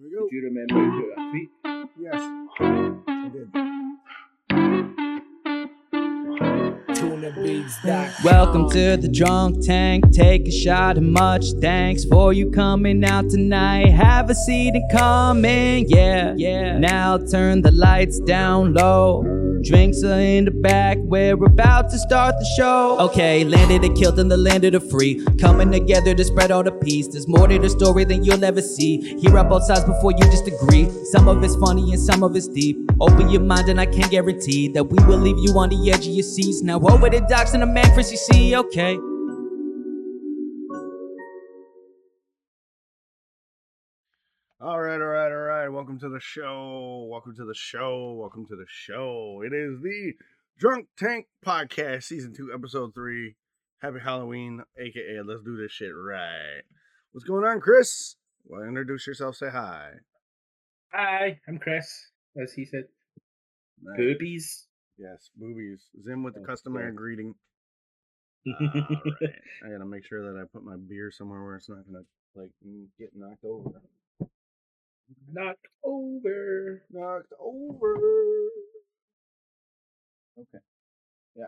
Here we go. Do you remember who put a tweet? Yes, I did. Tuna beats dot Welcome to the drunk tank. Take a shot and much thanks for you coming out tonight. Have a seat and coming, yeah, yeah. Now turn the lights down low. Drinks are in the back. We're about to start the show. Okay, landed and killed in the land of the free. Coming together to spread all the peace. There's more to the story than you'll ever see. Hear out both sides before you just agree. Some of it's funny and some of it's deep. Open your mind and I can't guarantee that we will leave you on the edge of your seats. Now over the docks and the man for CC, okay. All right, all right, all right. Welcome to the show. Welcome to the show. Welcome to the show. It is the Drunk Tank Podcast, Season 2, Episode 3. Happy Halloween, aka Let's Do This Shit Right. What's going on, Chris? Well, introduce yourself, say hi. Hi, I'm Chris, as he said. Nice. Boobies. Yes, boobies. Zim with the Oh, customary yeah. greeting. I gotta make sure that I put my beer somewhere where it's not gonna like get knocked over. Knocked over. Knocked over. Okay. Yeah.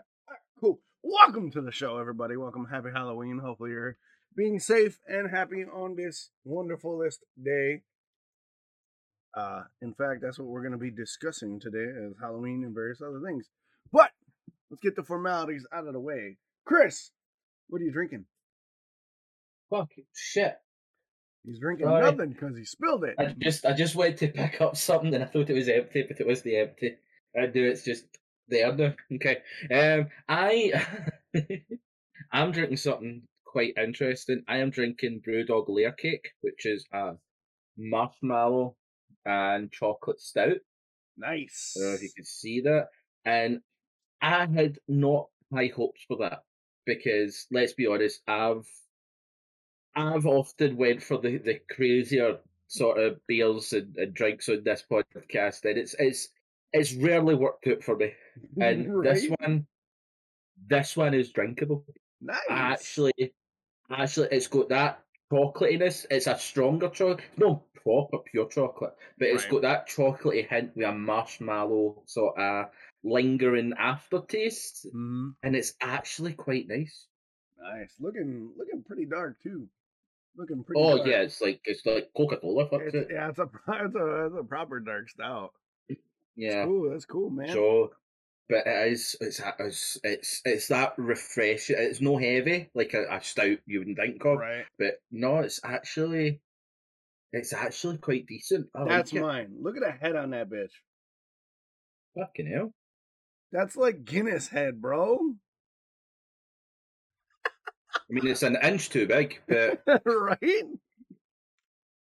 Cool. Welcome to the show, everybody. Welcome. Happy Halloween. Hopefully you're being safe and happy on this wonderfulest day. Uh, in fact, that's what we're going to be discussing today is Halloween and various other things. But let's get the formalities out of the way. Chris, what are you drinking? Fuck shit. He's drinking Sorry. nothing because he spilled it. I just I just went to pick up something and I thought it was empty, but it was the empty. I do it's just there now. Okay. Um I I'm drinking something quite interesting. I am drinking Brewdog Layer Cake, which is a marshmallow and chocolate stout. Nice. I don't know if you can see that. And I had not high hopes for that because let's be honest, I've I've often went for the, the crazier sort of beers and, and drinks on this podcast, and it's it's it's rarely worked out for me. And this one, this one is drinkable. nice. Actually, actually, it's got that chocolatiness. It's a stronger chocolate. No proper pure chocolate, but it's Right. got that chocolatey hint with a marshmallow sort of lingering aftertaste, Mhm. and it's actually quite nice. Nice. Looking looking pretty dark too. Looking pretty. Oh dark. yeah, it's like it's like Coca Cola. Fuck it. yeah, it's a it's a it's a proper dark stout. Yeah. That's cool. That's cool, man. So, but it is it's it's it's it's that refreshing. It's no heavy like a, a stout you wouldn't think of, Right. but no, it's actually it's actually quite decent. I That's like mine. Look at the head on that bitch. fucking hell. That's like Guinness head, bro. I mean, it's an inch too big, but right?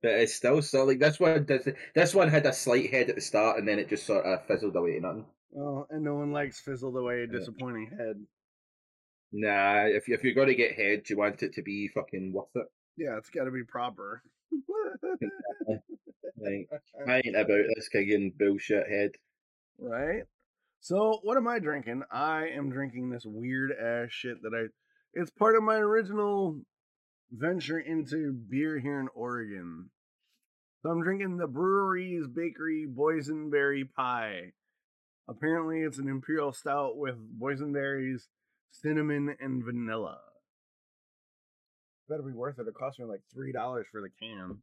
but it's still still like this one. This, this one had a slight head at the start, and then it just sort of fizzled away to nothing. Oh, and no one likes fizzled away Yeah. disappointing head. Nah, if if you're gonna get head, you want it to be fucking worth it. Yeah, it's got to be proper. Like, I ain't about this of bullshit head. right? So, what am I drinking? I am drinking this weird ass shit that I. It's part of my original venture into beer here in Oregon. So, I'm drinking the Brewery's Bakery Boysenberry Pie. Apparently, it's an imperial stout with boysenberries, cinnamon, and vanilla. Better be worth it. It cost me like three dollars for the can, or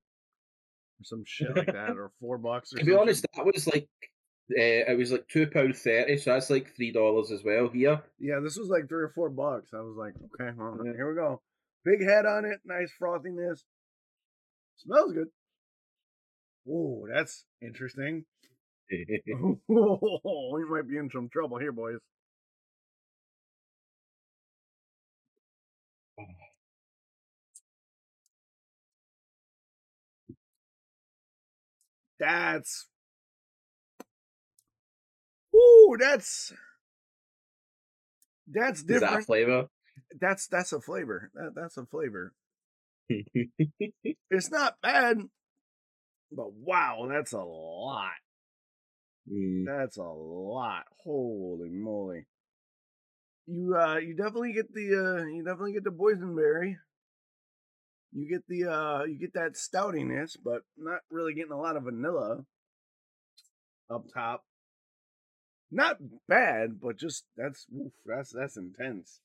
some shit like that, or four bucks. Or To be honest, shit. that was like uh, it was like two pound thirty, so that's like three dollars as well here. Yeah, this was like three or four bucks. I was like, okay, well, Yeah. here we go. Big head on it, nice frothiness. Smells good. Oh, that's interesting. Whoa, we might be in some trouble here, boys. That's. Ooh, that's. That's Is that flavour? that's that's a flavor. That that's a flavor. It's not bad, but wow, that's a lot. Mm. That's a lot. Holy moly! You uh, you definitely get the uh, you definitely get the boysenberry. You get the uh you get that stoutiness, but not really getting a lot of vanilla up top. Not bad, but just that's oof, that's that's intense.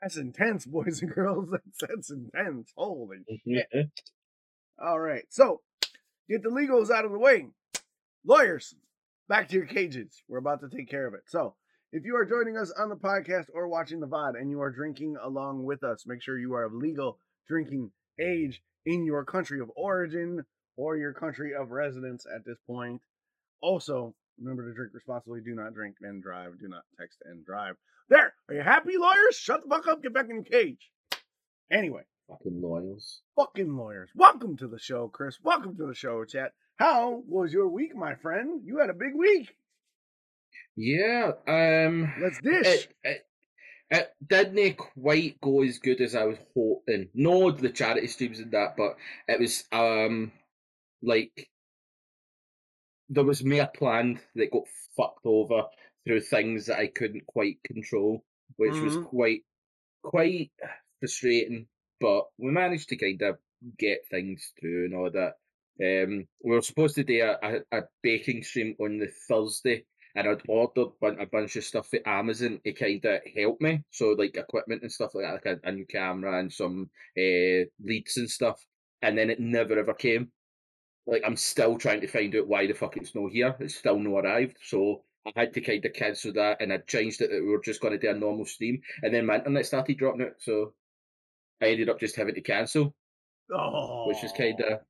That's intense, boys and girls. That's that's intense. Holy mm-hmm. shit. All right. So get the legals out of the way. Lawyers, back to your cages. We're about to take care of it. So if you are joining us on the podcast or watching the VOD and you are drinking along with us, make sure you are of legal drinking age in your country of origin or your country of residence at this point. Also, remember to drink responsibly. Do not drink and drive. Do not text and drive. There. Are you happy, lawyers? Shut the fuck up. Get back in the cage. Anyway, Fucking lawyers. fucking lawyers. Welcome to the show, Chris. Welcome to the show, chat. How was your week, my friend? You had a big week. Yeah, um, Let's dish. it, it, it didn't quite go as good as I was hoping. No, the charity streams and that, but it was um like there was more planned that got fucked over through things that I couldn't quite control, which was Mhm. quite quite frustrating. But we managed to kind of get things through and all that. Um, we were supposed to do a, a, a baking stream on the Thursday, and I'd ordered a bunch of stuff at Amazon to kind of help me. So like equipment and stuff like that, like a, a new camera and some uh, leads and stuff. And then it never ever came. Like I'm still trying to find out why the fuck it's not here. It's still not arrived. So I had to kind of cancel that, and I changed it that we were just going to do a normal stream. And then my internet started dropping out, so I ended up just having to cancel, oh, which is kind of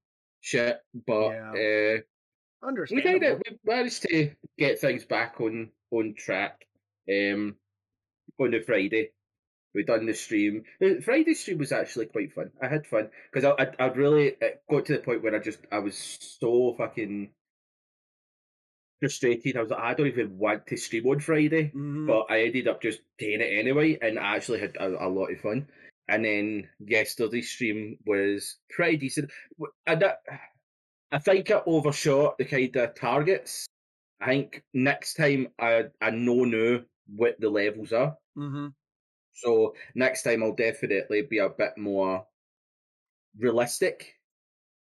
shit. But Yeah. uh, we kind of we managed to get things back on on track. Um, on the Friday, we done the stream. The Friday stream was actually quite fun. I had fun because I, I I really it got to the point where I just I was so fucking frustrated. I was like, I don't even want to stream on Friday, Mhm. but I ended up just doing it anyway, and I actually had a, a lot of fun. And then yesterday's stream was pretty decent. That, I think I overshot the kind of targets. I think next time I I know now what the levels are. Mhm. So next time I'll definitely be a bit more realistic.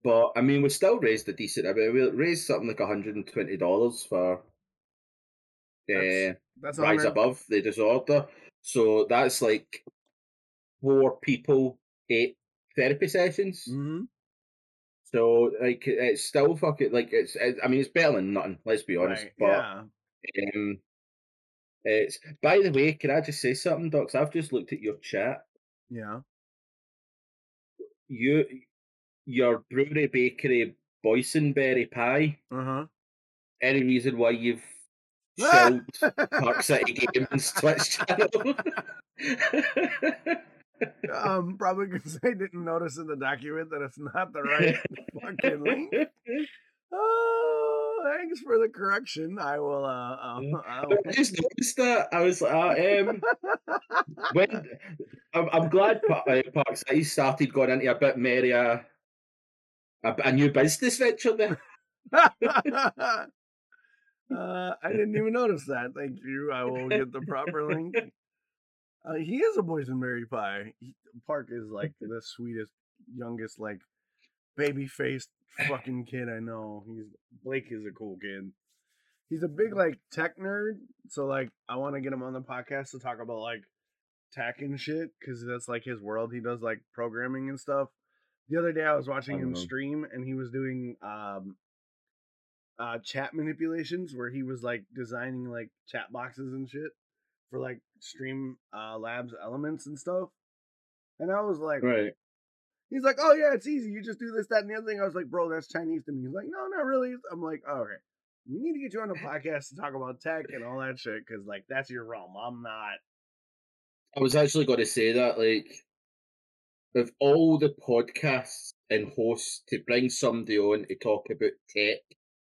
But I mean, we still raised a decent amount. We raised something like hundred and twenty dollars for uh, That's- That's Rise. Above the Disorder. So that's like four people, eight therapy sessions. Mhm. So like it's still fucking like it's, it's. I mean, it's better than nothing. Let's be honest. Right. But yeah. um, it's. By the way, can I just say something, Dox? I've just looked at your chat. Yeah. You, your brewery bakery boysenberry pie. Uh huh. Any reason why you've shelved Park City Games Twitch channel? um, probably because I didn't notice in the document that it's not the right fucking link. Oh, thanks for the correction. I will. Uh, uh, I'll... I just noticed that. I was like, uh, um, when I'm, I'm glad uh, Park City started going into a bit uh, a, a new business venture there. uh, I didn't even notice that. Thank you. I will get the proper link. Uh, he is a boysenberry pie. He, Park is like the sweetest, youngest, like baby faced fucking kid I know. He's Blake is a cool kid. He's a big like tech nerd, so like I want to get him on the podcast to talk about like tech and shit because that's like his world. He does like programming and stuff. The other day I was watching him Uh-huh. stream and he was doing um uh chat manipulations where he was like designing like chat boxes and shit for like stream uh labs elements and stuff. And I was like, Right. He's like, oh yeah, it's easy. You just do this, that, and the other thing. I was like, bro, that's Chinese to me. He's like, no, not really. I'm like, all right. We need to get you on the podcast to talk about tech and all that shit because like that's your realm. I'm not. I was actually going to say that, like, of all the podcasts and hosts to bring somebody on to talk about tech,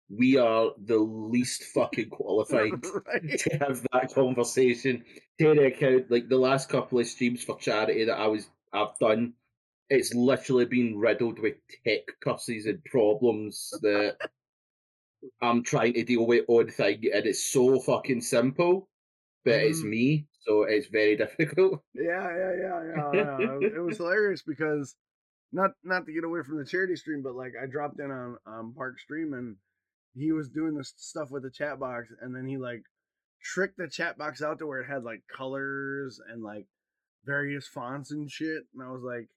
we are the least fucking qualified right? to have that conversation. Take account, like the last couple of streams for charity that I was I've done, it's literally been riddled with tech curses and problems that I'm trying to deal with on thing, and it's so fucking simple, but it's Mhm. me, so it's very difficult. Yeah, yeah, yeah, yeah. yeah. it was hilarious because not not to get away from the charity stream, but like I dropped in on um Park stream and he was doing this stuff with the chat box, and then he like tricked the chat box out to where it had like colors and like various fonts and shit, and I was like,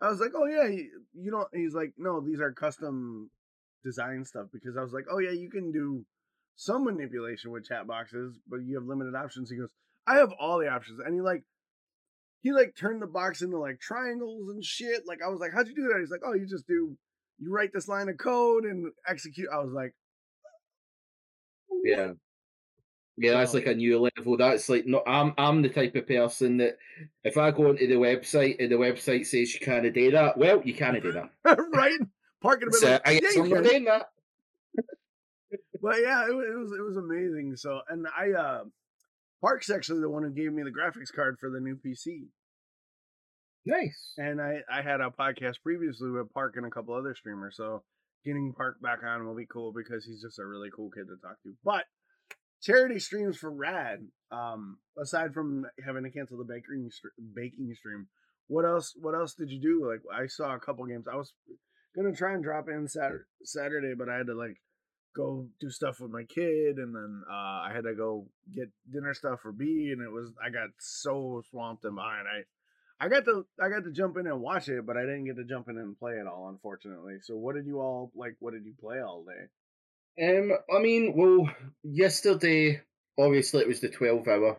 I was like, oh yeah, you, don't. He's like, no, these are custom design stuff because I was like, oh yeah, you can do some manipulation with chat boxes, but you have limited options. He goes, I have all the options, and he like he like turned the box into like triangles and shit. Like I was like, how'd you do that? He's like, oh, you just do you write this line of code and execute. I was like, yeah. Yeah, that's like a new level. That's like no, I'm I'm the type of person that if I go into the website and the website says you can't do that, well, you can't do that. right? Parking a bit So like, I guess you I'm doing that. but yeah, it, it was it was amazing. So and I uh Park's actually the one who gave me the graphics card for the new PC. Nice. And I I had a podcast previously with Park and a couple other streamers, so getting Park back on will be cool because he's just a really cool kid to talk to. But charity streams for Rad, um, aside from having to cancel the baking baking stream, what else? What else did you do? Like I saw a couple games. I was gonna try and drop in Saturday, Saturday, but I had to like go do stuff with my kid, and then uh, I had to go get dinner stuff for B, and it was I got so swamped and behind. I I got to I got to jump in and watch it, but I didn't get to jump in and play it all, unfortunately. So what did you all like? What did you play all day? Um, I mean, well, yesterday obviously it was the twelve hour.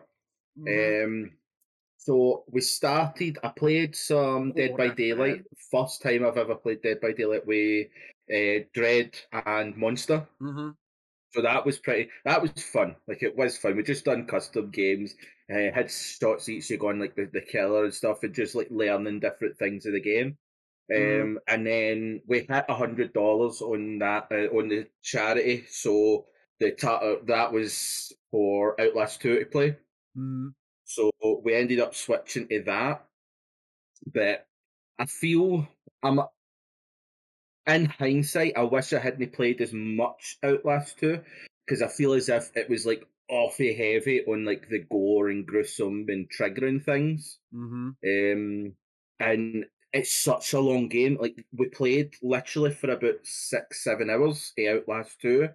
Mhm. Um, so we started. I played some Dead Oh, by Daylight. First time I've ever played Dead by Daylight with uh, Dread and Monster. Mhm. So that was pretty. That was fun. Like it was fun. We just done custom games. Uh, had shots each you on like the, the killer and stuff, and just like learning different things of the game. Um, Mhm. and then we hit a hundred dollars on that uh, on the charity. So the ta- uh, that was for Outlast Two to play. Mhm. So we ended up switching to that. But I feel I'm in hindsight, I wish I hadn't played as much Outlast 2 because I feel as if it was like awfully heavy on like the gore and gruesome and triggering things. Mhm. Um, and it's such a long game. Like we played literally for about six, seven hours of Outlast 2,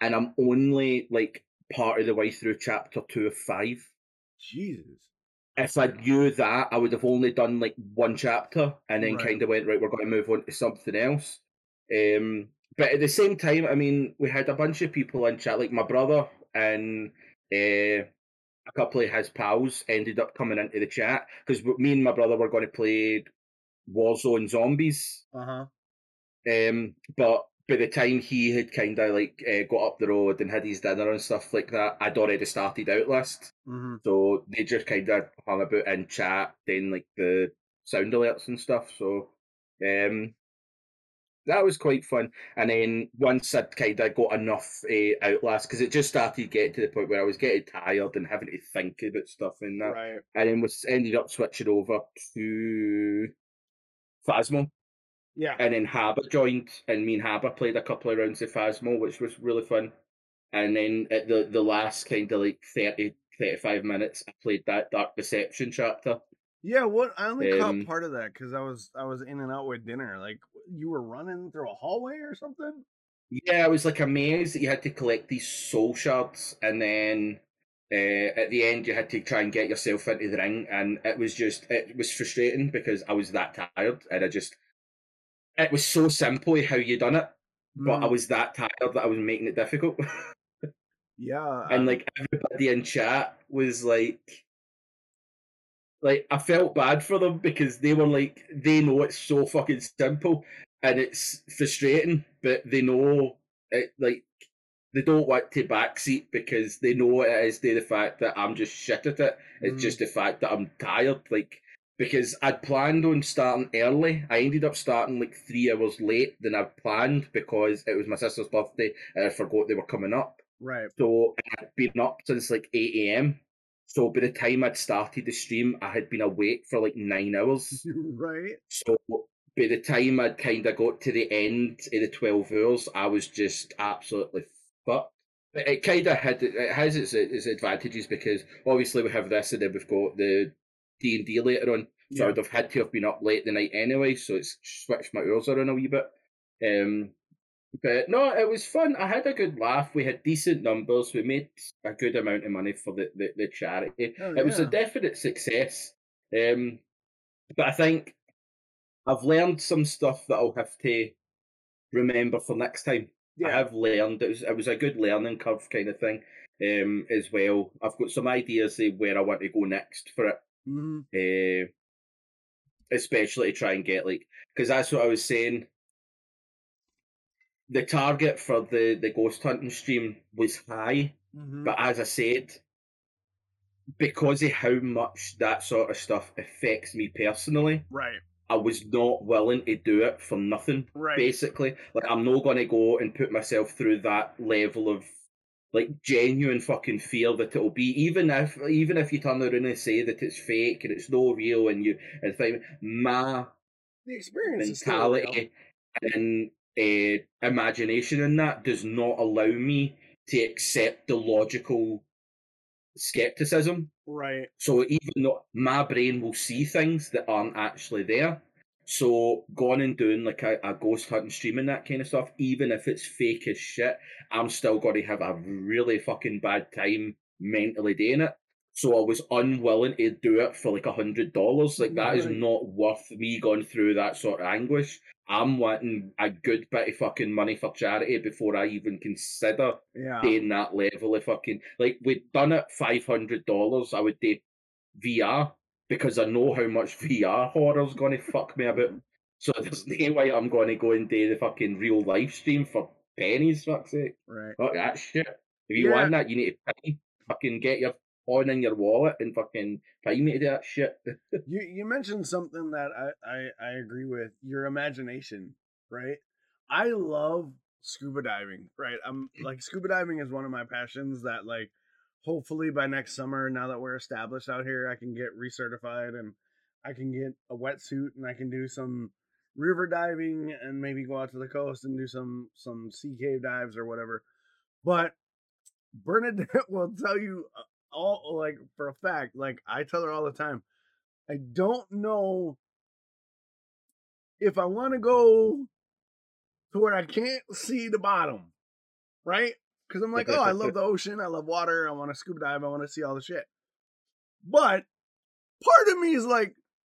and I'm only like part of the way through chapter two of five Jesus. if I knew that, I would have only done like one chapter and then Right. kind of went right. We're going to move on to something else. Um, but at the same time, I mean, we had a bunch of people in chat, like my brother and uh, a couple of his pals ended up coming into the chat because me and my brother were going to play Warzone Zombies. Uh huh. Um, but by the time he had kind of like uh, got up the road and had his dinner and stuff like that, I'd already started Outlast. Mhm. So they just kind of hung about in chat, then like the sound alerts and stuff. So um, that was quite fun. And then once I'd kind of got enough uh, Outlast, because it just started getting to the point where I was getting tired and having to think about stuff and that. Right. And then was ended up switching over to Phasmo. Yeah. And then Haber joined, and me and Haber played a couple of rounds of Phasmo, which was really fun. And then at the, the last kind of like 30, 35 minutes, I played that Dark Deception chapter. Yeah, what I only Um, caught part of that because I was I was in and out with dinner. Like you were running through a hallway or something. Yeah, it was like a maze that you had to collect these soul shards, and then uh, at the end you had to try and get yourself into the ring, and it was just it was frustrating because I was that tired, and I just it was so simple how you done it, but I Mhm. was that tired that I was making it difficult. yeah, and like everybody in chat was like like I felt bad for them because they were like they know it's so fucking simple and it's frustrating, but they know it like they don't want to backseat because they know it is to the fact that I'm just shit at it. It's Mm. just the fact that I'm tired, like because I'd planned on starting early. I ended up starting like three hours late than I planned because it was my sister's birthday and I forgot they were coming up. right. So I'd been up since like 8 a.m. So by the time I'd started the stream, I had been awake for like nine hours. right. So by the time I'd kind of got to the end of the 12 hours, I was just absolutely. But it kind of had it has its its advantages because obviously we have this and then we've got the D and D later on. So I would have had to have been up late the night anyway, so it's switched my hours around a wee bit. Um, but no, it was fun. I had a good laugh. We had decent numbers. We made a good amount of money for the, the, the charity. Oh, it was a definite success. Um, but I think I've learned some stuff that I'll have to remember for next time. I Yeah. have learned it was it was a good learning curve kind of thing. Um, as well. I've got some ideas of where I want to go next for it. hmm Uh, especially to try and get like because that's what I was saying. The target for the the ghost hunting stream was high, hmm but as I said, because of how much that sort of stuff affects me personally, Right. I was not willing to do it for nothing. Right. Basically, like I'm not going to go and put myself through that level of like genuine fucking fear that it'll be, even if even if you turn around and say that it's fake and it's no real, and you and think my The experience is still real. mentality and uh, imagination in that does not allow me to accept the logical skepticism. Right. So even though my brain will see things that aren't actually there, so going and doing like a, a ghost hunting stream and that kind of stuff, even if it's fake as shit, I'm still going to have a really fucking bad time mentally doing it. So I was unwilling to do it for like a hundred dollars. Like that is Right. not worth me going through that sort of anguish. I'm wanting a good bit of fucking money for charity before I even consider Yeah. paying that level of fucking like we'd done it five hundred dollars. I would do VR because I know how much VR horror's going to fuck me about. Mm-hmm. So there's no way I'm going to go and do the fucking real live stream for pennies. Fuck's sake, Right. fuck that shit. If you Yeah. want that, you need to pay. Fucking get your phone in your wallet and fucking pay me to do that shit. You you mentioned something that I, I I agree with. Your imagination, right? I love scuba diving, right? I'm like scuba diving is one of my passions that like hopefully by next summer, now that we're established out here, I can get recertified and I can get a wetsuit and I can do some river diving and maybe go out to the coast and do some some sea cave dives or whatever. But Bernadette will tell you uh, all like for a fact, like I tell her all the time, I don't know if I want to go to where I can't see the bottom, right? Because I'm like, oh, I love the ocean, I love water, I want to scuba dive, I want to see all the shit. But part of me is like,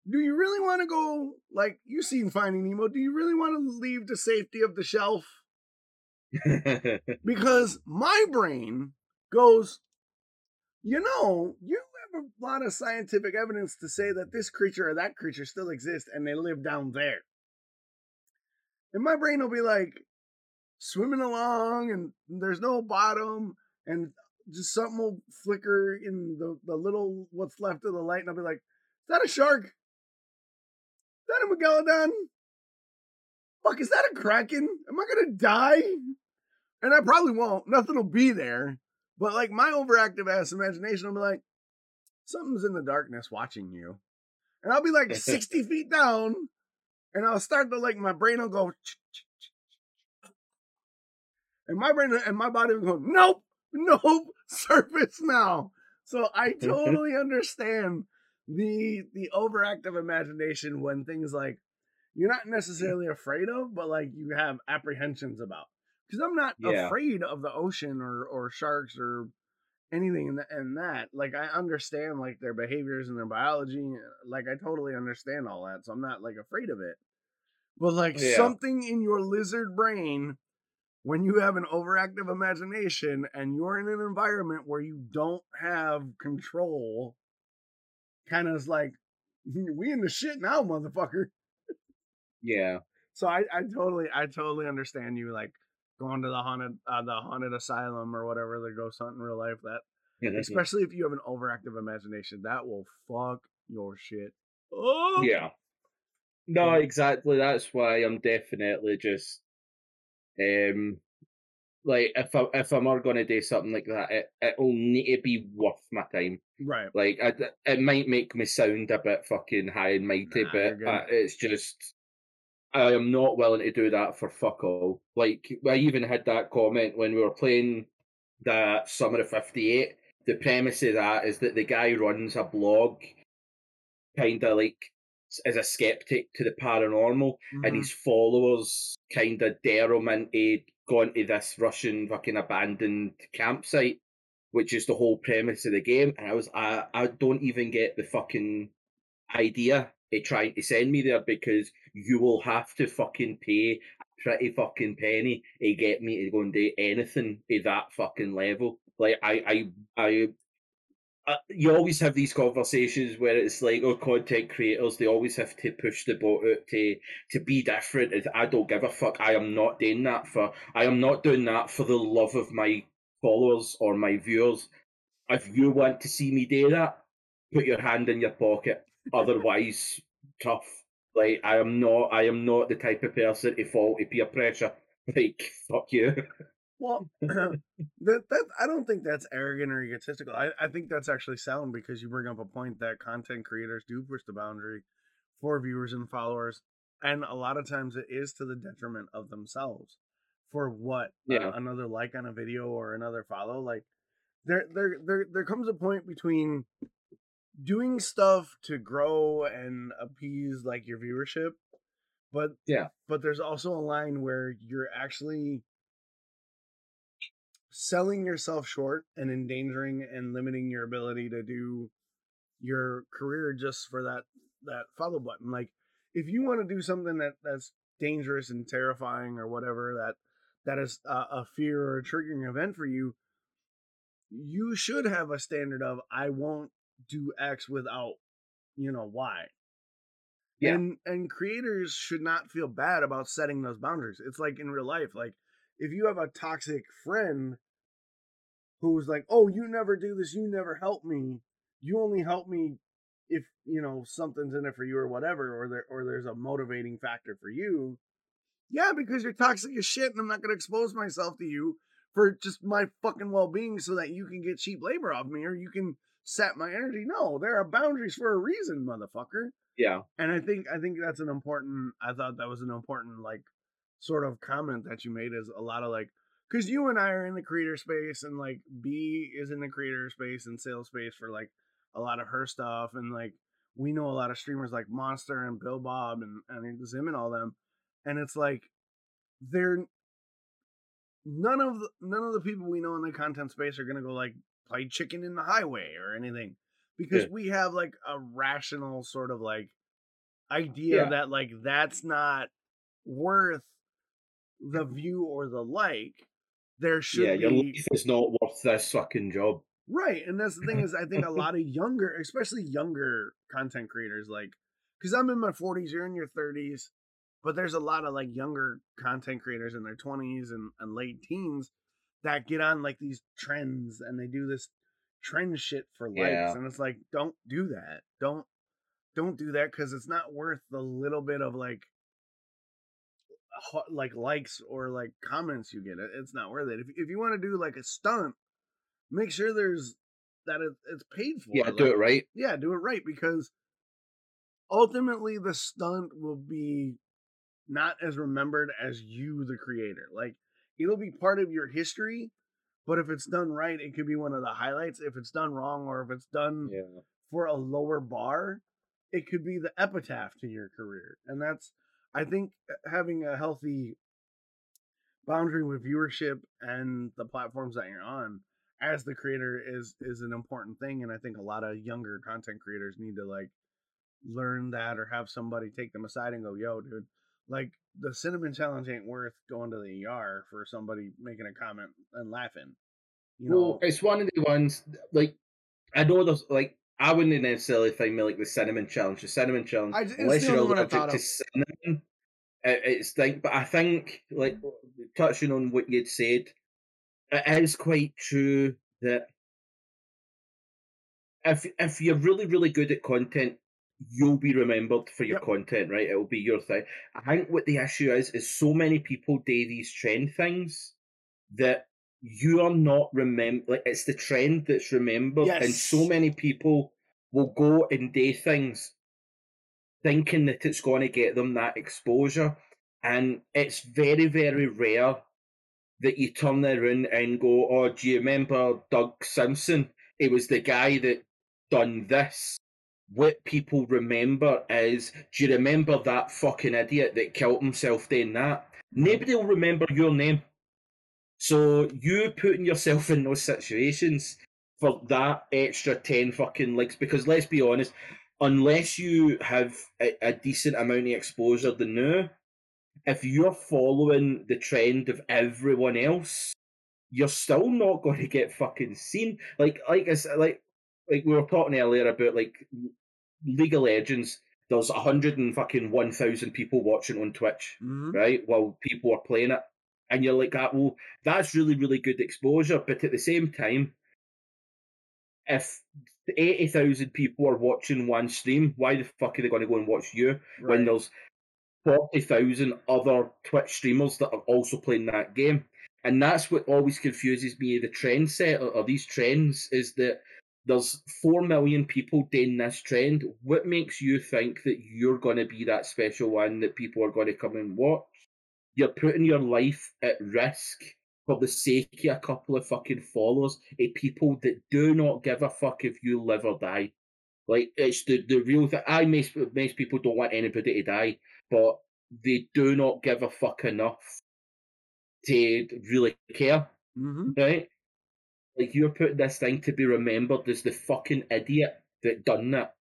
do you really want to go? Like, you've seen Finding Nemo. Do you really want to leave the safety of the shelf? because my brain goes, you know, you have a lot of scientific evidence to say that this creature or that creature still exists and they live down there. And my brain will be like swimming along and there's no bottom and just something will flicker in the, the little what's left of the light and I'll be like, is that a shark? Is that a megalodon? Fuck, is that a kraken? Am I gonna die? And I probably won't. Nothing will be there. But like my overactive ass imagination I'll be like, something's in the darkness watching you. And I'll be like 60 feet down, and I'll start to like my brain will go, and my brain and my body will go, nope, nope, surface now. So I totally understand the the overactive imagination when things like you're not necessarily afraid of, but like you have apprehensions about. Because I'm not Yeah. afraid of the ocean or or sharks or anything in, the, in that. Like I understand like their behaviors and their biology. Like I totally understand all that, so I'm not like afraid of it. But like Yeah. something in your lizard brain, when you have an overactive imagination and you're in an environment where you don't have control, kind of is like, we in the shit now, motherfucker. yeah. So I, I totally, I totally understand you like going to the haunted, uh, the haunted asylum or whatever the ghost hunt in real life. That especially if you have an overactive imagination, that will fuck your shit. Oh Yeah. No, exactly. That's why I'm definitely just um like if I if I'm ever gonna do something like that, it it'll need to be worth my time. right. Like I, it might make me sound a bit fucking high and mighty, Nah, but uh, it's just I am not willing to do that for fuck all. Like I even had that comment when we were playing that Summer of '58. The premise of that is that the guy runs a blog, kind of like as a skeptic to the paranormal, and Mhm. his followers kind of dare him into going to this Russian fucking abandoned campsite, which is the whole premise of the game. And I was, I, I don't even get the fucking idea of trying to send me there because you will have to fucking pay a pretty fucking penny to get me to go and do anything at that fucking level. Like I, I, I. Uh, you always have these conversations where it's like, oh, content creators, they always have to push the boat out to to be different. I don't give a fuck. I am not doing that for. I am not doing that for the love of my followers or my viewers. If you want to see me do that, put your hand in your pocket. Otherwise, tough. Like I am not. I am not the type of person to fall to peer pressure. Like fuck you. Well, that that I don't think that's arrogant or egotistical. I, I think that's actually sound because you bring up a point that content creators do push the boundary for viewers and followers, and a lot of times it is to the detriment of themselves. For what uh, Yeah. another like on a video or another follow, like there there there there comes a point between doing stuff to grow and appease like your viewership, but Yeah. but there's also a line where you're actually selling yourself short and endangering and limiting your ability to do your career just for that that follow button like if you want to do something that that's dangerous and terrifying or whatever that that is a, a fear or a triggering event for you you should have a standard of i won't do x without you know why Yeah. and and creators should not feel bad about setting those boundaries it's like in real life like if you have a toxic friend who's like, "Oh, you never do this, you never help me. You only help me if, you know, something's in it for you or whatever or there or there's a motivating factor for you." Yeah, because you're toxic as shit and I'm not going to expose myself to you for just my fucking well-being so that you can get cheap labor off me or you can sap my energy. No, there are boundaries for a reason, motherfucker Yeah. and I think I think that's an important. I thought that was an important like sort of comment that you made is a lot of like because you and I are in the creator space and like B is in the creator space and sales space for like a lot of her stuff and like we know a lot of streamers like Monster and Bill Bob and and Zim and all them, and it's like they're none of the, none of the people we know in the content space are gonna go like play chicken in the highway or anything because Yeah. we have like a rational sort of like idea Yeah. that like that's not worth the mm-hmm. view or the like there should yeah, your be life is not worth this fucking job. Right, and that's the thing is, I think a lot of younger, especially younger content creators, like, because I'm in my 40s, you're in your 30s, but there's a lot of like younger content creators in their 20s and, and late teens that get on like these trends and they do this trend shit for likes, Yeah. and it's like, don't do that, don't, don't do that because it's not worth the little bit of like, like likes or like comments you get. It's not worth it. If if you want to do like a stunt make sure there's that it, it's paid for. Yeah, do it right. Yeah, do it right because ultimately the stunt will be not as remembered as you, the creator. Like it'll be part of your history, but if it's done right, it could be one of the highlights. If it's done wrong or if it's done Yeah. for a lower bar, it could be the epitaph to your career. And that's, I think, uh, having a healthy boundary with viewership and the platforms that you're on as the creator is is an important thing and i think a lot of younger content creators need to like learn that or have somebody take them aside and go yo dude like the cinnamon challenge ain't worth going to the er for somebody making a comment and laughing you know Well, it's one of the ones like I know there's like I wouldn't necessarily find me like the cinnamon challenge. The cinnamon challenge, I- unless you're allergic to of. cinnamon, it, it's like. But I think like touching on what you'd said, it is quite true that if if you're really really good at content, you'll be remembered for your Yep. content, right? It'll be your thing. I think what the issue is is so many people do these trend things that you are not remember like it's the trend that's remembered and so many people will go and do things thinking that it's going to get them that exposure and it's very very rare that you turn around and go oh do you remember doug simpson it was the guy that done this what people remember is do you remember that fucking idiot that killed himself doing that? Mm-hmm. Nobody will remember your name. So you putting yourself in those situations for that extra ten fucking likes because let's be honest, unless you have a, a decent amount of exposure the new, if you're following the trend of everyone else, you're still not going to get fucking seen. Like like I said, like like we were talking earlier about like League of Legends. There's a hundred and fucking one thousand people watching on Twitch, Mhm. right? While people are playing it, and you're like, that. Well, that's really really good exposure. But at the same time, if eighty thousand people are watching one stream, why the fuck are they going to go and watch you when Right. there's forty thousand other Twitch streamers that are also playing that game? And that's what always confuses me. The trend set or these trends is that there's four million people doing this trend. What makes you think that you're going to be that special one that people are going to come and watch? You're putting your life at risk for the sake of a couple of fucking followers, a people that do not give a fuck if you live or die. Like it's the the real thing. I most most people don't want anybody to die, but they do not give a fuck enough to really care Mhm. right? Like you're putting this thing to be remembered as the fucking idiot that done that.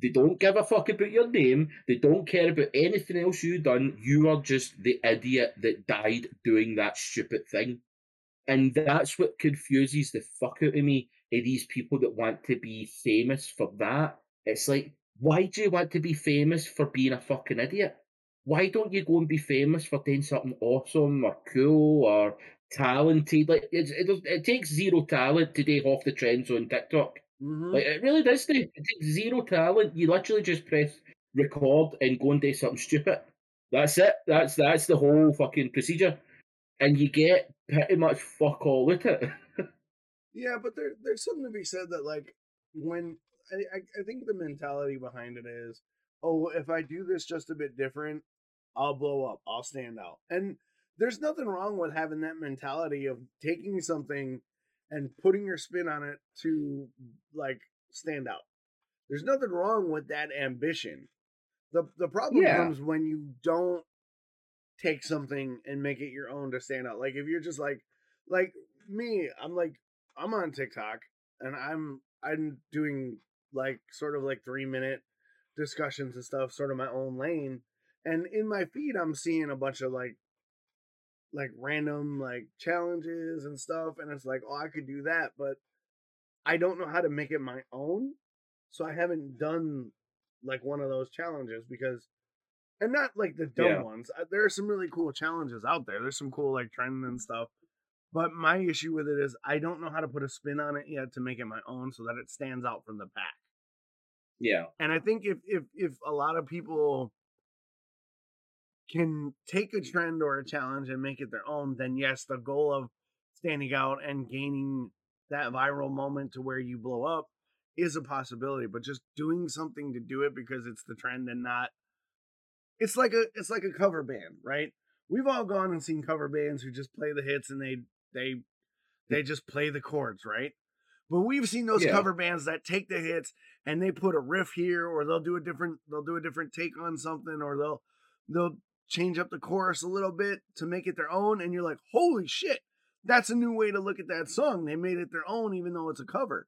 They don't give a fuck about your name. They don't care about anything else you done. You are just the idiot that died doing that stupid thing. And that's what confuses the fuck out of me of these people that want to be famous for that. It's like, why do you want to be famous for being a fucking idiot? Why don't you go and be famous for doing something awesome or cool or talented? Like it's, it, does- it takes zero talent to take off the trends on TikTok. Mhm. Like it really does. do. It takes zero talent. You literally just press record and go and do something stupid. That's it. That's that's the whole fucking procedure, and you get pretty much fuck all with it. Yeah, but there there's something to be said that like when I, I I think the mentality behind it is, oh, if I do this just a bit different, I'll blow up, I'll stand out. And there's nothing wrong with having that mentality of taking something and putting your spin on it to like stand out. There's nothing wrong with that ambition. The the problem Yeah. comes when you don't take something and make it your own to stand out. Like if you're just like like me, I'm like I'm on TikTok and I'm I'm doing like sort of like 3 minute discussions and stuff, sort of my own lane. And in my feed I'm seeing a bunch of like like random like challenges and stuff and it's like, "Oh, I could do that, but I don't know how to make it my own." So I haven't done like one of those challenges because and not like the dumb Yeah. ones. Uh, There are some really cool challenges out there. There's some cool like trend and stuff. But my issue with it is I don't know how to put a spin on it yet to make it my own so that it stands out from the pack. yeah, And I think if if if a lot of people can take a trend or a challenge and make it their own, then yes, the goal of standing out and gaining that viral moment to where you blow up is a possibility. But just doing something to do it because it's the trend and not it's like a it's like a cover band, right? We've all gone and seen cover bands who just play the hits and they they they just play the chords, right? But we've seen those Yeah. cover bands that take the hits and they put a riff here or they'll do a different they'll do a different take on something or they'll they'll change up the chorus a little bit to make it their own and you're like, "Holy shit. That's a new way to look at that song. They made it their own even though it's a cover."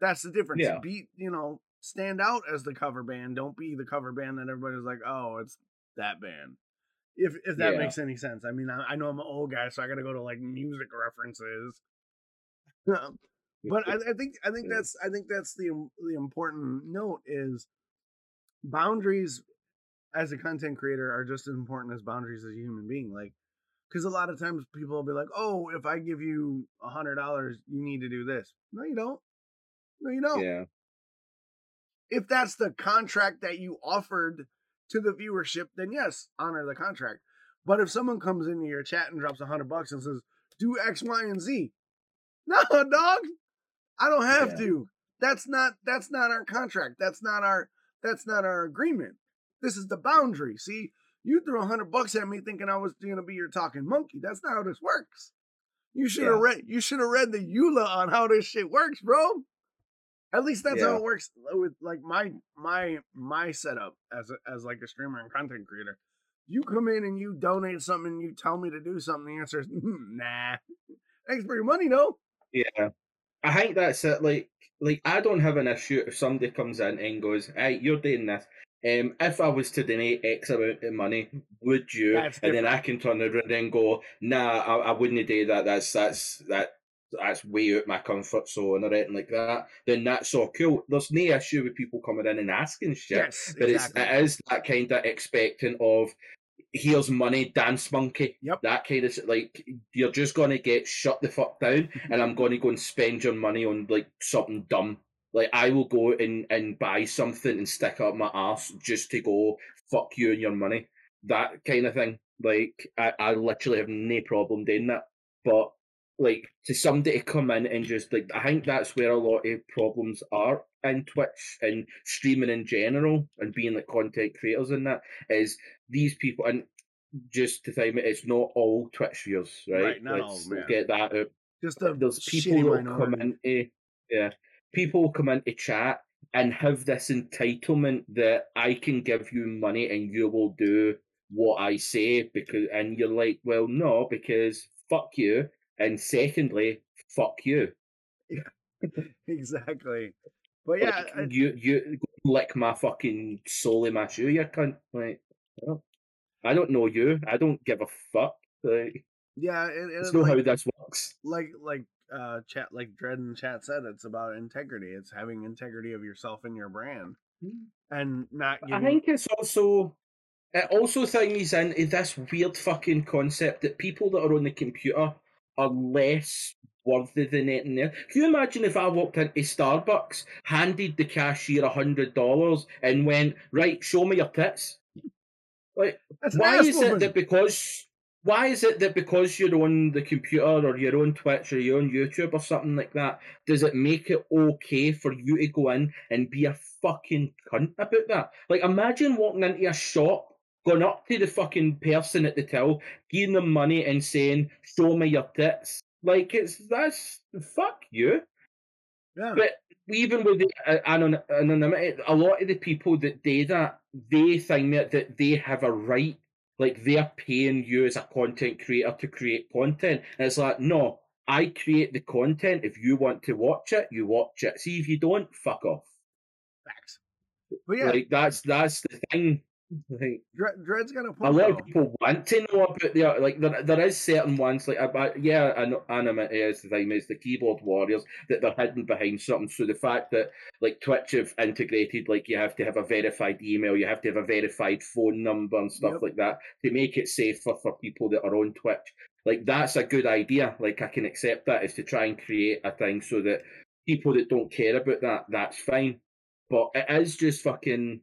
That's the difference. Yeah. Be, you know, stand out as the cover band. Don't be the cover band that everybody's like, "Oh, it's that band." If if that Yeah. makes any sense. I mean, I, I know I'm an old guy, so I got to go to like music references. but I, I think I think that's I think that's the the important note is boundaries as a content creator are just as important as boundaries as a human being. Like, because a lot of times people will be like, "Oh, if I give you a hundred dollars, you need to do this." No, you don't. No, you don't yeah, if that's the contract that you offered to the viewership, then yes, honor the contract. But if someone comes into your chat and drops a hundred bucks and says, "Do X, Y, and Z," no, dog, I don't have Yeah. to. That's not that's not our contract. That's not our that's not our agreement. This is the boundary. See, you threw a hundred bucks at me thinking I was gonna be your talking monkey. That's not how this works. You should have Yeah. read. You should have read the EULA on how this shit works, bro. At least that's how it works with like my my my setup as a, as like a streamer and content creator. You come in and you donate something and you tell me to do something. The answer is mm, nah. Thanks for your money, though. Yeah, I think that's it. Like, like I don't have an issue if somebody comes in and goes, "Hey, you're doing this." Um, if I was to donate X amount of money, would you? And then I can turn around and go, "Nah, I, I wouldn't do that. That's that's that." That's way out my comfort zone or anything like that. Then that's all cool. There's no issue with people coming in and asking shit. Yes, but exactly. it's it is that kind of expecting of here's money, dance monkey. Yep. That kind of like you're just gonna get shut the fuck down, and I'm gonna go and spend your money on like something dumb. Like I will go and and buy something and stick up my ass just to go fuck you and your money. That kind of thing. Like I, I literally have no problem doing that. But like to somebody to come in and just like I think that's where a lot of problems are in Twitch and streaming in general and being like content creators in that is these people and just to time it, it's not all Twitch viewers, right? Right, not all of Let's them, yeah. get that out. Just a There's people shitty that come minority. into eh, yeah, people come into chat and have this entitlement that I can give you money and you will do what I say because and you're like, well, no, because fuck you, and secondly, fuck you. exactly. But yeah, Like, I- you uh, you lick my fucking soul in my shoe, you cunt. Like, well, I don't know you. I don't give a fuck. Like, yeah, it, it, it's not like, how this works. like like uh chat like Dread and chat said, it's about integrity. It's having integrity of yourself and your brand, and not I think it's also it also things into this weird fucking concept that people that are on the computer are less worthy than anything else. Can you imagine if I walked into Starbucks, handed the cashier a hundred dollars, and went, "Right, show me your tits." Like, That's why is it that because why is it that because you're on the computer or you're on Twitch or you're on YouTube or something like that, does it make it okay for you to go in and be a fucking cunt about that? Like imagine walking into a shop, going up to the fucking person at the till, giving them money and saying, Show me your tits. Like it's that's fuck you. yeah. But even with the uh, anonymity, a lot of the people that do that, they think that, that they have a right, like they're paying you as a content creator to create content. And it's like, no, I create the content. If you want to watch it, you watch it. See, if you don't, fuck off. Facts. But yeah, Like that's that's the thing. Like, Dre- Dread's got a a lot though. of people want to know about the like there, there is certain ones like about uh, yeah an anonymity is the thing is the keyboard warriors that they're hidden behind something so the fact that like twitch have integrated like you have to have a verified email you have to have a verified phone number and stuff Yep. like that to make it safer for people that are on twitch like that's a good idea like i can accept that is to try and create a thing so that people that don't care about that that's fine but it is just fucking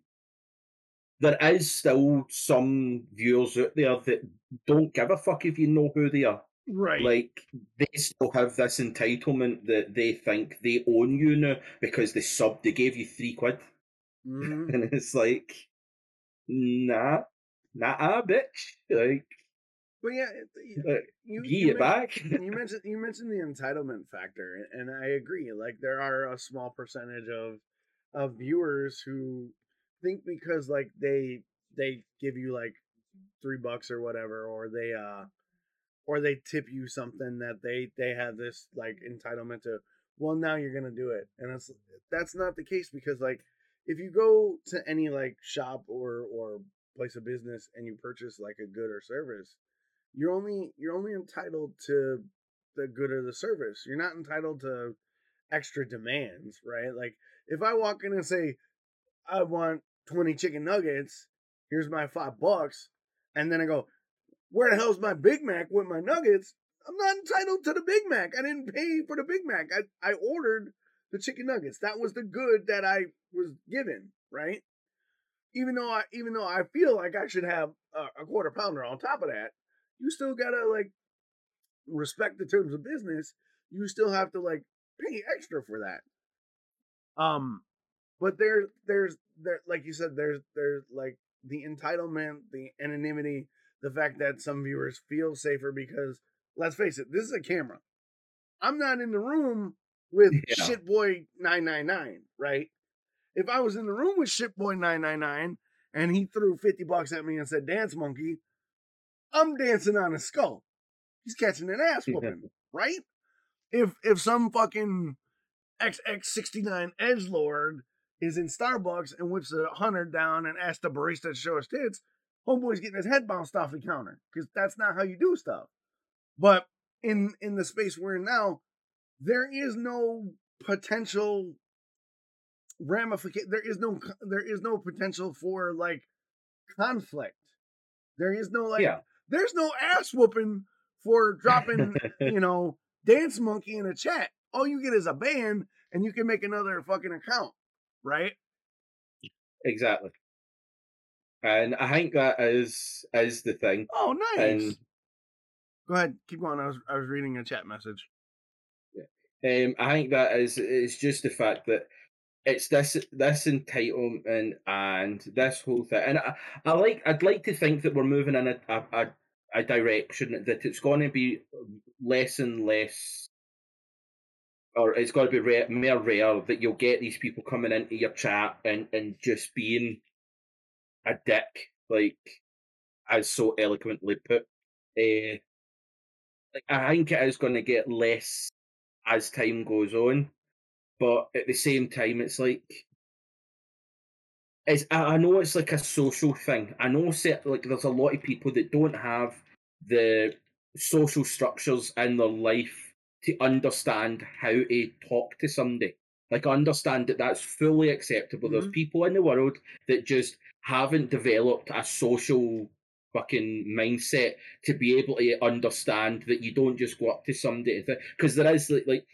there is still some viewers out there that don't give a fuck if you know who they are. right. Like they still have this entitlement that they think they own you now because they subbed, they gave you three quid. Mhm. And it's like nah, nah bitch. Like But yeah, it, you, uh, you, give you it back. you mentioned you mentioned the entitlement factor, and I agree. Like there are a small percentage of of viewers who think because like they they give you like three bucks or whatever, or they uh or they tip you something that they they have this like entitlement to. Well, now you're gonna do it, and it's that's not the case because like if you go to any like shop or or place of business and you purchase like a good or service you're only you're only entitled to the good or the service. You're not entitled to extra demands, right? Like if I walk in and say I want 20 chicken nuggets, here's my 5 bucks, and then I go, "Where the hell's my Big Mac with my nuggets?" I'm not entitled to the Big Mac. I didn't pay for the Big Mac. I I ordered the chicken nuggets. That was the good that I was given, right? Even though I even though I feel like I should have a, a quarter pounder on top of that, you still gotta like respect the terms of business. You still have to like pay extra for that. Um, but there, there's there, like you said, there's there's like the entitlement, the anonymity, the fact that some viewers feel safer because let's face it, this is a camera. I'm not in the room with Yeah. Shitboy nine nine nine, right? If I was in the room with Shitboy nine nine nine and he threw fifty bucks at me and said dance monkey, I'm dancing on his skull. He's catching an ass whooping, right? If if some fucking XX69 edge lord is in Starbucks and whips a hundred down and asks the barista to show his tits, homeboy's getting his head bounced off the counter because that's not how you do stuff. But in in the space we're in now, there is no potential ramification. There is no there is no potential for like conflict. There is no like. yeah. There's no ass whooping for dropping you know dance monkey in a chat. All you get is a ban, and you can make another fucking account, right? exactly. And I think that is is the thing. Oh, nice. And Go ahead, keep going. I was I was reading a chat message. Yeah. Um, I think that is it's just the fact that it's this this entitlement and this whole thing, and I, I like I'd like to think that we're moving in a a, a, a direction that it's going to be less and less, or it's got to be rare, more rare that you'll get these people coming into your chat and and just being a dick, like as so eloquently put. Uh, like I think it is going to get less as time goes on, but at the same time, it's like it's. I know it's like a social thing. I know, like there's a lot of people that don't have the social structures in their life to understand how to talk to somebody. Like, I understand that that's fully acceptable. There's Mhm. people in the world that just haven't developed a social fucking mindset to be able to understand that you don't just go up to somebody because there is like, like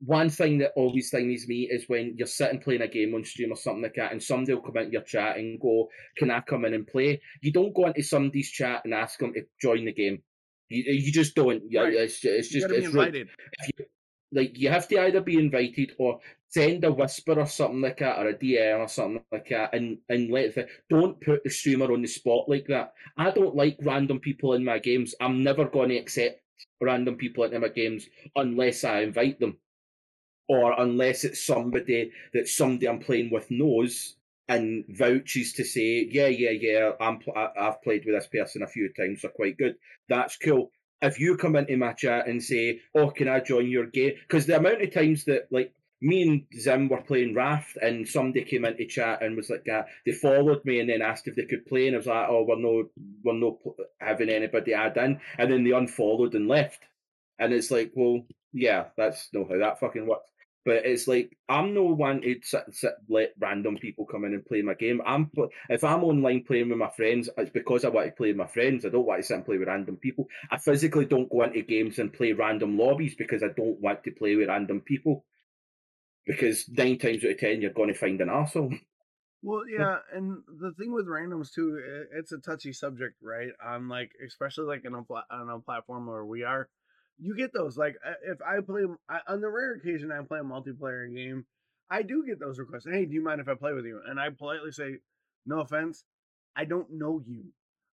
one thing that always things me is when you're sitting playing a game on stream or something like that, and somebody will come into your chat and go, "Can I come in and play?" You don't go into somebody's chat and ask them to join the game. You, uh, you just don't. Yeah, Right. it's, it's just it's invited. like you have to either be invited or send a whisper or something like that or a DM or something like that and and let the don't put the streamer on the spot like that. I don't like random people in my games. I'm never going to accept random people into my games unless I invite them or unless it's somebody that somebody I'm playing with knows and vouches to say, yeah, yeah, yeah, I'm pl- I've played with this person a few times, they're quite good. That's cool if you come into my chat and say, "Oh, can I join your game?" Because the amount of times that like me and Zim were playing Raft, and somebody came into chat and was like, uh, they followed me and then asked if they could play, and I was like, "Oh, we're no, we're no having anybody add in," and then they unfollowed and left, and it's like, well, yeah, that's not how that fucking works. But it's like I'm no one to sit, sit, let random people come in and play my game. I'm if I'm online playing with my friends, it's because I want to play with my friends. I don't want to sit and play with random people. I physically don't go into games and play random lobbies because I don't want to play with random people. Because nine times out of ten, you're going to find an asshole. Well, yeah, and the thing with randoms too, it's a touchy subject, right? On like, especially like in a pla- on a platform where we are, you get those. Like, uh, if I play I, on the rare occasion I play a multiplayer game, I do get those requests. Hey, do you mind if I play with you? And I politely say, no offense, I don't know you.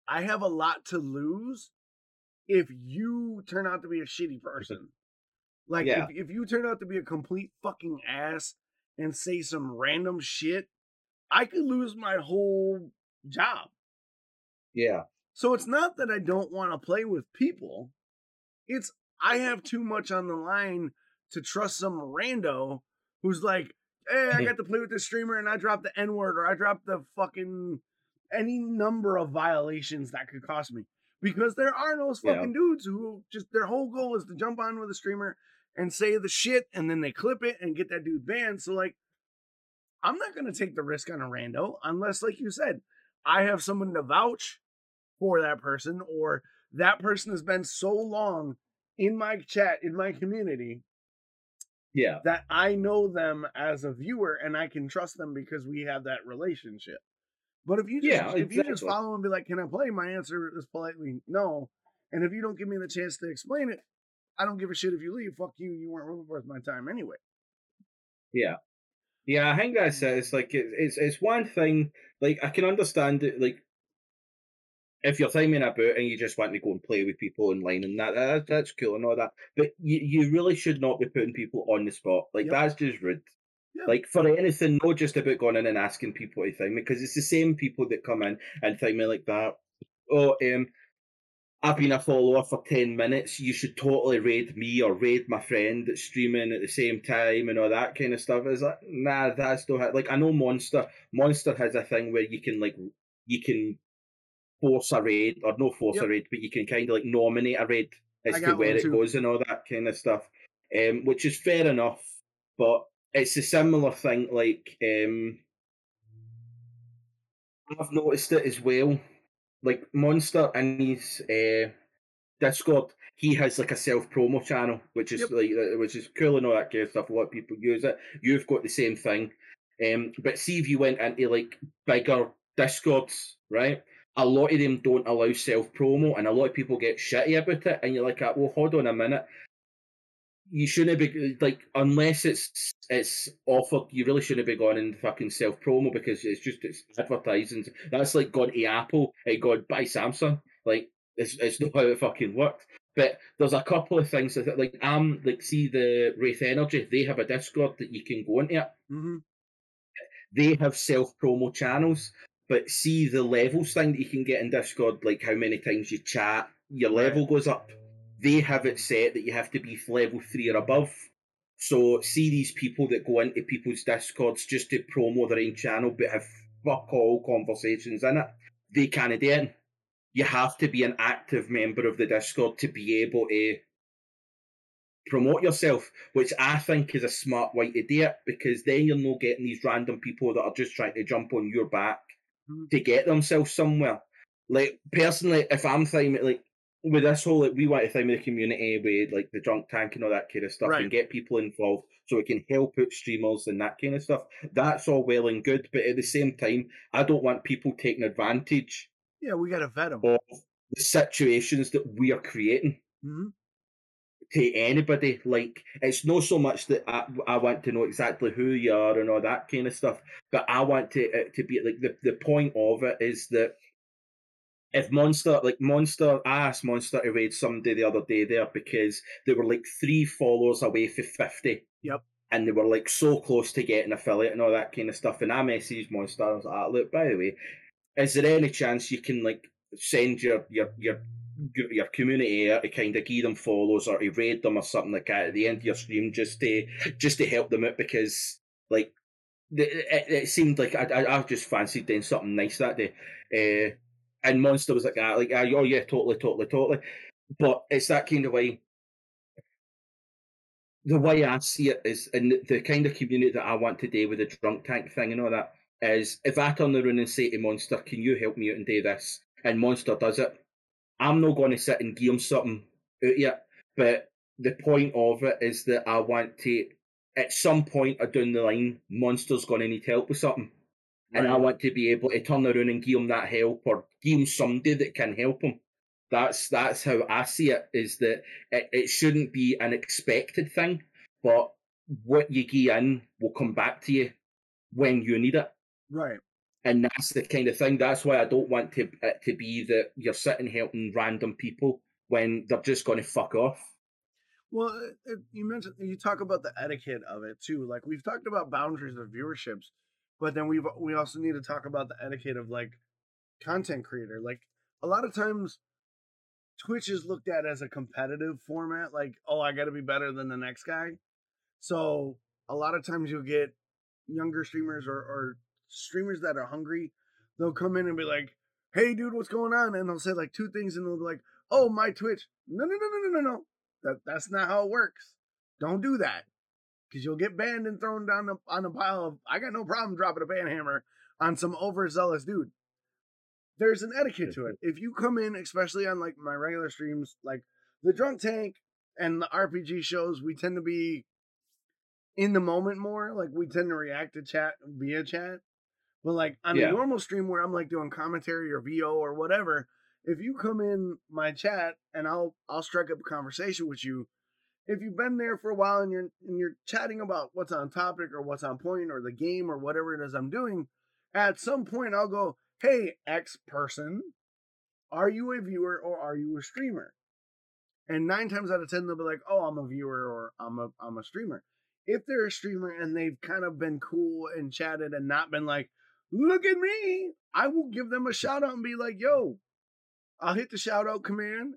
I have a lot to lose if you turn out to be a shitty person. Like, Yeah. if, if you turn out to be a complete fucking ass and say some random shit, I could lose my whole job. Yeah, So it's not that I don't want to play with people. It's I have too much on the line to trust some rando who's like, hey, I got to play with this streamer and I dropped the N word or I dropped the fucking any number of violations that could cost me. Because there are those Yeah. fucking dudes who just their whole goal is to jump on with a streamer and say the shit and then they clip it and get that dude banned. So like I'm not gonna take the risk on a rando unless, like you said, I have someone to vouch for that person or that person has been so long in my chat, in my community, yeah, that I know them as a viewer and I can trust them because we have that relationship. But if you just Yeah, if you just follow and be like, "Can I play?" My answer is politely no. And if you don't give me the chance to explain it, I don't give a shit if you leave. Fuck you. You weren't worth my time anyway. yeah, yeah. I think that's it. It's like it, it's it's one thing. Like I can understand it. Like if you're timing about and you just want to go and play with people online and that, that that's cool and all that. But you, you really should not be putting people on the spot. Like Yep. that's just rude. Like for anything, not just about going in and asking people to thing because it's the same people that come in and thing me like that. Oh, um, I've been a follower for ten minutes. You should totally raid me or raid my friend that's streaming at the same time and all that kind of stuff. Is like, nah, that's not like I know Monster. Monster has a thing where you can like you can force a raid or no force Yep. a raid, but you can kind of like nominate a raid as to where it too. goes and all that kind of stuff, um, which is fair enough. But it's a similar thing. Like um, I've noticed it as well. Like Monster in his uh, Discord, he has like a self promo channel, which is Yep. like uh, which is cool and all that kind of stuff. A lot of people use it. You've got the same thing. Um, but see if you went into like bigger Discords, right? A lot of them don't allow self promo, and a lot of people get shitty about it. And you're like, "Ah, well, hold on a minute. You shouldn't be like unless it's it's offered. You really shouldn't be going in fucking self promo because it's just it's advertising. That's like going to Apple and going buy Samsung. Like it's it's not how it fucking works. But there's a couple of things that like um like see the Wraith Energy. They have a Discord that you can go into it hmm they have self promo channels, but see the levels thing that you can get in Discord, like how many times you chat, your level goes up. They have it set that you have to be level three or above. So see these people that go into people's Discords just to promo their own channel, but have fuck all conversations in it. They can't do it. You have to be an active member of the Discord to be able to promote yourself, which I think is a smart way to do it because then you're not getting these random people that are just trying to jump on your back Mhm. to get themselves somewhere. Like personally, if I'm thinking like with this whole like we want to think with the community with like the drunk tank and all that kind of stuff Right. and get people involved so it can help out streamers and that kind of stuff. That's all well and good, but at the same time, I don't want people taking advantage Yeah, we gotta vet them. of the situations that we are creating hmm to anybody. Like it's not so much that I, I want to know exactly who you are and all that kind of stuff, but I want to it to be like the the point of it is that if Monster like Monster, I asked Monster to raid somebody the other day there because they were like three followers away for fifty. Yep. And they were like so close to getting affiliate and all that kind of stuff. And I messaged Monster. I was like, "Ah, "Look, by the way, is there any chance you can like send your your your your community out to kind of give them follows or to raid them or something like that at the end of your stream just to just to help them out because like the, it, it seemed like I, I I just fancied doing something nice that day. Uh, and Monster was like, ah, like, ah, oh yeah, totally, totally, totally. But it's that kind of way. The way I see it is, and the, the kind of community that I want today with the drunk tank thing and all that is, if I turn around and say to Monster, "Can you help me out and do this?" and Monster does it, I'm not going to sit and give him something out yet. But the point of it is that I want to, at some point down the line, Monster's going to need help with something and I want to be able to turn around and give him that help or give him somebody that can help him. That's that's how I see it. Is that it, it shouldn't be an expected thing, but what you give in will come back to you when you need it, Right. And that's the kind of thing. That's why I don't want to it to be that you're sitting helping random people when they're just going to fuck off. Well, it, it, you mentioned you talk about the etiquette of it too. Like we've talked about boundaries of viewerships, but then we've we also need to talk about the etiquette of like content creator. Like a lot of times, Twitch is looked at as a competitive format. Like, oh, I got to be better than the next guy. So a lot of times you'll get younger streamers or, or streamers that are hungry. They'll come in and be like, "Hey, dude, what's going on?" And they'll say like two things, and they'll be like, "Oh, my Twitch." No, no, no, no, no, no, no. That that's not how it works. Don't do that, because you'll get banned and thrown down the, on a pile of. I got no problem dropping a ban hammer on some overzealous dude. There's an etiquette to it. Mm-hmm. If you come in, especially on like my regular streams, like the drunk tank and the RPG shows, we tend to be in the moment more. Like we tend to react to chat via chat. But like on Yeah. a normal stream where I'm like doing commentary or VO or whatever, if you come in my chat and I'll I'll strike up a conversation with you, if you've been there for a while and you're and you're chatting about what's on topic or what's on point or the game or whatever it is I'm doing, at some point I'll go, "Hey, X person, are you a viewer or are you a streamer? And nine times out of ten, they'll be like, "Oh, I'm a viewer or I'm a I'm a streamer." If they're a streamer and they've kind of been cool and chatted and not been like, "Look at me," I will give them a shout out and be like, "Yo," I'll hit the shout out command.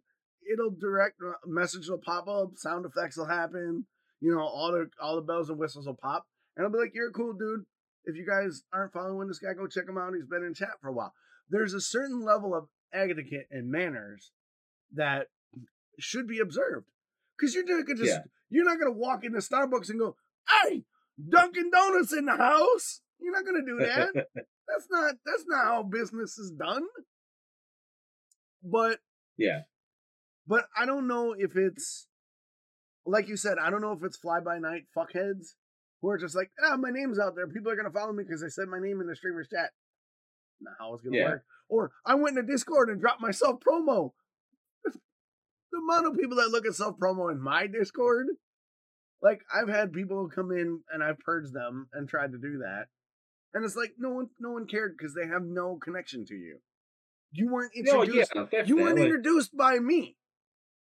It'll direct uh, message will pop up, sound effects will happen, you know, all the all the bells and whistles will pop, and I'll be like, "You're a cool dude." If you guys aren't following this guy, go check him out. He's been in chat for a while. There's a certain level of etiquette and manners that should be observed. Because you're just Yeah. you're not gonna walk into Starbucks and go, "Hey, Dunkin' Donuts in the house." You're not gonna do that. that's not that's not how business is done. But yeah. but I don't know if it's like you said. I don't know if it's fly by night fuckheads who are just like, ah, my name's out there. People are gonna follow me because I said my name in the streamer's chat. Not how it's gonna Yeah. work. Or I went into Discord and dropped my self promo. the amount of people that look at self promo in my Discord, like I've had people come in and I've purged them and tried to do that, and it's like no one, no one cared because they have no connection to you. You weren't No, introduced. yeah, definitely. you weren't introduced by me,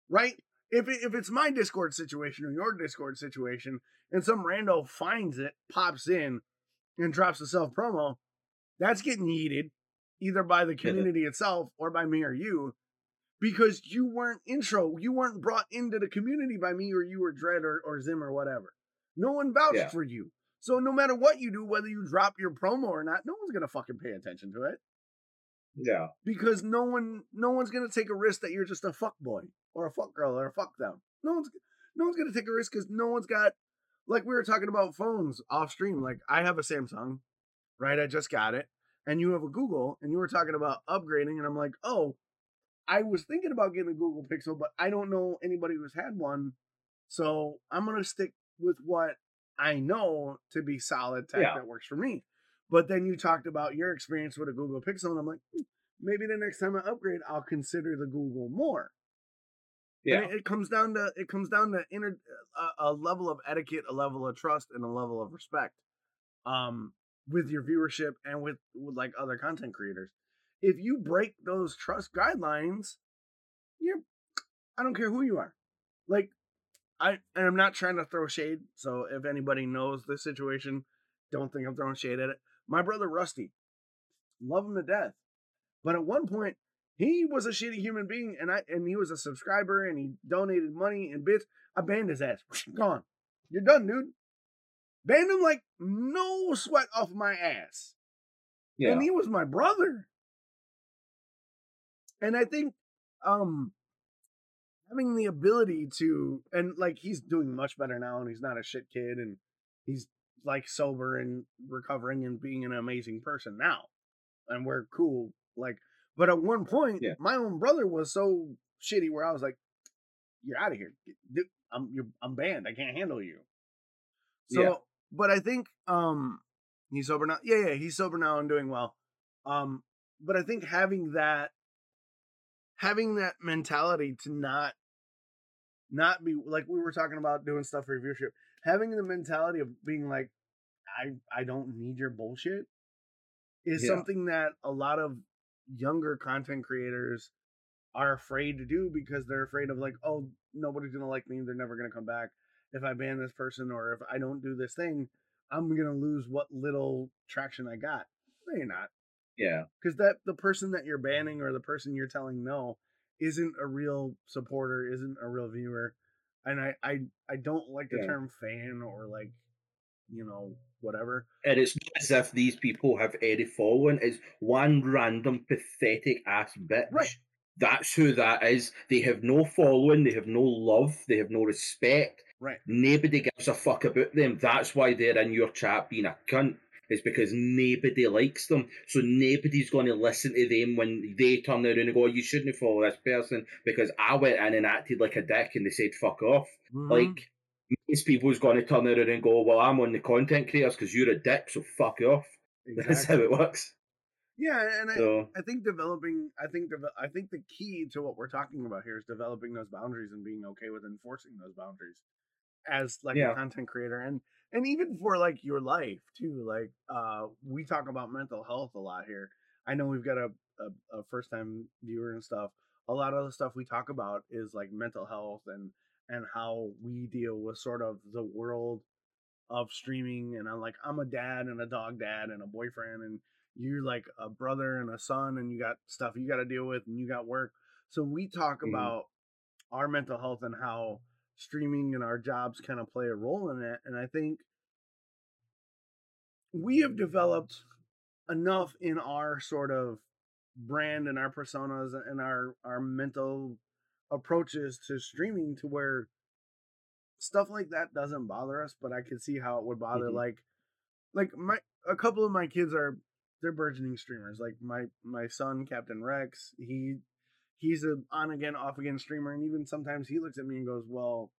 right? If it, if it's my Discord situation or your Discord situation, and some rando finds it, pops in, and drops a self promo, that's getting yeeted either by the community itself or by me or you, because you weren't intro, you weren't brought into the community by me or you or Dread or, or Zim or whatever. No one vouched Yeah. for you. So no matter what you do, whether you drop your promo or not, no one's gonna fucking pay attention to it Yeah. because no one no one's gonna take a risk that you're just a fuck boy or a fuck girl or a fuck them. No one's no one's gonna take a risk because no one's got like we were talking about phones off stream. Like I have a Samsung, right? I just got it, and you have a Google, and you were talking about upgrading, and I'm like, oh, I was thinking about getting a Google Pixel, but I don't know anybody who's had one, so I'm gonna stick with what I know to be solid tech Yeah. that works for me. But then you talked about your experience with a Google Pixel, and I'm like, hmm, maybe the next time I upgrade, I'll consider the Google more. Yeah. It, it comes down to it comes down to inner a, a level of etiquette, a level of trust, and a level of respect, um, with your viewership and with with like other content creators. If you break those trust guidelines, you're I don't care who you are. Like I and I'm not trying to throw shade. So if anybody knows this situation, don't think I'm throwing shade at it. My brother Rusty, love him to death, but at one point he was a shitty human being, and I and he was a subscriber, and he donated money and bits. I banned his ass. Gone. You're done, dude. Banned him like no sweat off my ass. Yeah. And he was my brother. And I think um having the ability to and like he's doing much better now and he's not a shit kid and he's like sober and recovering and being an amazing person now. And we're cool. Like but at one point Yeah. my own brother was so shitty where I was like, You're out of here. Dude, I'm you're, I'm banned. I can't handle you. So Yeah. but I think um he's sober now. Yeah, yeah, he's sober now and doing well. Um, but I think having that having that mentality to not not be like we were talking about doing stuff for viewership, having the mentality of being like, I I don't need your bullshit is Yeah. something that a lot of younger content creators are afraid to do because they're afraid of like, oh, nobody's gonna like me, they're never gonna come back. If I ban this person or if I don't do this thing, I'm gonna lose what little traction I got. No, you're not Yeah. because that the person that you're banning or the person you're telling no isn't a real supporter, isn't a real viewer, and I I I don't like the Yeah. term fan or like you know whatever. And it's not as if these people have any following. It's one random pathetic ass bitch. Right. That's who that is. They have no following. They have no love. They have no respect. Right. Nobody gives a fuck about them. That's why they're in your chat being a cunt. It's because nobody likes them. So nobody's going to listen to them when they turn around and go, you shouldn't follow this person because I went in and acted like a dick and they said fuck off. Mhm. Like, most people's going to turn around and go, well, I'm on the content creators because you're a dick, so fuck off. That's how it works. yeah, and I, So, I think developing, I think deve- I think the key to what we're talking about here is developing those boundaries and being okay with enforcing those boundaries as like Yeah. a content creator and and even for like your life too. Like uh we talk about mental health a lot here. I know we've got a a, a first time viewer and stuff, a lot of the stuff we talk about is like mental health and and how we deal with sort of the world of streaming. And I'm like, I'm a dad and a dog dad and a boyfriend, and you're like a brother and a son, and you got stuff you got to deal with, and you got work. So we talk Mhm. about our mental health and how streaming and our jobs kind of play a role in it. And I think we have developed enough in our sort of brand and our personas and our our mental approaches to streaming to where stuff like that doesn't bother us but i can see how it would bother Mhm. like like my a couple of my kids are they're burgeoning streamers like my my son captain rex he he's a on again off again streamer and even sometimes he looks at me and goes well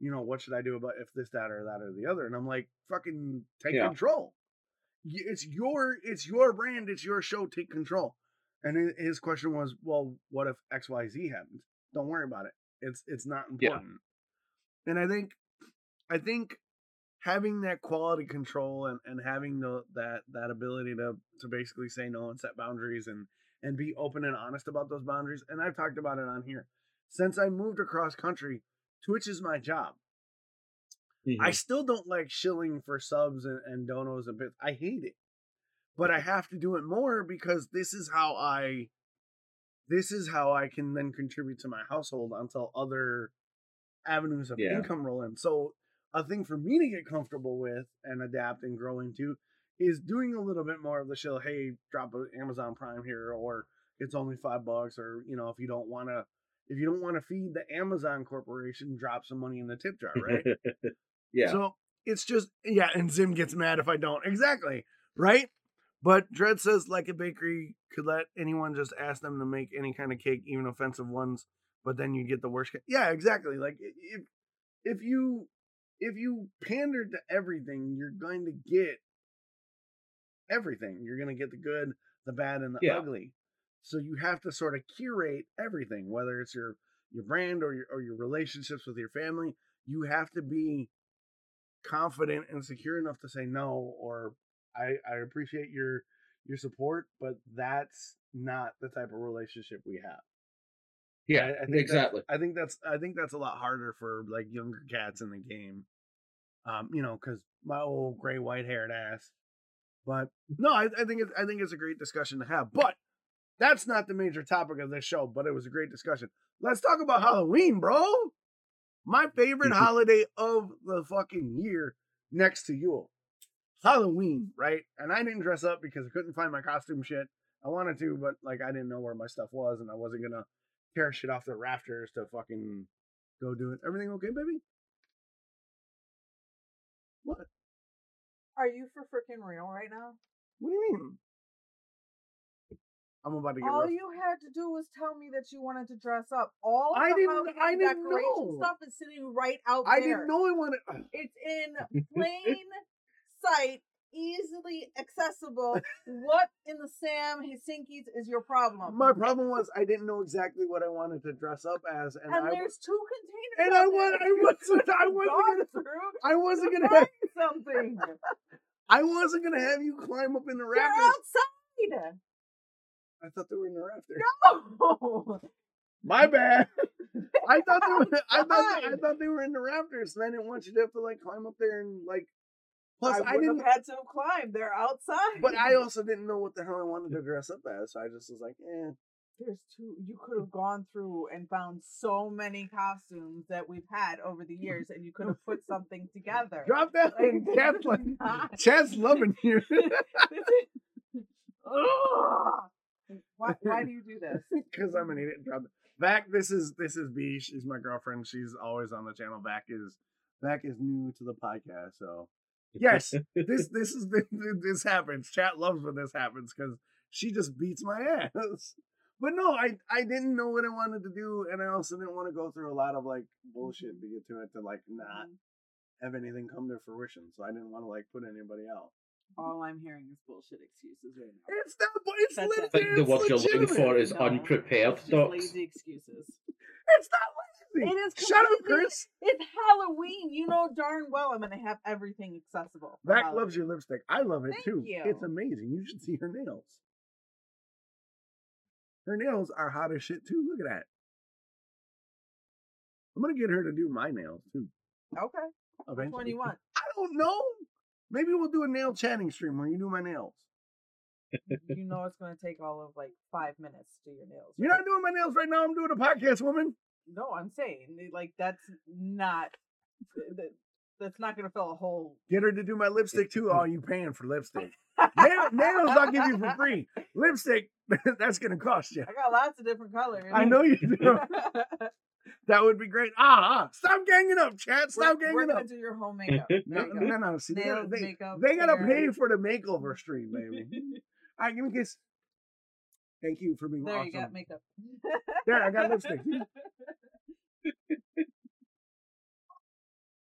you know what should i do about if this that or that or the other? And i'm like fucking take Yeah. control. It's your it's your brand it's your show take control. And his question was well what if xyz happens? Don't worry about it. It's it's not Yeah. important. And i think i think having that quality control and, and having the that that ability to to basically say no and set boundaries and and be open and honest about those boundaries and i've talked about it on here since i moved across country twitch is my job I Mhm. still don't like shilling for subs and, and donos and bits. I hate it. But I have to do it more because this is how I this is how I can then contribute to my household until other avenues of Yeah. income roll in. So a thing for me to get comfortable with and adapt and grow into is doing a little bit more of the show. hey, drop an Amazon Prime here or it's only five bucks or you know, if you don't wanna if you don't want to feed the Amazon corporation, drop some money in the tip jar, right? yeah. So it's just yeah, and Zim gets mad if I don't. Exactly. Right? But Dread says like a bakery could let anyone just ask them to make any kind of cake, even offensive ones, but then you get the worst cake. Yeah, exactly. Like if if you if you pander to everything, you're going to get everything. You're going to get the good, the bad, and the Yeah. ugly. So you have to sort of curate everything, whether it's your your brand or your or your relationships with your family. You have to be confident and secure enough to say no or I, I appreciate your your support, but that's not the type of relationship we have. yeah, I, I think exactly. I think that's I think that's a lot harder for like younger cats in the game. Um, you know, because my old gray white haired ass. But no, I, I think it's I think it's a great discussion to have. But that's not the major topic of this show. But it was a great discussion. Let's talk about Halloween, bro. My favorite holiday of the fucking year, next to Yule. Halloween, right? And I didn't dress up because I couldn't find my costume shit. I wanted to, but like I didn't know where my stuff was, and I wasn't gonna tear shit off the rafters to fucking go do it. Everything okay, baby? What? Are you for freaking real right now? What do you mean? I'm about to get All rough. you had to do was tell me that you wanted to dress up. All of I the didn't- I didn't decoration know. stuff is sitting right out I there. didn't know I wanted. It's in plain sight, easily accessible. what in the Sam Helsinki's is your problem? My problem was I didn't know exactly what I wanted to dress up as, and, and I there's two containers. and I was I wasn't I wasn't gonna I wasn't gonna have, something. I wasn't gonna have you climb up in the rafters. outside. I thought they were in the rafters. No. My bad. I thought they were. I thought they, I thought they were in the rafters, and I didn't want you to have to like climb up there and like. Plus, I I, didn't. have had to climb. They're outside. But I also didn't know what the hell I wanted to dress up as, so I just was like, eh. There's two. You could have gone through and found so many costumes that we've had over the years, and you could have put something together. Drop that. Like, not- Chad's loving you why, why do you do this? because I'm an idiot. Drop it. Vac, this is this is B. She's my girlfriend. She's always on the channel. Vac is Vac is new to the podcast, so yes, this this is this happens. Chat loves when this happens because she just beats my ass. But no, I I didn't know what I wanted to do, and I also didn't want to go through a lot of like bullshit mm-hmm. to get to it to like not mm-hmm. have anything come to fruition. So I didn't want to like put anybody out. All I'm hearing is bullshit excuses right now. It's not. bu- It's That's lit- it. I think the it's word you're looking for is No, unprepared, Just Dox. lazy excuses. It's not lazy. It is Shut up, Chris. It's Halloween. You know darn well I'm gonna have everything accessible. Vac Halloween. loves your lipstick. I love it Thank too. you. It's amazing. You should see her nails. Her nails are hot as shit too. Look at that. I'm gonna get her to do my nails too. Okay. Which one do you want? I don't know. Maybe we'll do a nail chatting stream where you do my nails. You know it's gonna take all of like five minutes to do your nails. You're not doing my nails right now. I'm doing a podcast, woman. No, I'm saying eh, like that's not that, that's not gonna fill a whole. Get her to do my lipstick too. Oh, you paying for lipstick? Nail, nails I'll give you for free. Lipstick, that's gonna cost you. I got lots of different colors. I know you do. That would be great. Ah, ah. stop ganging up, chat. Stop we're, we're gonna up. do your home makeup. No, There no, no. See, Nails, they, makeup, they gotta hair. pay for the makeover stream, baby. All right, give me a kiss. Thank you for being There awesome. you got makeup. There, I got lipstick.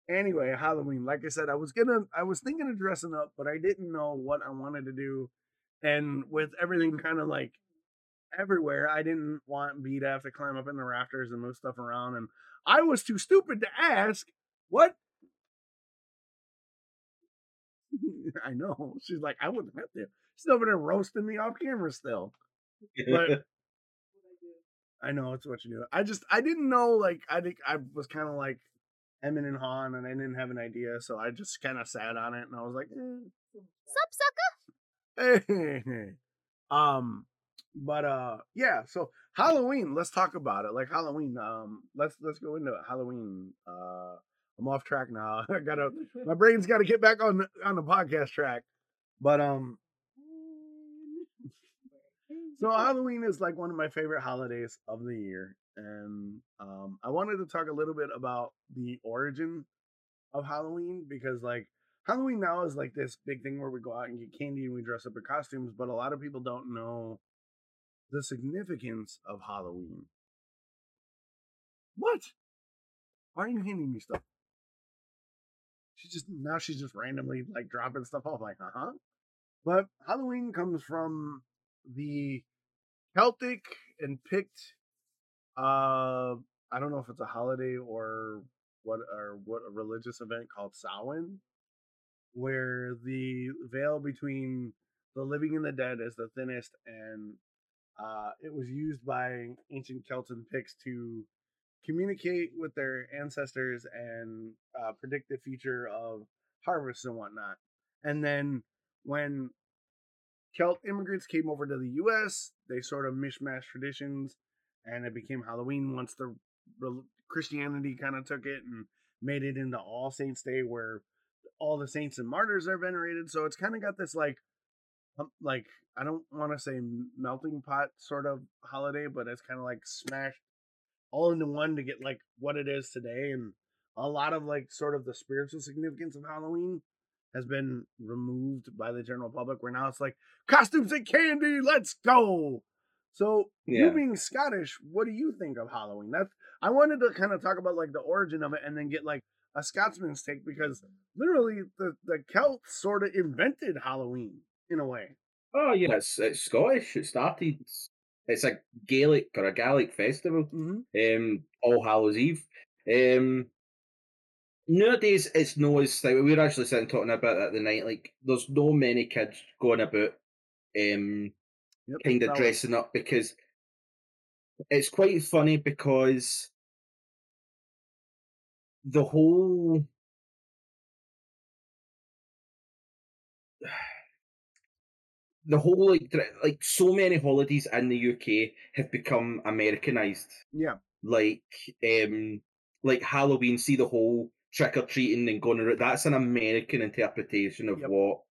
anyway, Halloween. Like I said, I was gonna, I was thinking of dressing up, but I didn't know what I wanted to do. And with everything kind of like everywhere, I didn't want B to have to climb up in the rafters and move stuff around. And I was too stupid to ask what. I know. She's like, I wouldn't have to. She's over there roasting me off camera still. But I know it's what you do. I just I didn't know like I think I was kind of like Emin and Han and I didn't have an idea, so I just kind of sat on it and I was like, eh. Sup, sucker? Hey. um but uh yeah so halloween let's talk about it like halloween um let's let's go into it. halloween uh i'm off track now i gotta my brain's gotta get back on the, on the podcast track but um so halloween is like one of my favorite holidays of the year and um i wanted to talk a little bit about the origin of halloween because like Halloween now is like this big thing where we go out and get candy and we dress up in costumes, but a lot of people don't know the significance of Halloween. What? Why are you handing me stuff? She just now she's just randomly like dropping stuff off, like, uh huh. But Halloween comes from the Celtic and Pict. Uh, I don't know if it's a holiday or what or what a religious event called Samhain where the veil between the living and the dead is the thinnest, and uh, it was used by ancient Celts and Picts to communicate with their ancestors and uh, predict the future of harvests and whatnot. And then when Celt immigrants came over to the U.S., they sort of mishmashed traditions, and it became Halloween once the Christianity kind of took it and made it into All Saints Day, where all the saints and martyrs are venerated. So it's kind of got this like, um, like I don't want to say melting pot sort of holiday, but it's kind of like smashed all into one to get like what it is today. And a lot of like sort of the spiritual significance of Halloween has been removed by the general public. Where now it's like costumes and candy, let's go. So you being Scottish, what do you think of Halloween? That's I wanted to kind of talk about like the origin of it and then get like a Scotsman's take because literally the, the Celts sort of invented Halloween in a way. Oh yeah, it's it's Scottish. It started. It's a Gaelic or a Gaelic festival. Mm-hmm. Um, All Hallows Eve. Um, nowadays it's no as like we were actually sitting talking about that the night. Like, there's no many kids going about, um, Yep. kind of that was- dressing up because it's quite funny because the whole the whole like like so many holidays in the UK have become Americanized. Yeah. Like um like Halloween, see the whole trick or treating and going around. That's an American interpretation of Yep. what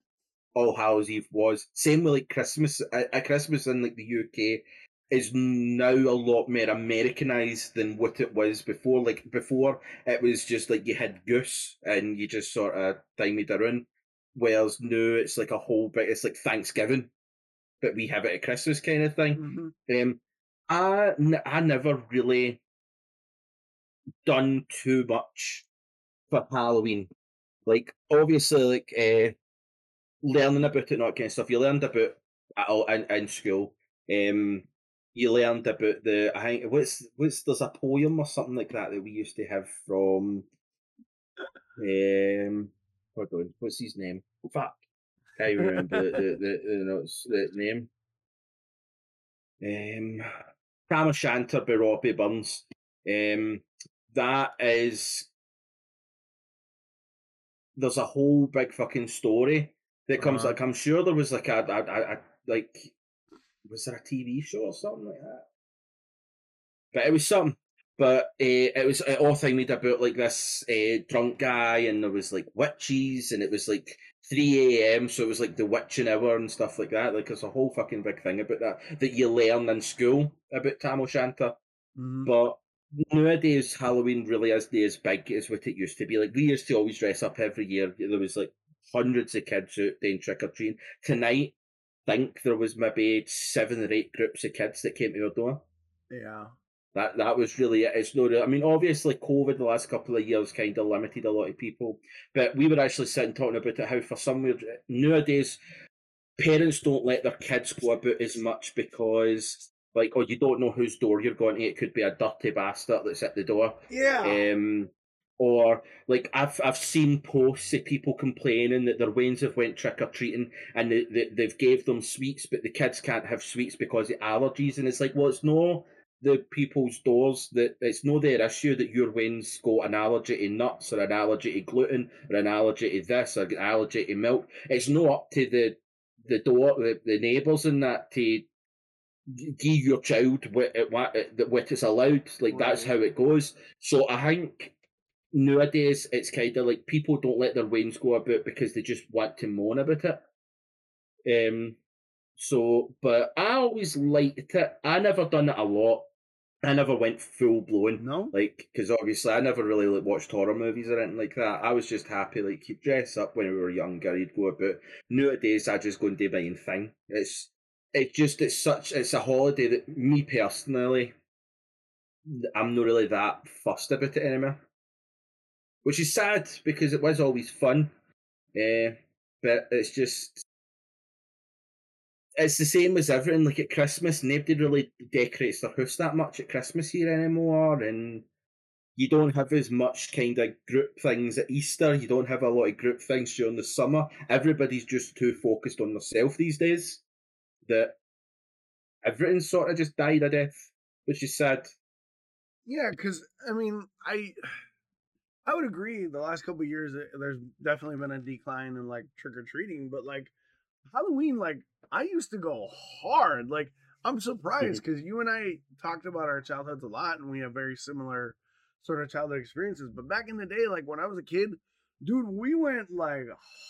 All Hallows Eve was. Same with like Christmas. A, a Christmas in like the UK is now a lot more Americanized than what it was before. Like before, it was just like you had Goose and you just sort of timed around. Whereas now it's like a whole bit. It's like Thanksgiving, but we have it at Christmas kind of thing. Mhm. Um, I n- I never really done too much for Halloween. Like obviously, like uh, learning about it, that kind of stuff. You learned about it all in, in school. Um, you learned about the I think what's what's there's a poem or something like that that we used to have from. Um, hold on, what's his name? Fuck, can't even remember the the, the, the, notes, the name. Um, Tam O'Shanter by Robbie Burns. Um, that is there's a whole big fucking story that comes Uh-huh. like I'm sure there was like a, a, a, a like was there a TV show or something like that? But it was something. But uh, it was uh, all thing made about like this uh, drunk guy, and there was like witches, and it was like three a.m. So it was like the witching hour and stuff like that. Like it's a whole fucking big thing about that that you learn in school about Tam O'Shanter. Mhm. But nowadays, Halloween really isn't as big as what it used to be. Like we used to always dress up every year. There was like hundreds of kids out doing trick or treating. Tonight, think there was maybe seven or eight groups of kids that came to our door. Yeah. That that was really it. It's no. I mean, obviously, COVID the last couple of years kind of limited a lot of people, but we were actually sitting talking about it. How for some weird nowadays, parents don't let their kids go about as much because, like, oh, you don't know whose door you're going to. It could be a dirty bastard that's at the door. Yeah. Um, or like I've I've seen posts of people complaining that their wains have went trick or treating and they, they they've gave them sweets, but the kids can't have sweets because of allergies. And it's like, well, it's no the people's doors that it's no their issue that your wains got an allergy to nuts or an allergy to gluten or an allergy to this or an allergy to milk. It's no up to the the door the, the neighbours and that to give your child what it, what it, what is allowed. Like that's how it goes. So I think nowadays it's kind of like people don't let their wains go about because they just want to moan about it. Um. So, but I always liked it. I never done it a lot. I never went full blown. No. Like, because obviously I never really like watched horror movies or anything like that. I was just happy, like, you dress up when we were younger, you'd go about. Nowadays, I just go and do my own thing. It's, it's just, it's such, it's a holiday that me personally, I'm not really that fussed about it anymore. Which is sad because it was always fun. Uh, but it's just, it's the same as everything. Like at Christmas, nobody really decorates their house that much at Christmas here anymore, and you don't have as much kind of group things at Easter. You don't have a lot of group things during the summer. Everybody's just too focused on themselves these days that everything's sort of just died a death, which is sad. Yeah, because I mean, I I would agree. The last couple of years, uh, there's definitely been a decline in like trick or treating, but like Halloween, like I used to go hard. Like I'm surprised because you and I talked about our childhoods a lot, and we have very similar sort of childhood experiences. But back in the day, like when I was a kid, dude, we went like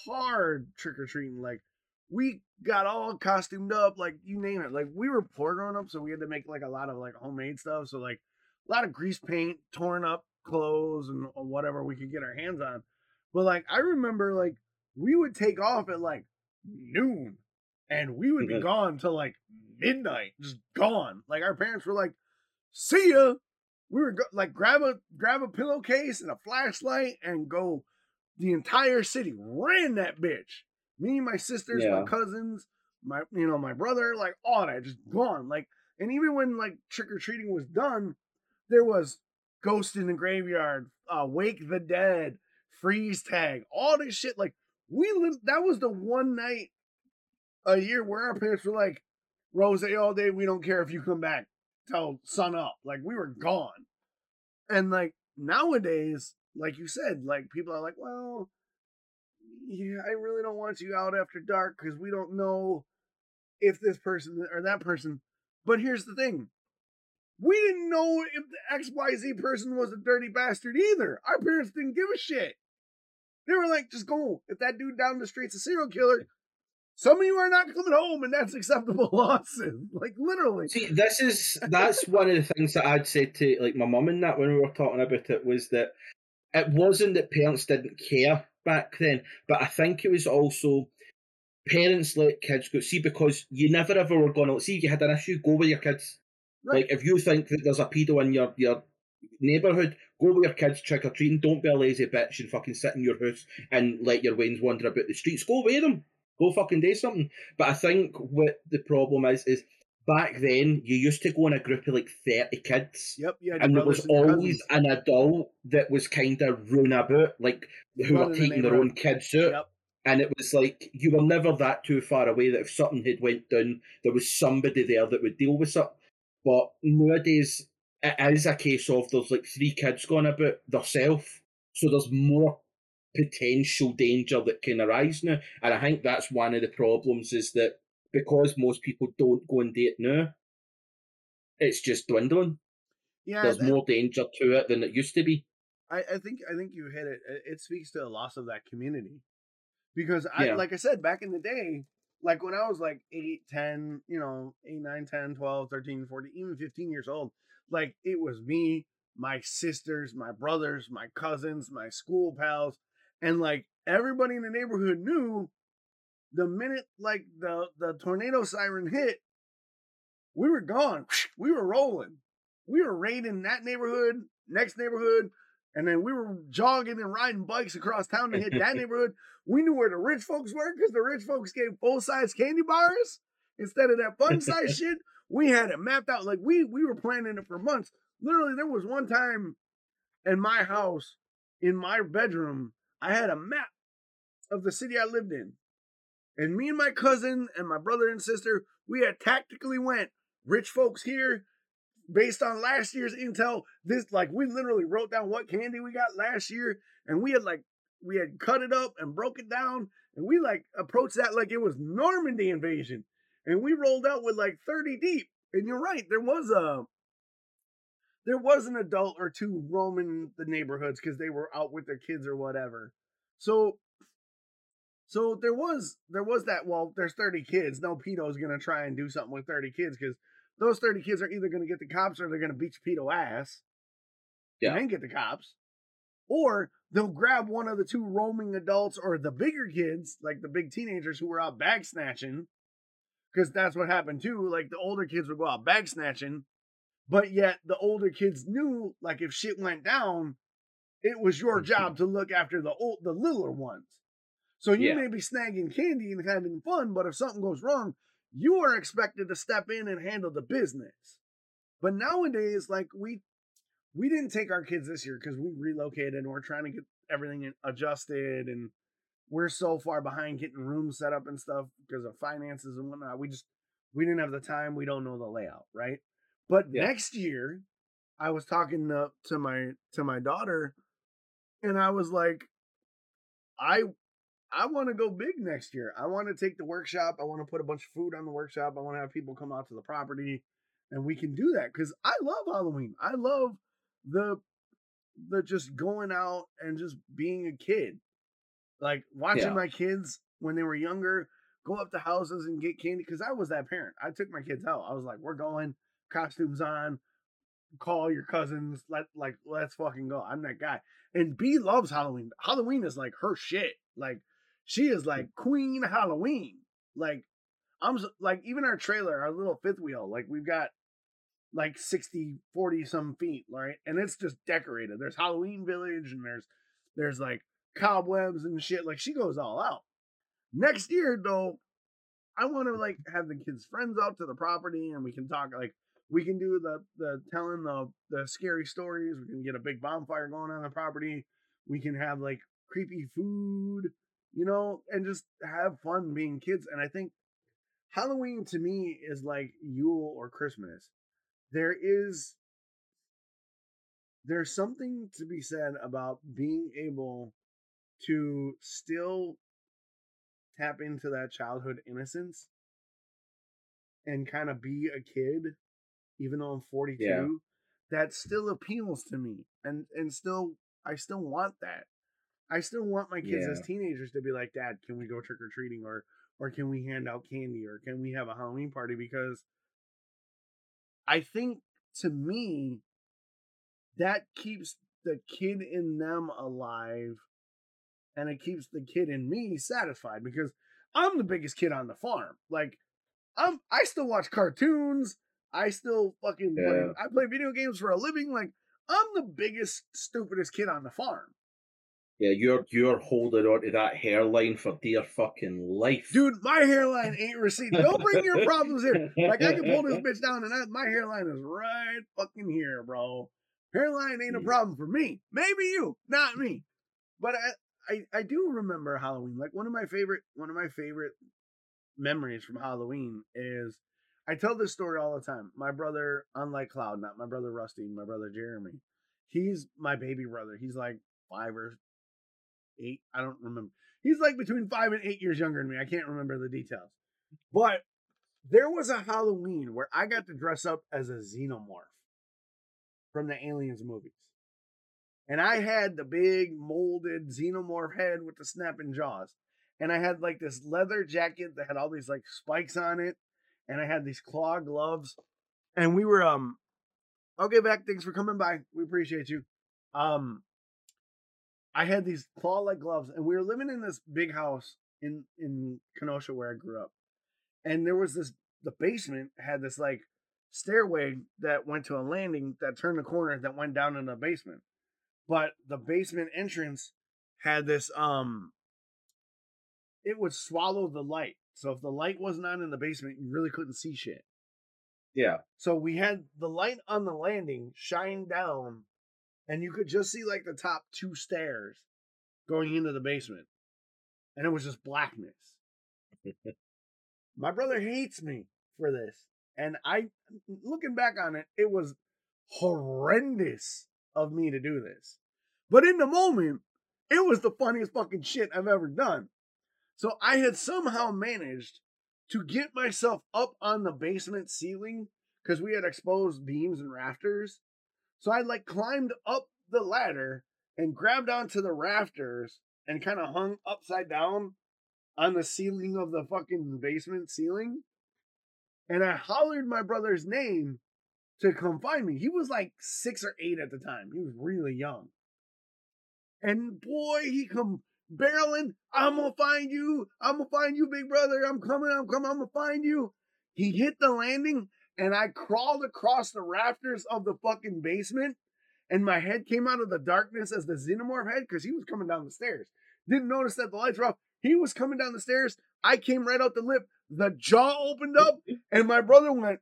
hard trick or treating. Like we got all costumed up, like you name it. Like we were poor growing up, so we had to make like a lot of like homemade stuff. So like a lot of grease paint, torn up clothes, and whatever we could get our hands on. But like I remember, like we would take off at like noon, and we would be Mhm. gone till like midnight, just gone. Like our parents were like, "See ya." We were go- like grab a grab a pillowcase and a flashlight and go the entire city. Ran that bitch. Me, my sisters, my cousins, my you know my brother, like all that, just gone. Like and even when like trick or treating was done, there was Ghost in the Graveyard, uh, Wake the Dead, Freeze Tag, all this shit. Like we lived, that was the one night a year where our parents were like, Rose all day, we don't care if you come back till sun up. Like we were gone. And like nowadays, like you said, like people are like, well, yeah, I really don't want you out after dark because we don't know if this person or that person. But here's the thing. We didn't know if the XYZ person was a dirty bastard either. Our parents didn't give a shit. They were like, just go. If that dude down the street's a serial killer, some of you are not coming home, and that's acceptable losses. Like literally. See, this is that's one of the things that I'd said to like my mum and that when we were talking about it was that it wasn't that parents didn't care back then, but I think it was also parents let kids go. See, because you never ever were going to see if you had an issue, go with your kids. Right. Like if you think that there's a pedo in your your neighbourhood, go with your kids trick or treating. Don't be a lazy bitch and fucking sit in your house and let your wains wander about the streets. Go with them. Go fucking do something. But I think what the problem is is back then you used to go in a group of like thirty kids. Yep. Yeah. And there was always an adult that was kind of running about, like who were the taking their own kids out. Yep. and it was like you were never that too far away that if something had went down, there was somebody there that would deal with it. But nowadays, it is a case of there's like three kids going about themselves, so there's more potential danger that can arise now. And I think that's one of the problems is that because most people don't go and date now, it's just dwindling. Yeah, There's that- more danger to it than it used to be. I, I think I think you hit it. It- speaks to the loss of that community. Because I Yeah. like I said back in the day, like when I was like 8, 10, you know, 8, 9, 10, 12, 13, 14, even 15 years old, like it was me, my sisters, my brothers, my cousins, my school pals, and like everybody in the neighborhood knew the minute like the the tornado siren hit, we were gone. We were rolling. We were raiding that neighborhood, next neighborhood, and then we were jogging and riding bikes across town to hit that neighborhood. We knew where the rich folks were because the rich folks gave full size candy bars instead of that fun size shit. We had it mapped out. Like we we were planning it for months. Literally, there was one time in my house, in my bedroom, I had a map of the city I lived in. And me and my cousin and my brother and sister, we had tactically went rich folks here based on last year's intel. This like we literally wrote down what candy we got last year, and we had like we had cut it up and broke it down, and we like approached that like it was Normandy invasion, and we rolled out with like thirty deep. And you're right, there was a there was an adult or two roaming the neighborhoods because they were out with their kids or whatever. So so there was there was that well there's 30 kids no pedo's gonna try and do something with 30 kids because those 30 kids are either gonna get the cops or they're gonna beat pedo ass Yeah. and then get the cops or they'll grab one of the two roaming adults or the bigger kids like the big teenagers who were out bag snatching because that's what happened too like the older kids would go out bag snatching but yet the older kids knew like if shit went down it was your mm-hmm. job to look after the old the littler ones so you Yeah. may be snagging candy and having fun, but if something goes wrong, you are expected to step in and handle the business. But nowadays, like we we didn't take our kids this year because we relocated and we're trying to get everything adjusted and we're so far behind getting rooms set up and stuff because of finances and whatnot. We just we didn't have the time. We don't know the layout, right? But Yeah. next year, I was talking to, to my to my daughter, and I was like, I I want to go big next year. I want to take the workshop. I want to put a bunch of food on the workshop. I want to have people come out to the property, and we can do that because I love Halloween. I love the the just going out and just being a kid, like watching Yeah. my kids when they were younger go up to houses and get candy because I was that parent. I took my kids out. I was like, we're going, costumes on, call your cousins, let like let's fucking go. I'm that guy. And B loves Halloween. Halloween is like her shit. Like she is hmm. like Queen Halloween. Like I'm like even our trailer, our little fifth wheel, like we've got like 60, 40 some feet, right? And it's just decorated. There's Halloween Village and there's there's like cobwebs and shit. Like she goes all out. Next year though, I want to like have the kids' friends out to the property and we can talk like we can do the the telling the the scary stories. We can get a big bonfire going on the property. We can have like creepy food, you know, and just have fun being kids. And I think Halloween to me is like Yule or Christmas. There is there's something to be said about being able to still tap into that childhood innocence and kind of be a kid even though I'm 42 Yeah. that still appeals to me and and still I still want that I still want my kids as teenagers to be like dad can we go trick or treating or or can we hand out candy or can we have a Halloween party because I think to me that keeps the kid in them alive and it keeps the kid in me satisfied because I'm the biggest kid on the farm. Like I'm I still watch cartoons. I still fucking play, I play video games for a living. Like I'm the biggest stupidest kid on the farm. Yeah, you're you're holding on to that hairline for dear fucking life, Dude, my hairline ain't receding. Don't bring your problems here. Like I can pull this bitch down and I, my hairline is right fucking here, bro. Hairline ain't a mm. problem for me. Maybe you, not me. But I I I do remember Halloween. Like one of my favorite one of my favorite memories from Halloween is I tell this story all the time. My brother, unlike Cloud, not my brother Rusty, my brother Jeremy, he's my baby brother. He's like five or eight. I don't remember. He's like between five and eight years younger than me. I can't remember the details. But there was a Halloween where I got to dress up as a xenomorph from the Aliens movies. And I had the big molded xenomorph head with the snapping jaws. And I had like this leather jacket that had all these like spikes on it. And I had these claw gloves. And we were um okay back, thanks for coming by. We appreciate you. Um I had these claw like gloves and we were living in this big house in in Kenosha where I grew up. And there was this the basement had this like stairway that went to a landing that turned the corner that went down in the basement but the basement entrance had this um it would swallow the light so if the light wasn't on in the basement you really couldn't see shit Yeah. so we had the light on the landing shine down and you could just see like the top two stairs going into the basement and it was just blackness my brother hates me for this and i looking back on it it was horrendous of me to do this. But in the moment, it was the funniest fucking shit I've ever done. So I had somehow managed to get myself up on the basement ceiling because we had exposed beams and rafters. So I like climbed up the ladder and grabbed onto the rafters and kind of hung upside down on the ceiling of the fucking basement ceiling. And I hollered my brother's name to come find me. He was like six or eight at the time. He was really young. And boy, he come barreling. I'm gonna find you. I'm gonna find you, big brother. I'm coming. I'm coming. I'm gonna find you. He hit the landing, and I crawled across the rafters of the fucking basement. And my head came out of the darkness as the xenomorph head because he was coming down the stairs. Didn't notice that the lights were off. He was coming down the stairs. I came right out the lip. The jaw opened up, and my brother went,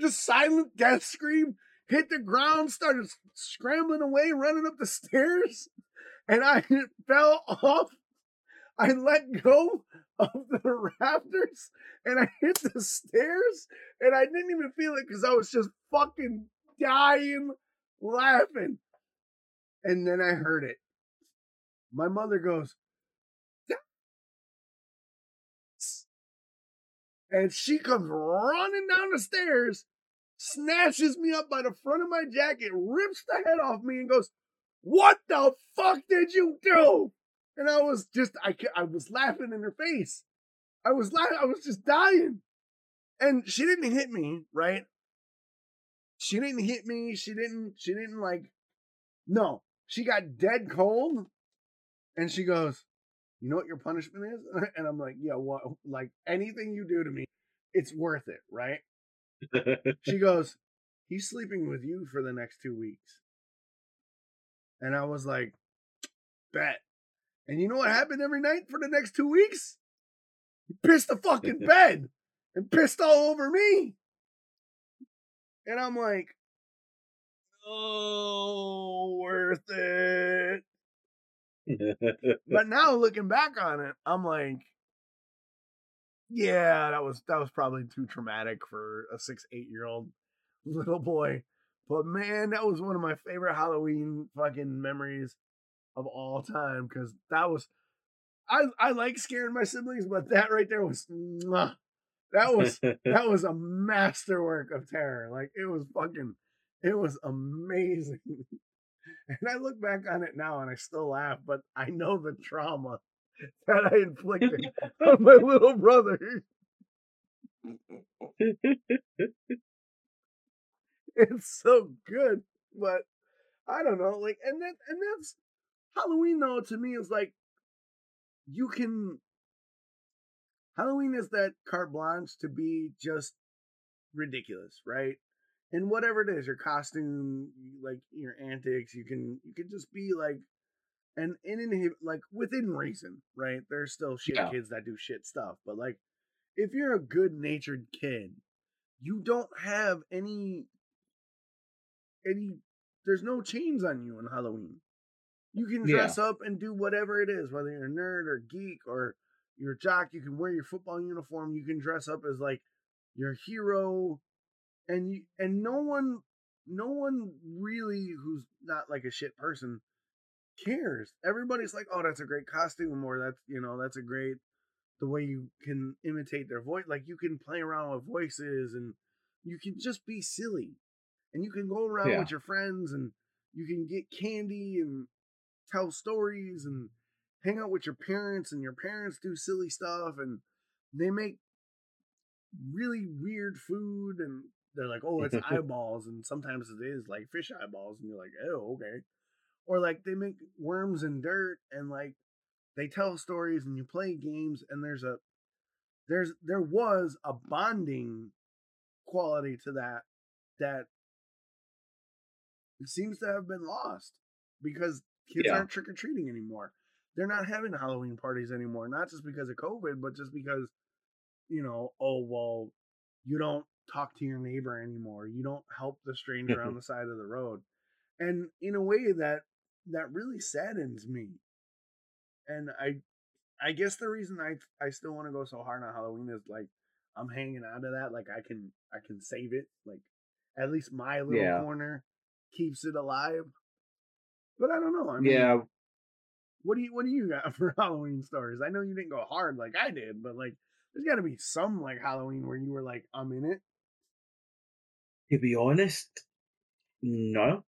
just silent death scream, hit the ground, started scrambling away, running up the stairs, and I fell off. I let go of the rafters and I hit the stairs and I didn't even feel it because I was just fucking dying laughing. And then I heard it. My mother goes, and she comes running down the stairs, snatches me up by the front of my jacket, rips the head off me, and goes, "What the fuck did you do?" And I was just, I, I was laughing in her face. I was laughing. I was just dying. And she didn't hit me, right? She didn't hit me. She didn't. She didn't like. No, she got dead cold, and she goes, you know what your punishment is? And I'm like, yeah, what? Like anything you do to me, it's worth it, right? she goes, he's sleeping with you for the next two weeks. And I was like, bet. And you know what happened every night for the next two weeks? He pissed the fucking bed and pissed all over me. And I'm like, oh, worth it but now looking back on it, I'm like, yeah, that was that was probably too traumatic for a six, eight year old little boy. But man, that was one of my favorite Halloween fucking memories of all time because that was I I like scaring my siblings, but that right there was mwah, that was that was a masterwork of terror. Like it was fucking it was amazing. And I look back on it now and I still laugh, but I know the trauma that I inflicted on my little brother. it's so good, but I don't know, like, and that, and that's Halloween though. To me, is like you can. Halloween is that carte blanche to be just ridiculous, right? and whatever it is, your costume, like your antics, you can you can just be like and in like within reason, right? There's still shit yeah. kids that do shit stuff, but like if you're a good natured kid, you don't have any any there's no chains on you on Halloween. You can Yeah. dress up and do whatever it is, whether you're a nerd or geek or you're a jock. You can wear your football uniform. You can dress up as like your hero, and you and no one, no one really who's not like a shit person cares. Everybody's like, oh, that's a great costume, or that's you know that's a great the way you can imitate their voice. Like you can play around with voices and you can just be silly. And you can go around Yeah. with your friends and you can get candy and tell stories and hang out with your parents and your parents do silly stuff and they make really weird food and they're like, oh, it's eyeballs, and sometimes it is like fish eyeballs, and you're like, oh, okay. Or like they make worms and dirt and like they tell stories and you play games and there's a there's there was a bonding quality to that that seems to have been lost because kids Yeah. aren't trick or treating anymore. They're not having Halloween parties anymore, not just because of COVID, but just because you know, oh well, you don't talk to your neighbor anymore. You don't help the stranger on mm-hmm. the side of the road. And in a way that that really saddens me. And I I guess the reason I I still want to go so hard on Halloween is like I'm hanging on to that. Like I can I can save it. Like at least my little Yeah. corner keeps it alive. But I don't know. I mean, yeah, what do you what do you got for Halloween stories? I know you didn't go hard like I did, but like there's got to be some like Halloween where you were like I'm in it. to be honest, no.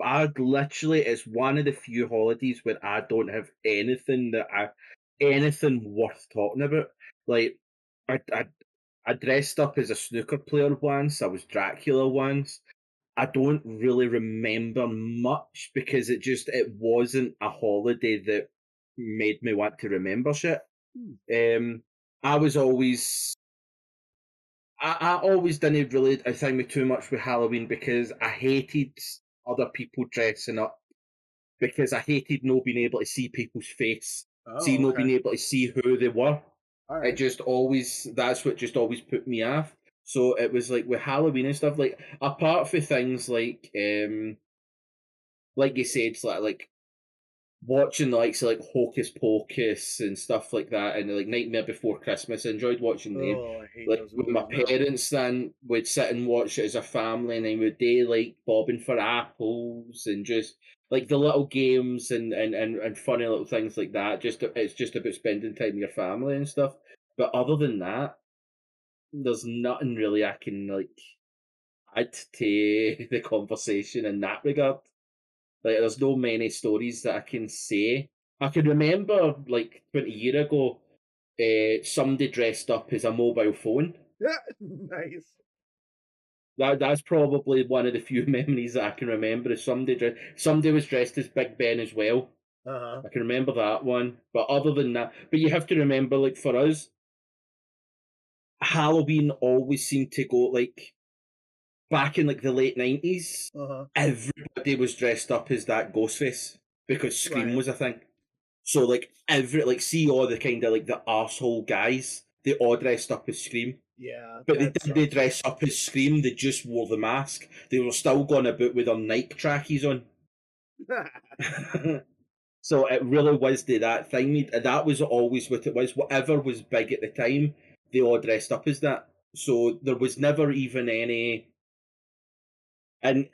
I'd literally, it's one of the few holidays where I don't have anything that I, anything worth talking about. Like, I, I, I dressed up as a snooker player once. I was Dracula once. I don't really remember much because it just it wasn't a holiday that made me want to remember shit. Um, I was always I, I always didn't really thing me too much with Halloween because I hated other people dressing up because I hated not being able to see people's face, Oh, see not being able to see who they were. All It just always that's what just always put me off. So it was like with Halloween and stuff, like apart from things like um like you said, like like watching the likes of like Hocus Pocus and stuff like that and like Nightmare Before Christmas. I enjoyed watching them. Oh, Like with my parents then we'd sit and watch it as a family and then would they like bobbing for apples and just like the little games and, and, and, and funny little things like that. Just it's just about spending time with your family and stuff. But other than that, there's nothing really I can like add to the conversation in that regard. Like there's no many stories that I can say. I can remember like twenty year ago, uh, somebody dressed up as a mobile phone. Yeah, nice. That that's probably one of the few memories that I can remember. Is somebody dressed, somebody was dressed as Big Ben as well. Uh huh. I can remember that one. But other than that, but you have to remember, like for us, Halloween always seemed to go like back in like the late nineties. Uh huh. Everybody was dressed up as that Ghostface because Scream Right. was a thing. So like every like see all the kind of like the asshole guys, they all dressed up as Scream. Yeah. But they didn't they dress up as Scream, they just wore the mask. They were still going about with their Nike trackies on. so it really was the, that thing. That was always what it was. Whatever was big at the time, they all dressed up as that. So there was never even any. And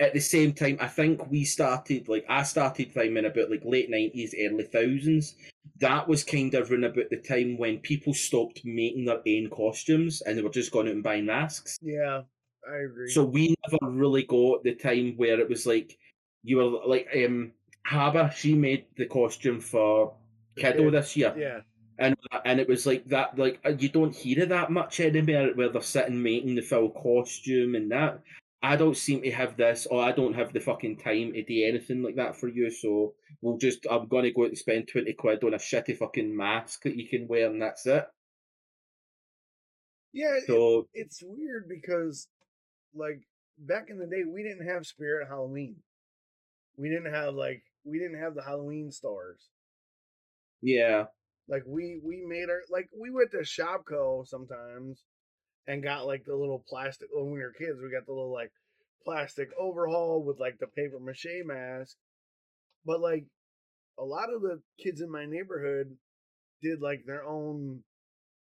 at the same time, I think we started like I started climbing about like late nineties, early thousands. That was kind of around about the time when people stopped making their own costumes and they were just going out and buying masks. yeah, I agree. So we never really got the time where it was like you were like um Haba, she made the costume for Kiddo kid. this year. yeah. And and it was like that like uh, you don't hear it that much anymore where they're sitting making the full costume and that. I don't seem to have this or I don't have the fucking time to do anything like that for you, so we'll just I'm gonna go out and spend twenty quid on a shitty fucking mask that you can wear and that's it. Yeah, it- So it's weird because like back in the day we didn't have spirit halloween we didn't have like we didn't have the halloween stars yeah. Like we we made our like we went to Shopko sometimes and got like the little plastic when we were kids we got the little like plastic overhaul with like the paper mache mask. But like a lot of the kids in my neighborhood did like their own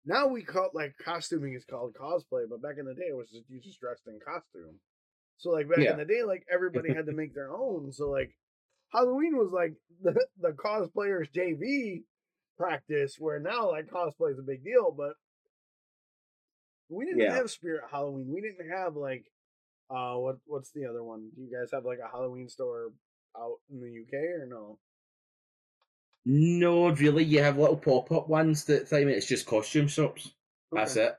now we call like costuming is called cosplay, but back in the day it was just you just dressed in costume. So like back Yeah. in the day, like everybody had to make their own. So like Halloween was like the the cosplayers JV practice, where now like cosplay is a big deal, but we didn't Yeah. have Spirit Halloween. We didn't have like uh what what's the other one? Do you guys have like a Halloween store out in the UK or no? No, really, you have little pop up ones that time it's just costume shops. That's it.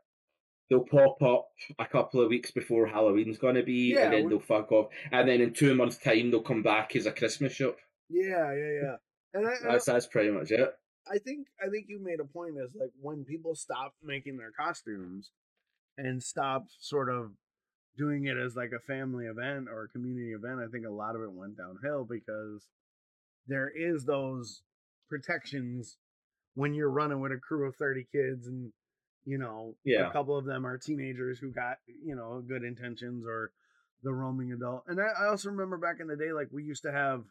They'll pop up a couple of weeks before Halloween's going to be, Yeah, and then we- they'll fuck off. And then in two months' time, they'll come back as a Christmas shop. Yeah, yeah, yeah. And I, and I- That's that's pretty much it. I think I think you made a point is like when people stop making their costumes and stop sort of doing it as like a family event or a community event, I think a lot of it went downhill because there is those protections when you're running with a crew of 30 kids and you know Yeah. a couple of them are teenagers who got you know good intentions or the roaming adult and I, I also remember back in the day like we used to have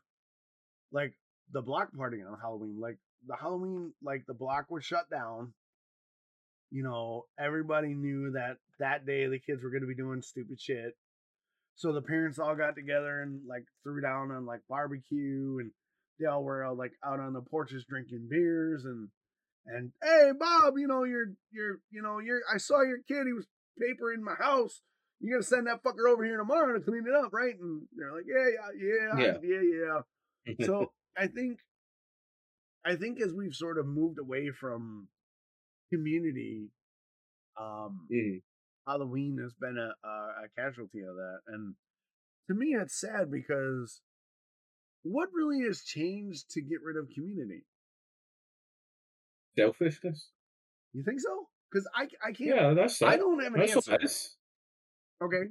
like the block party on halloween like the halloween like the block was shut down you know everybody knew that that day the kids were going to be doing stupid shit so the parents all got together and like threw down on like barbecue and they all were uh, like out on the porches drinking beers and and hey Bob, you know you're you're you know you're I saw your kid. He was papering my house. You gotta send that fucker over here tomorrow to clean it up, right? And they're like, yeah, yeah, yeah, Yeah. yeah, yeah. So I think I think as we've sort of moved away from community, um, Mhm. Halloween has been a, a a casualty of that, and to me, it's sad because what really has changed to get rid of community? Selfishness. You think so? Because I I can't. Yeah, that's. I don't have an that's answer. Okay,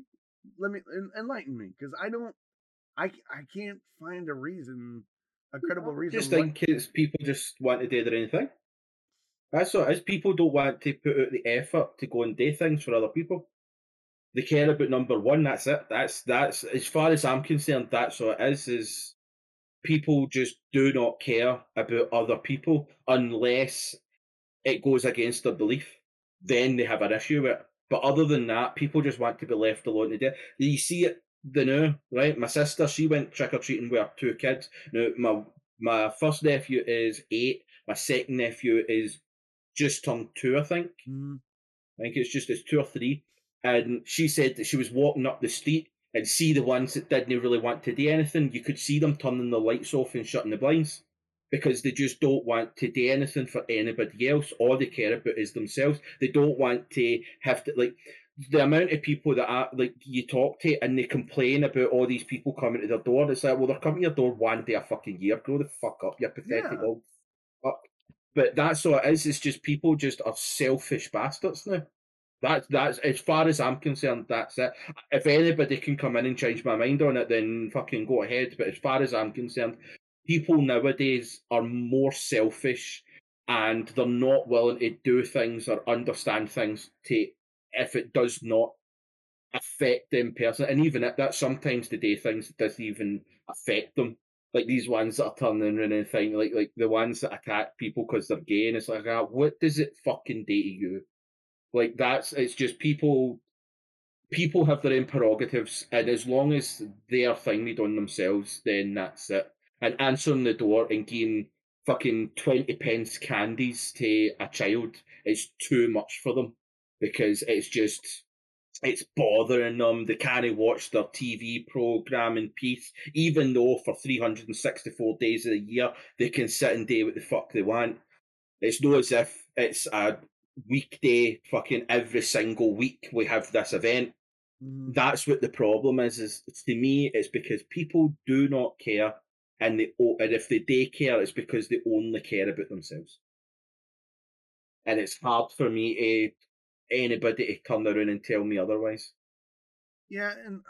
let me enlighten me because I don't. I I can't find a reason, a credible reason. Just why- think it's people just want to do their own thing. That's what it is. People don't want to put out the effort to go and do things for other people. They care about number one. That's it. That's that's as far as I'm concerned. That's what it is. Is people just do not care about other people unless it goes against their belief. Then they have an issue with it. But other than that, people just want to be left alone to do. You see it the now, right? My sister, she went trick or treating with her two kids. Now, my my first nephew is eight. My second nephew is just turned two, I think. Mm, I think it's just it's two or three. And she said that she was walking up the street and see the ones that didn't really want to do anything. You could see them turning the lights off and shutting the blinds because they just don't want to do anything for anybody else. All they care about is themselves. They don't want to have to like the amount of people that are like you talk to and they complain about all these people coming to their door. And It's like, well, they're coming to your door one day a fucking year. Grow the fuck up, you pathetic Yeah. old fuck. But that's what it is. It's just people just are selfish bastards now. That's that's as far as I'm concerned. That's it. If anybody can come in and change my mind on it, then fucking go ahead. But as far as I'm concerned, people nowadays are more selfish, and they're not willing to do things or understand things to if it does not affect them personally. And even at that, sometimes do things doesn't even affect them. Like these ones that are turning and thing, like like the ones that attack people because they're gay, and it's like, ah, what does it fucking do to you? Like that's it's just people. People have their own prerogatives, and as long as they are finally done themselves, then that's it. And answering the door and giving fucking twenty pence candies to a child is too much for them because it's just it's bothering them. They can't watch their TV program in peace, even though for 364 days of the year they can sit and do what the fuck they want. It's not as if it's a weekday fucking every single week we have this event. mm, That's what the problem is. Is to me, it's because people do not care, and they and if they do care, it's because they only care about themselves. And it's hard for me to anybody to turn around and tell me otherwise. Yeah, and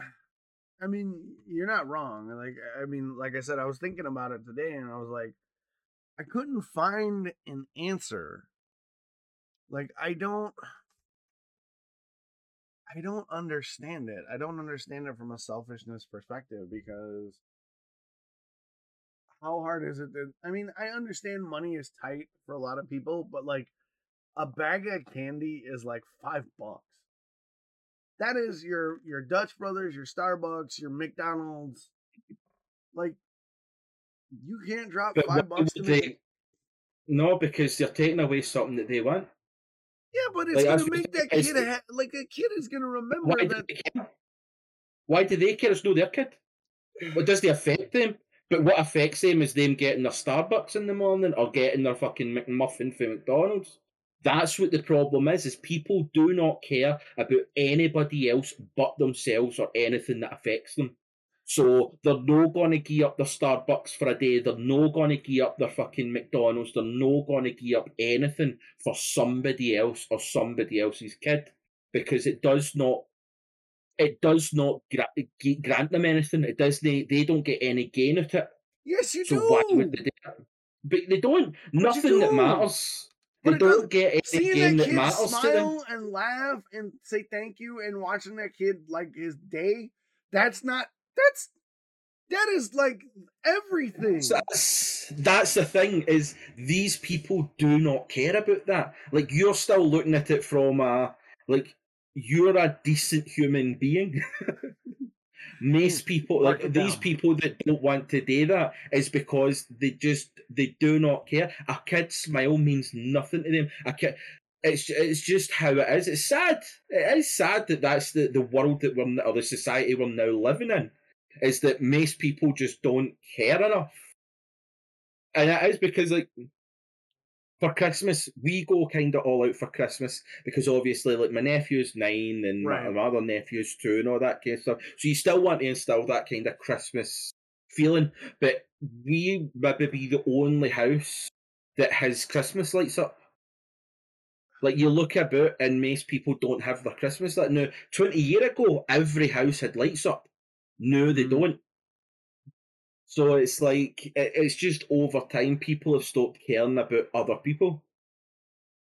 I mean, you're not wrong. Like, I mean, like I said, I was thinking about it today, and I was like, I couldn't find an answer. Like, I don't. I don't understand it. I don't understand it from a selfishness perspective because how hard is it to, I mean, I understand money is tight for a lot of people, but like a bag of candy is like five bucks. That is your your Dutch Brothers, your Starbucks, your McDonald's. Like you can't drop But five bucks to they? No, because they're taking away something that they want. Yeah, but it's Like, gonna make that kid ha- like a kid is gonna remember Why do that. they? Why do they care? It's no their kid. What does they affect them? But what affects them is them getting their Starbucks in the morning or getting their fucking McMuffin from McDonald's. That's what the problem is, is people do not care about anybody else but themselves or anything that affects them. So they're no gonna gear up their Starbucks for a day, they're no gonna gear up their fucking McDonald's, they're no gonna gear up anything for somebody else or somebody else's kid. Because it does not it does not gra- grant them anything. It does they they don't get any gain out of it. Yes, you So do. why would they do it? But they don't. Nothing that matters. But don't get any Seeing gain that that kid matters to them. smile and laugh and say thank you and watching that kid like his day, that's not that's that is like everything. So that's that's the thing is these people do not care about that. Like you're still looking at it from a like you're a decent human being. Most people, like these down. people that don't want to do that, is because they just they do not care. A kid's smile means nothing to them. A kid, it's it's just how it is. It's sad. It is sad that that's the, the world that we're or the society we're now living in. Is that most people just don't care enough, and it is because like for Christmas we go kind of all out for Christmas because obviously like my nephew's nine and my- Right. my other nephews two and all that kind of stuff. So you still want to instill that kind of Christmas feeling, but we maybe be the only house that has Christmas lights up. Like you look about and most people don't have their Christmas light. Now, twenty year ago, every house had lights up. No, they Mhm. don't. So it's like it- it's just over time people have stopped caring about other people.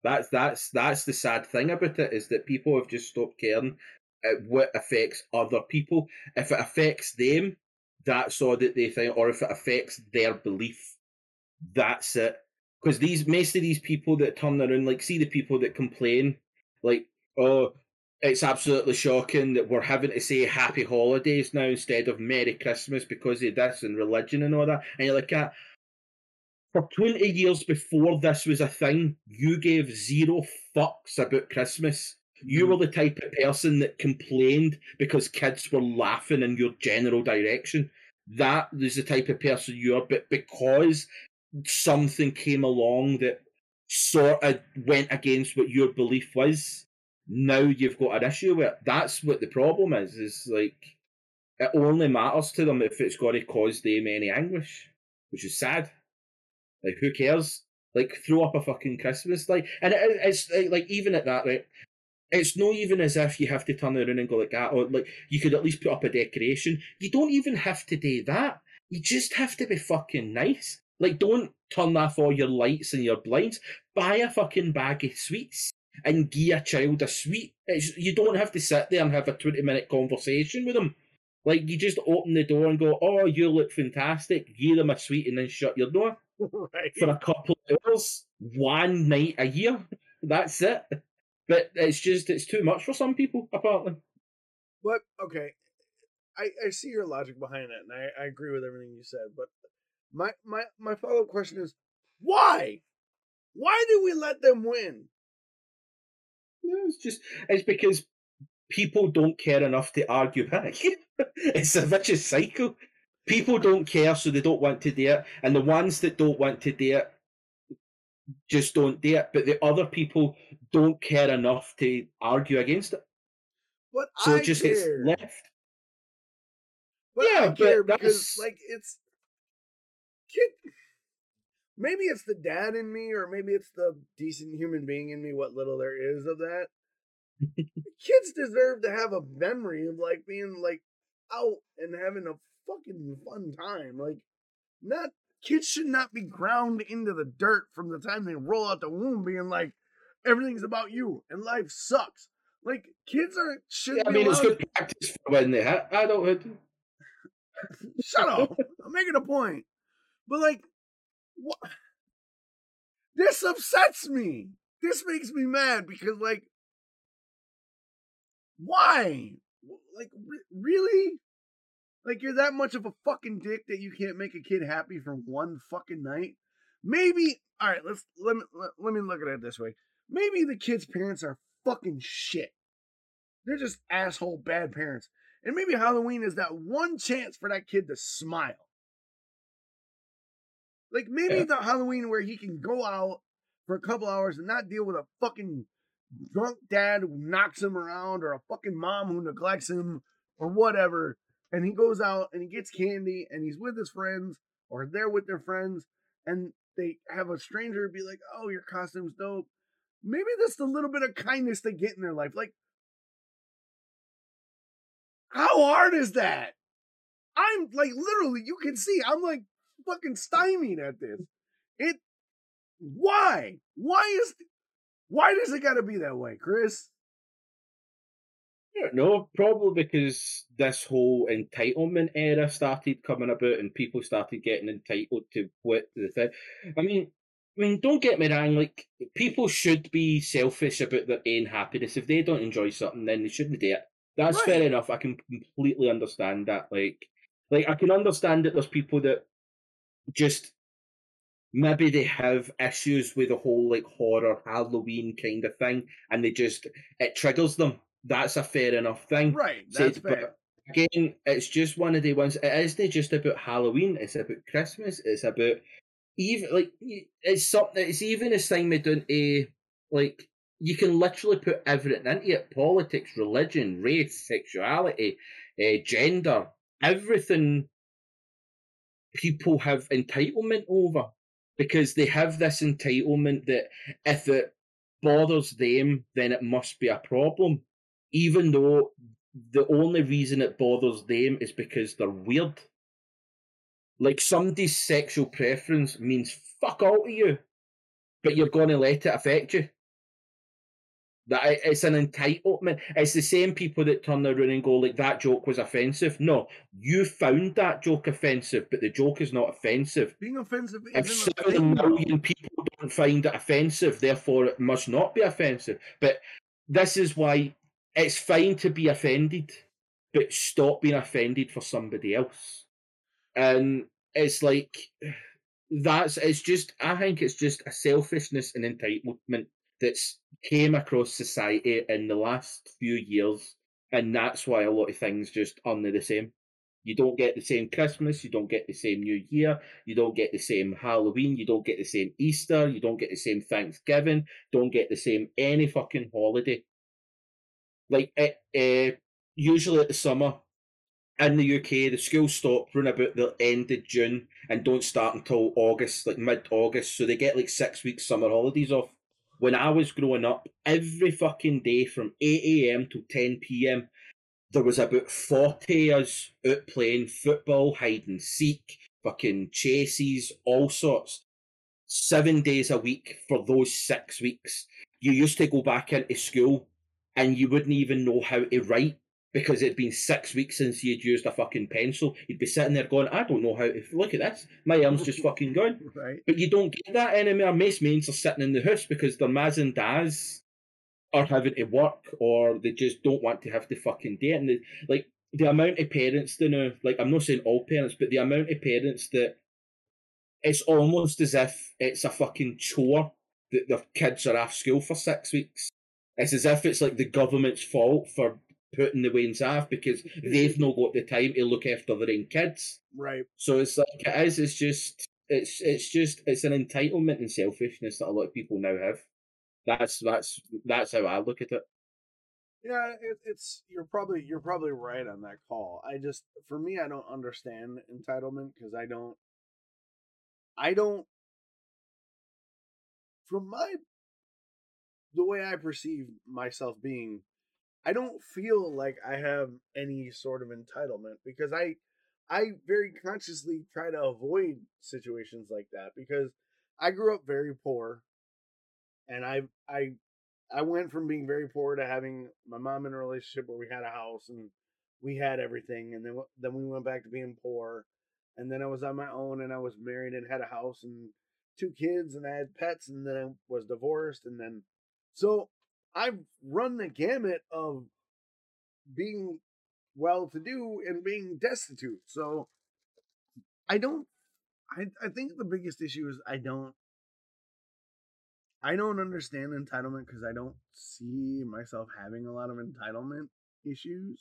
That's that's that's the sad thing about it is that people have just stopped caring at what affects other people. If it affects them, that's all that they think, or if it affects their belief, that's it. Because these most of these people that turn around, like see the people that complain, like, oh, it's absolutely shocking that we're having to say happy holidays now instead of Merry Christmas because of this and religion and all that. And you're like, ah, for 20 years before this was a thing, you gave zero fucks about Christmas. You were the type of person that complained because kids were laughing in your general direction. That is the type of person you are, but because something came along that sort of went against what your belief was, now you've got an issue with it. That's what the problem is. Is like it only matters to them if it's going to cause them any anguish, which is sad. Like who cares? Like throw up a fucking Christmas like, and it, it's like, even at that right. It's not even as if you have to turn around and go like that, or like you could at least put up a decoration. You don't even have to do that. You just have to be fucking nice. Like, don't turn off all your lights and your blinds. Buy a fucking bag of sweets and give a child a sweet. It's, you don't have to sit there and have a 20 minute conversation with them. Like, you just open the door and go, Oh, you look fantastic. Give them a sweet and then shut your door right. for a couple of hours, one night a year. That's it. But it's just, it's too much for some people, apparently. But okay, I I see your logic behind it, and I, I agree with everything you said. But my my my follow up question is why? Why do we let them win? No, it's just it's because people don't care enough to argue back. it's a vicious cycle. People don't care, so they don't want to do it, and the ones that don't want to do it just don't do it. But the other people don't care enough to argue against it, But so I it just care. gets left. But Yeah, I but because that's- like it's kid. Maybe it's the dad in me, or maybe it's the decent human being in me. What little there is of that. Kids deserve to have a memory of like being like out and having a fucking fun time. Like, not kids should not be ground into the dirt from the time they roll out the womb, being like everything's about you and life sucks. Like kids are should. Yeah, I mean, it's good practice for when they hit adulthood. Shut up! I'm making a point. But like, what? This upsets me. This makes me mad because like, why? Like, re- really? Like, you're that much of a fucking dick that you can't make a kid happy for one fucking night? Maybe. All right, let's let me let, let me look at it this way. Maybe the kid's parents are fucking shit. They're just asshole bad parents. And maybe Halloween is that one chance for that kid to smile. Like maybe Yeah. the Halloween where he can go out for a couple hours and not deal with a fucking drunk dad who knocks him around or a fucking mom who neglects him or whatever. And he goes out and he gets candy and he's with his friends or they're with their friends and they have a stranger be like, oh, your costume's dope. Maybe that's a little bit of kindness they get in their life. Like, how hard is that? I'm like literally, you can see, I'm like fucking stymied at this. It, why? Why is, why does it gotta be that way, Chris? I don't know, probably because this whole entitlement era started coming about and people started getting entitled to what the thing. I mean, I mean, don't get me wrong. Like people should be selfish about their own happiness. If they don't enjoy something, then they shouldn't do it. That's Right. fair enough. I can completely understand that. Like, like I can understand that there's people that just maybe they have issues with the whole like horror Halloween kind of thing, and they just it triggers them. That's a fair enough thing. Right, So that's but fair. Again, it's just one of the ones. It isn't just about Halloween. It's about Christmas. It's about even like it's something. It's even a thing we doing a like. You can literally put everything into it: politics, religion, race, sexuality, uh, gender, everything. People have entitlement over because they have this entitlement that if it bothers them, then it must be a problem even though the only reason it bothers them is because they're weird. Like somebody's sexual preference means fuck all to you, but you're going to let it affect you. That it's an entitlement. It's the same people that turn around and go like that joke was offensive. No, you found that joke offensive, but the joke is not offensive. Being offensive If seven million people don't find it offensive, therefore it must not be offensive. But this is why it's fine to be offended, but stop being offended for somebody else. And it's like that's it's just I think it's just a selfishness and entitlement that's came across society in the last few years, and that's why a lot of things just aren't the same. You don't get the same Christmas, you don't get the same New Year, you don't get the same Halloween, you don't get the same Easter, you don't get the same Thanksgiving, don't get the same any fucking holiday. Like it, uh, usually at the summer in the UK, the schools stop run about the end of June and don't start until August, like mid August. So they get like six weeks summer holidays off. When I was growing up, every fucking day from 8 a.m. to 10 p.m., there was about 40 of us out playing football, hide and seek, fucking chases, all sorts. Seven days a week for those six weeks. You used to go back into school and you wouldn't even know how to write because it'd been six weeks since you'd used a fucking pencil. He'd be sitting there going, I don't know how to look at this. My arm's just fucking gone. Right. But you don't get that anymore. Most mates are sitting in the house because their mas and dads are having to work or they just don't want to have to fucking do it. And they, like the amount of parents that know, like I'm not saying all parents, but the amount of parents that it's almost as if it's a fucking chore that their kids are off school for six weeks. It's as if it's like the government's fault for putting the wains off because they've not got the time to look after their own kids. Right. So it's like it is. It's just it's it's just it's an entitlement and selfishness that a lot of people now have. That's that's that's how I look at it. Yeah, it, it's you're probably you're probably right on that call. I just for me, I don't understand entitlement because I don't, I don't. From my, the way I perceive myself being, I don't feel like I have any sort of entitlement because I, I very consciously try to avoid situations like that because I grew up very poor, and I I I went from being very poor to having my mom in a relationship where we had a house and we had everything, and then then we went back to being poor, and then I was on my own and I was married and had a house and two kids and I had pets, and then I was divorced, and then so I've run the gamut of being well to do and being destitute. So I don't I I think the biggest issue is I don't I don't understand entitlement because I don't see myself having a lot of entitlement issues.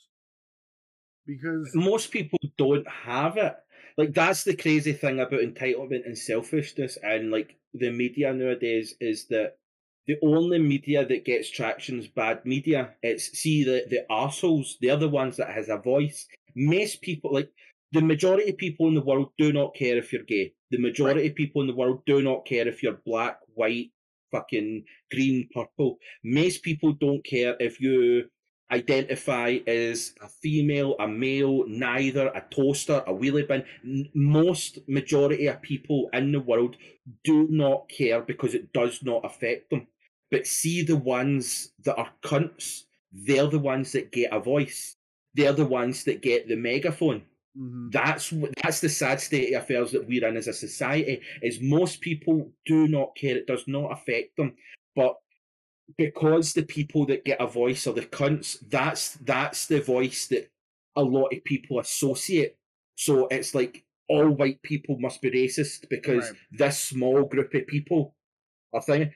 Because most people don't have it. Like that's the crazy thing about entitlement and selfishness and like the media nowadays is that the only media that gets traction is bad media. It's see the the assholes. The ones that has a voice. Most people like the majority of people in the world do not care if you're gay. The majority right. of people in the world do not care if you're black, white, fucking green, purple. Most people don't care if you identify as a female, a male, neither, a toaster, a wheelie bin. Most majority of people in the world do not care because it does not affect them. But see the ones that are cunts, they're the ones that get a voice. They're the ones that get the megaphone. Mm-hmm. That's that's the sad state of affairs that we're in as a society. Is most people do not care; it does not affect them. But because the people that get a voice are the cunts, that's that's the voice that a lot of people associate. So it's like all white people must be racist because right. this small group of people are thinking.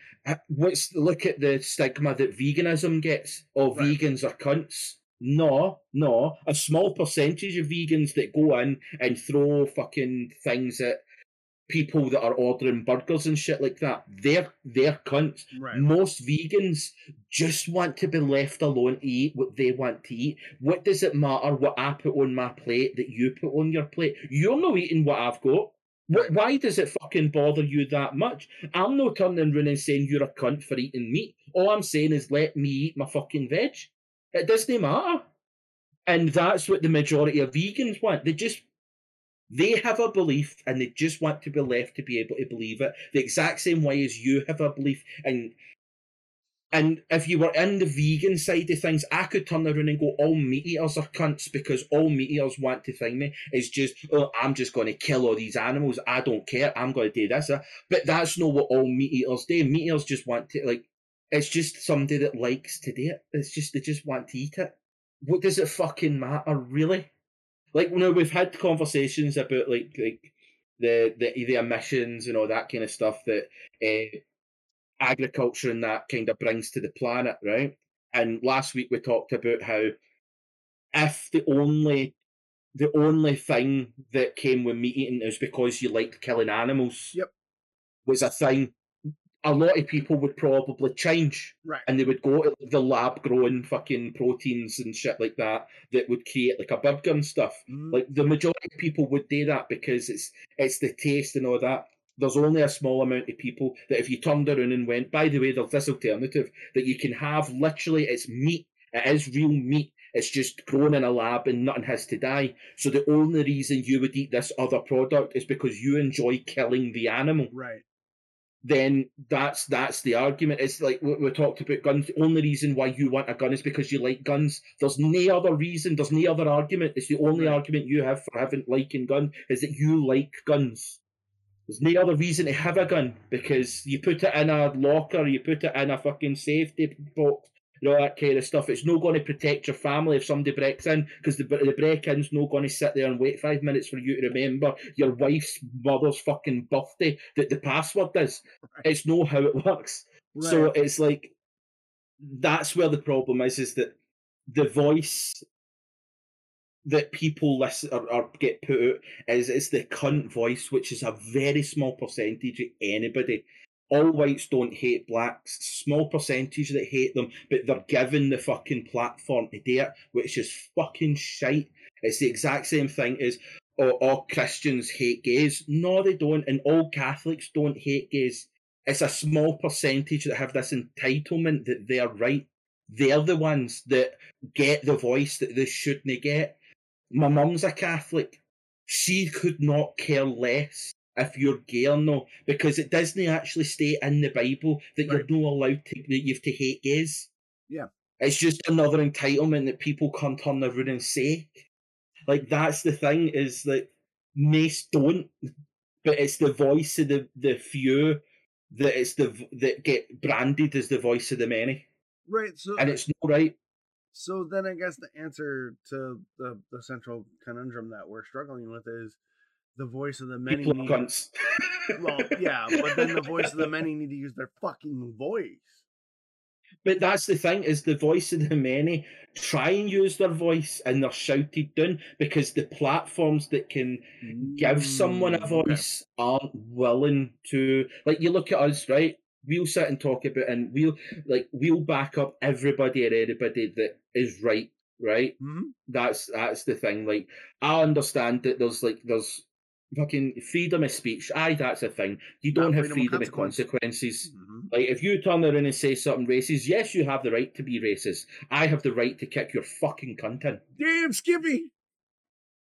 Let's uh, look at the stigma that veganism gets. All right. vegans are cunts. No, no. A small percentage of vegans that go in and throw fucking things at people that are ordering burgers and shit like that. They're they're cunts. Right. Most vegans just want to be left alone to eat what they want to eat. What does it matter what I put on my plate that you put on your plate? You're not eating what I've got. What, why does it fucking bother you that much? I'm not turning around and saying you're a cunt for eating meat. All I'm saying is let me eat my fucking veg. It doesn't matter. And that's what the majority of vegans want. They just they have a belief and they just want to be left to be able to believe it the exact same way as you have a belief and and if you were in the vegan side of things, I could turn around and go, all meat eaters are cunts because all meat eaters want to think me is just, oh, I'm just going to kill all these animals. I don't care. I'm going to do this. But that's not what all meat eaters do. Meat eaters just want to, like, it's just somebody that likes to do it. It's just, they just want to eat it. What does it fucking matter, really? like you know we've had conversations about like like the the the emissions and all that kind of stuff that uh, agriculture and that kind of brings to the planet, right? And last week we talked about how if the only the only thing that came with meat eating is because you liked killing animals, yep, was a thing a lot of people would probably change. Right. And they would go to the lab growing fucking proteins and shit like that that would create like a burger and stuff. Mm. Like the majority of people would do that because it's it's the taste and all that. There's only a small amount of people that if you turned around and went, by the way, there's this alternative that you can have literally it's meat. It is real meat. It's just grown in a lab and nothing has to die. So the only reason you would eat this other product is because you enjoy killing the animal. Right then that's that's the argument. It's like we, we talked about guns. The only reason why you want a gun is because you like guns. There's no other reason. There's no other argument. It's the only argument you have for having liking gun is that you like guns. There's no other reason to have a gun because you put it in a locker, you put it in a fucking safety box, and all that kind of stuff. It's not going to protect your family if somebody breaks in because the, the break-in's not going to sit there and wait five minutes for you to remember your wife's mother's fucking birthday that the password is. Right. It's not how it works. Right. So it's like that's where the problem is: is that the voice that people listen or, or, get put out is it's the cunt voice, which is a very small percentage of anybody all whites don't hate blacks. Small percentage that hate them, but they're given the fucking platform to do it, which is fucking shite. It's the exact same thing as oh, all Christians hate gays. No, they don't, and all Catholics don't hate gays. It's a small percentage that have this entitlement that they're right. They're the ones that get the voice that they shouldn't get. My mum's a Catholic. She could not care less if you're gay or no, because it doesn't actually state in the Bible that Right. you're not allowed to that you have to hate gays. Yeah. It's just another entitlement that people come turn around and say. Like that's the thing is that Mace don't, but it's the voice of the the few that it's the that get branded as the voice of the many, Right. So and it's not right. So then I guess the answer to the the central conundrum that we're struggling with is the voice of the many. People need- cunts. well, yeah, but then the voice of the many need to use their fucking voice. But that's the thing is the voice of the many try and use their voice and they're shouted down because the platforms that can give someone a okay. voice aren't willing to like you look at us right we'll sit and talk about and we'll like we'll back up everybody and anybody that is right right Mhm. that's that's the thing like i understand that there's like there's fucking freedom of speech aye that's a thing you don't have freedom of freedom of consequence. consequences Mhm. like if you turn around and say something racist yes you have the right to be racist i have the right to kick your fucking cunt in Damn, Skippy.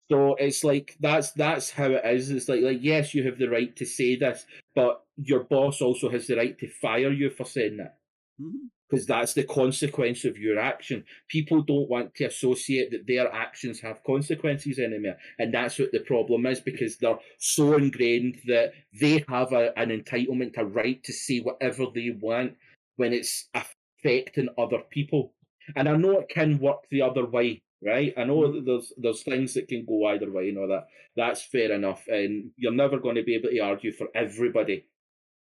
so it's like that's that's how it is. It's like like yes, you have the right to say this, but your boss also has the right to fire you for saying that mm-hmm. because that's the consequence of your action. People don't want to associate that their actions have consequences anymore, and that's what the problem is because they're so ingrained that they have a, an entitlement, a right to say whatever they want when it's affecting other people. And I know it can work the other way, right? I know mm-hmm. that there's there's things that can go either way, you know that that's fair enough, and you're never going to be able to argue for everybody.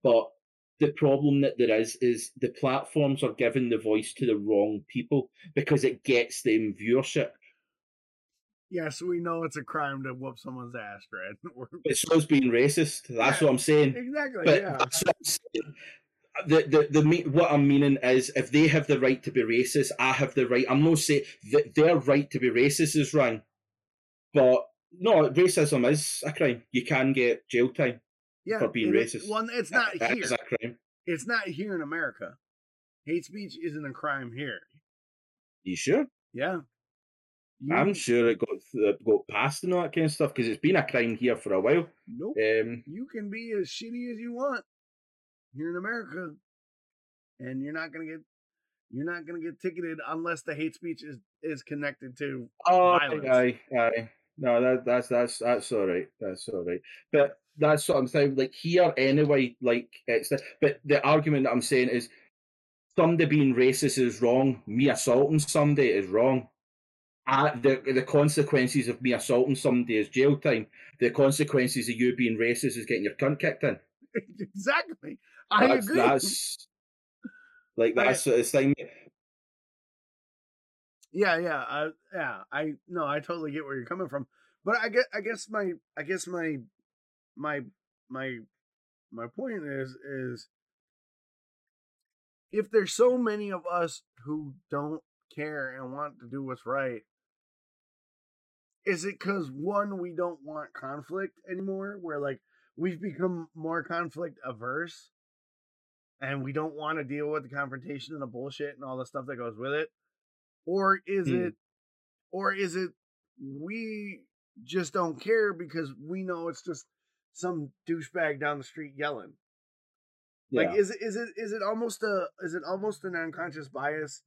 But the problem that there is is the platforms are giving the voice to the wrong people because it gets them viewership. Yes, we know it's a crime to whoop someone's ass. We're- But so's being racist. That's Yeah. what I'm saying. exactly. But yeah. that's what I'm saying. The, the, the, me- what I'm meaning is if they have the right to be racist, I have the right. I'm not saying that their right to be racist is wrong, but no, racism is a crime. You can get jail time. Yeah. for being it is- racist. well, it's not That here. is a crime. It's not here in America. Hate speech isn't a crime here. You sure? Yeah. You- I'm sure it got uh, got passed and all that kind of stuff because it's been a crime here for a while. Nope. Um, you can be as shitty as you want here in America, and you're not gonna get you're not gonna get ticketed unless the hate speech is is connected to oh, violence. aye, aye. No, that, that's that's that's all right. That's all right. But that's what I'm saying. Like here, anyway. Like it's the, but the argument that I'm saying is somebody being racist is wrong. Me assaulting somebody is wrong. I, the the consequences of me assaulting somebody is jail time. The consequences of you being racist is getting your cunt kicked in. exactly. I that's, agree. That's like that's the thing. Yeah, yeah, I, yeah. I no, I totally get where you're coming from, but I guess I guess my I guess my my my my point is is if there's so many of us who don't care and want to do what's right, is it because one we don't want conflict anymore? Where like we've become more conflict averse, and we don't want to deal with the confrontation and the bullshit and all the stuff that goes with it or is Hmm. it or is it we just don't care because we know it's just some douchebag down the street yelling Yeah. like is it is it is it almost a is it almost an unconscious bias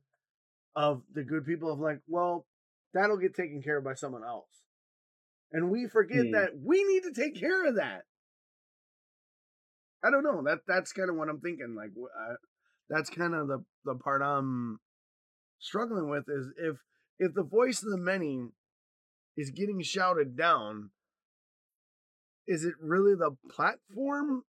of the good people of like well that'll get taken care of by someone else and we forget Hmm. that we need to take care of that i don't know that that's kind of what i'm thinking like uh, that's kind of the the part i'm struggling with is if if the voice of the many is getting shouted down is it really the platform's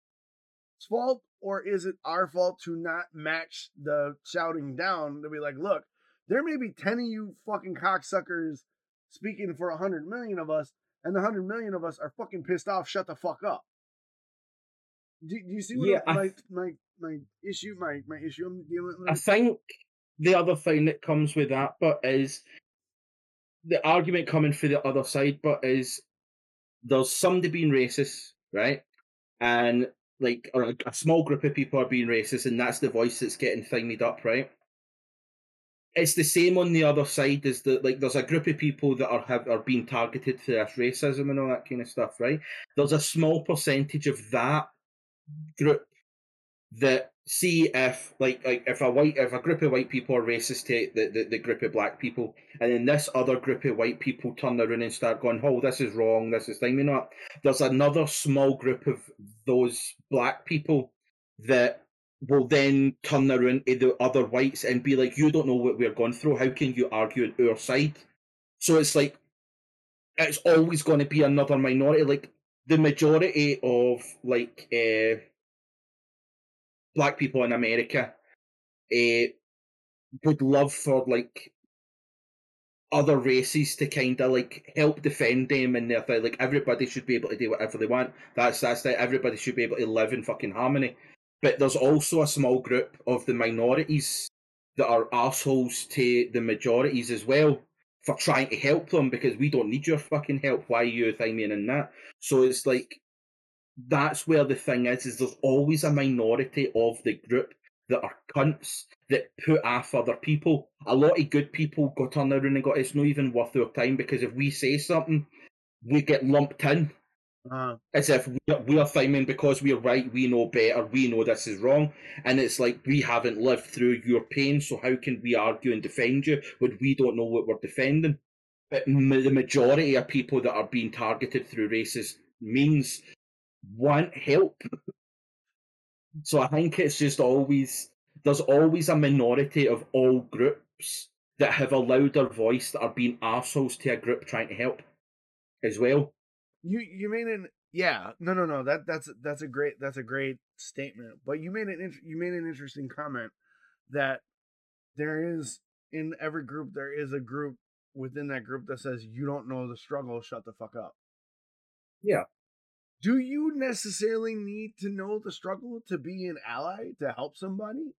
fault or is it our fault to not match the shouting down to be like look there may be 10 of you fucking cocksuckers speaking for a 100 million of us and the 100 million of us are fucking pissed off shut the fuck up. Do, do you see what Yeah, I- my my my issue my my issue i'm dealing with? I think the other thing that comes with that, but is the argument coming for the other side, but is there's somebody being racist, right? And like, or a, a small group of people are being racist, and that's the voice that's getting thingied up, right? it's the same on the other side. Is that like there's a group of people that are have are being targeted for this racism and all that kind of stuff, right? There's a small percentage of that group that see if like like if a white if a group of white people are racist to the, the, the group of black people and then this other group of white people turn around and start going oh this is wrong this is thing you know there's another small group of those black people that will then turn around to the other whites and be like you don't know what we're going through. How can you argue on our side? So it's like it's always going to be another minority. Like the majority of like uh black people in America uh, would love for like other races to kind of like help defend them and therefore like everybody should be able to do whatever they want. That's that's that everybody should be able to live in fucking harmony. But there's also a small group of the minorities that are assholes to the majorities as well for trying to help them because we don't need your fucking help. Why are you thinking in that? So it's like that's where the thing is, is there's always a minority of the group that are cunts that put off other people. A lot of good people got turned around and got it's not even worth their time because if we say something, we get lumped in. Uh, As if we are, we are thinking because we're right, we know better, we know this is wrong. And it's like we haven't lived through your pain, so how can we argue and defend you when we don't know what we're defending? But m- the majority of people that are being targeted through racist means want help. So I think it's just always there's always a minority of all groups that have a louder voice that are being arseholes to a group trying to help as well. you you made an yeah no no no that that's that's a great that's a great statement. But you made an you made an interesting comment that there is in every group there is a group within that group that says you don't know the struggle, shut the fuck up. Yeah. Do you necessarily need to know the struggle to be an ally to help somebody?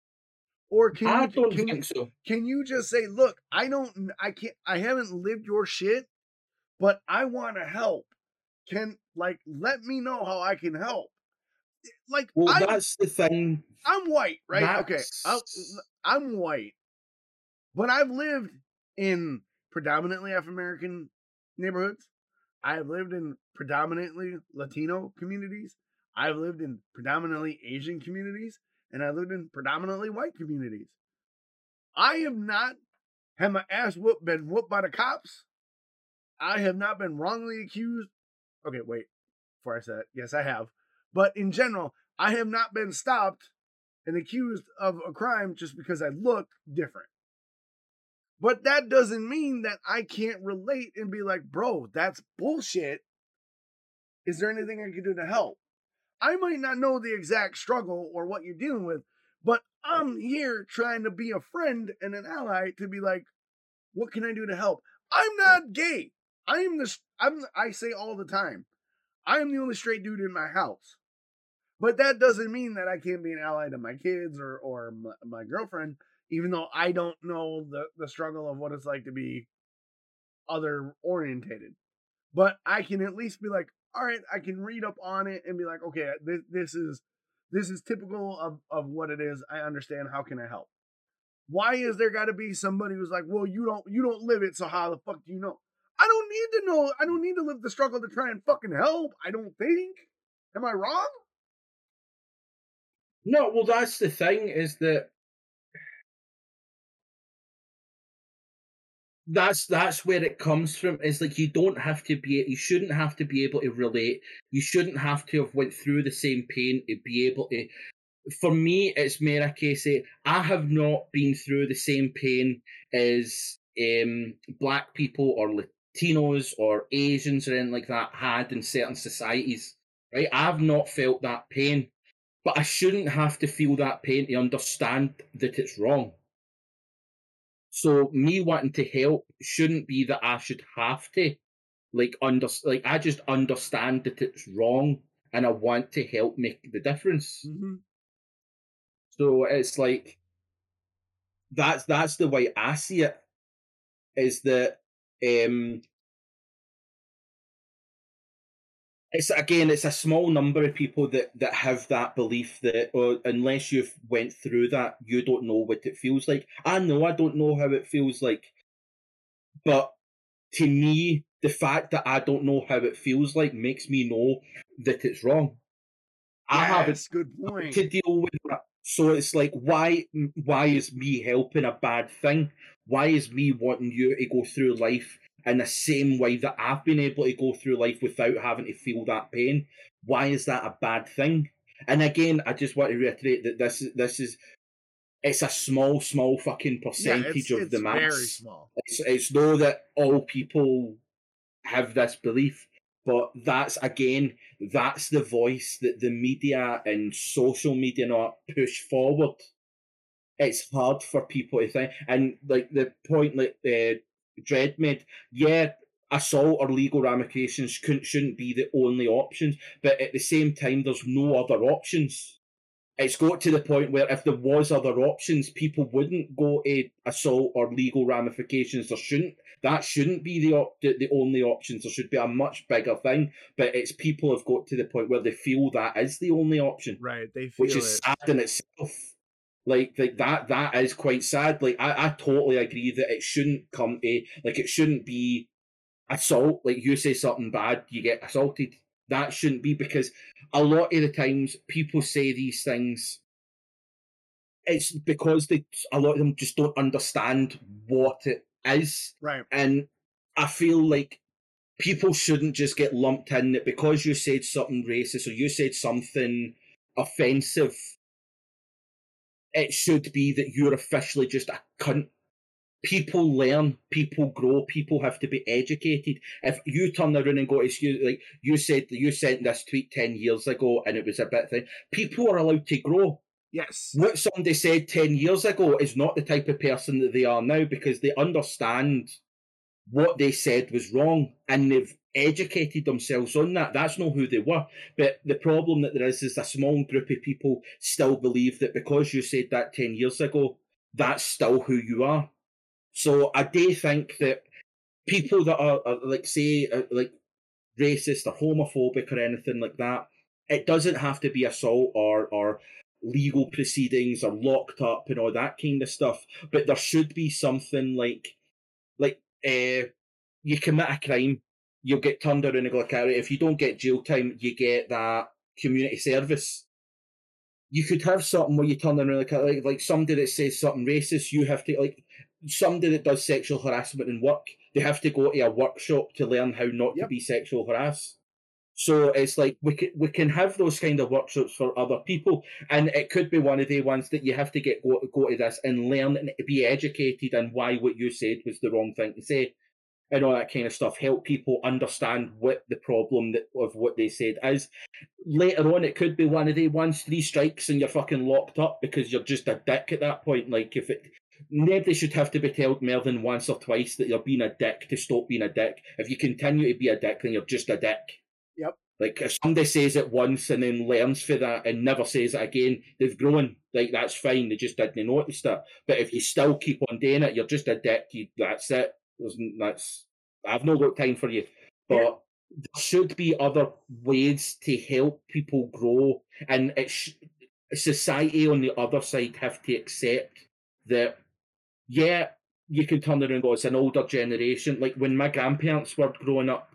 Or can I you can, think so. can you just say, "Look, I don't I can't I haven't lived your shit, but I want to help. Can like let me know how I can help." Like Well, I that's the thing. I'm white, right? Okay. I'll, That's- I'm white. But I've lived in predominantly African American neighborhoods. I've lived in predominantly Latino communities. I've lived in predominantly Asian communities. And I lived in predominantly white communities. I have not had my ass whooped, been whooped by the cops. I have not been wrongly accused. Okay, wait. Before I said it, yes, I have. But in general, I have not been stopped and accused of a crime just because I look different. But that doesn't mean that I can't relate and be like, bro, that's bullshit. Is there anything I can do to help? I might not know the exact struggle or what you're dealing with, but I'm here trying to be a friend and an ally to be like, what can I do to help? I'm not gay. I am the I'm I say all the time, I am the only straight dude in my house. But that doesn't mean that I can't be an ally to my kids or or my, my girlfriend, even though I don't know the the struggle of what it's like to be other orientated. But I can at least be like, all right, I can read up on it and be like, okay, this this is this is typical of of what it is. I understand. How can I help? Why is there got to be somebody who's like, well, you don't you don't live it, so how the fuck do you know? I don't need to know. I don't need to live the struggle to try and fucking help. I don't think. Am I wrong? No, well, that's the thing is that that's that's where it comes from. Is like you don't have to be, you shouldn't have to be able to relate. You shouldn't have to have went through the same pain to be able to. For me, it's more a case of I have not been through the same pain as um, black people or Latinos or Asians or anything like that had in certain societies. Right, I've not felt that pain but I shouldn't have to feel that pain to understand that it's wrong. So me wanting to help shouldn't be that I should have to like under like I just understand that it's wrong and I want to help make the difference. Mm-hmm. So it's like that's that's the way I see it. Is that um it's again, it's a small number of people that that have that belief that uh, unless you've went through that, you don't know what it feels like. I know I don't know how it feels like, but to me, the fact that I don't know how it feels like makes me know that it's wrong. I have Yes, good point. to deal with that. So it's like, why, why is me helping a bad thing? Why is me wanting you to go through life in the same way that I've been able to go through life without having to feel that pain? Why is that a bad thing? And again, I just want to reiterate that this is this is it's a small, small fucking Yeah, percentage it's, of the mass. very small. It's it's know that all people have this belief, but that's again that's the voice that the media and social media not push forward. It's hard for people to think, and like the point like uh, Dread made, yeah, assault or legal ramifications couldn't shouldn't be the only options, but at the same time, there's no other options it's got to the point where if there was other options, people wouldn't go to assault or legal ramifications. There shouldn't that shouldn't be the op- the, the only options. There should be a much bigger thing. But it's people have got to the point where they feel that is the only option, Right. They feel which is it. sad in itself. Like, like that that is quite sad. Like I, I totally agree that it shouldn't come to like it shouldn't be assault. Like you say something bad, you get assaulted. That shouldn't be because a lot of the times people say these things. It's because they a lot of them just don't understand what it is, Right. and I feel like people shouldn't just get lumped in that because you said something racist or you said something offensive. It should be that you're officially just a cunt people learn, people grow, people have to be educated. If you turn around and go, excuse, like you said, you sent this tweet ten years ago, and it was a bit thing. People are allowed to grow. Yes. What somebody said ten years ago is not the type of person that they are now because they understand what they said was wrong and they've educated themselves on that. That's not who they were. But the problem that there is is a small group of people still believe that because you said that 10 years ago, that's still who you are. So I do think that people that are, are like, say, uh, like racist or homophobic or anything like that, it doesn't have to be assault or, or legal proceedings or locked up and all that kind of stuff. But there should be something like, like, uh, you commit a crime, you'll get turned around and go like, if you don't get jail time, you get that community service. You could have something where you turn around like, like, like somebody that says something racist, you have to like somebody that does sexual harassment in work, they have to go to a workshop to learn how not to be sexual harassed. So it's like we can we can have those kind of workshops for other people, and it could be one of the ones that you have to get go, go to this and learn and be educated on why what you said was the wrong thing to say, and all that kind of stuff. Help people understand what the problem that, of what they said is. Later on, it could be one of the ones three strikes and you're fucking locked up because you're just a dick at that point. Like if it. Nobody should have to be told more than once or twice that you're being a dick to stop being a dick. If you continue to be a dick, then you're just a dick. Like if somebody says it once and then learns for that and never says it again, they've grown. Like that's fine. They just didn't notice that. But if you still keep on doing it, you're just a dick. You, that's it. There's, that's I've no got time for you. But Yeah. there should be other ways to help people grow, and it sh- society on the other side have to accept that. Yeah, you can turn around and go, it's an older generation. Like when my grandparents were growing up,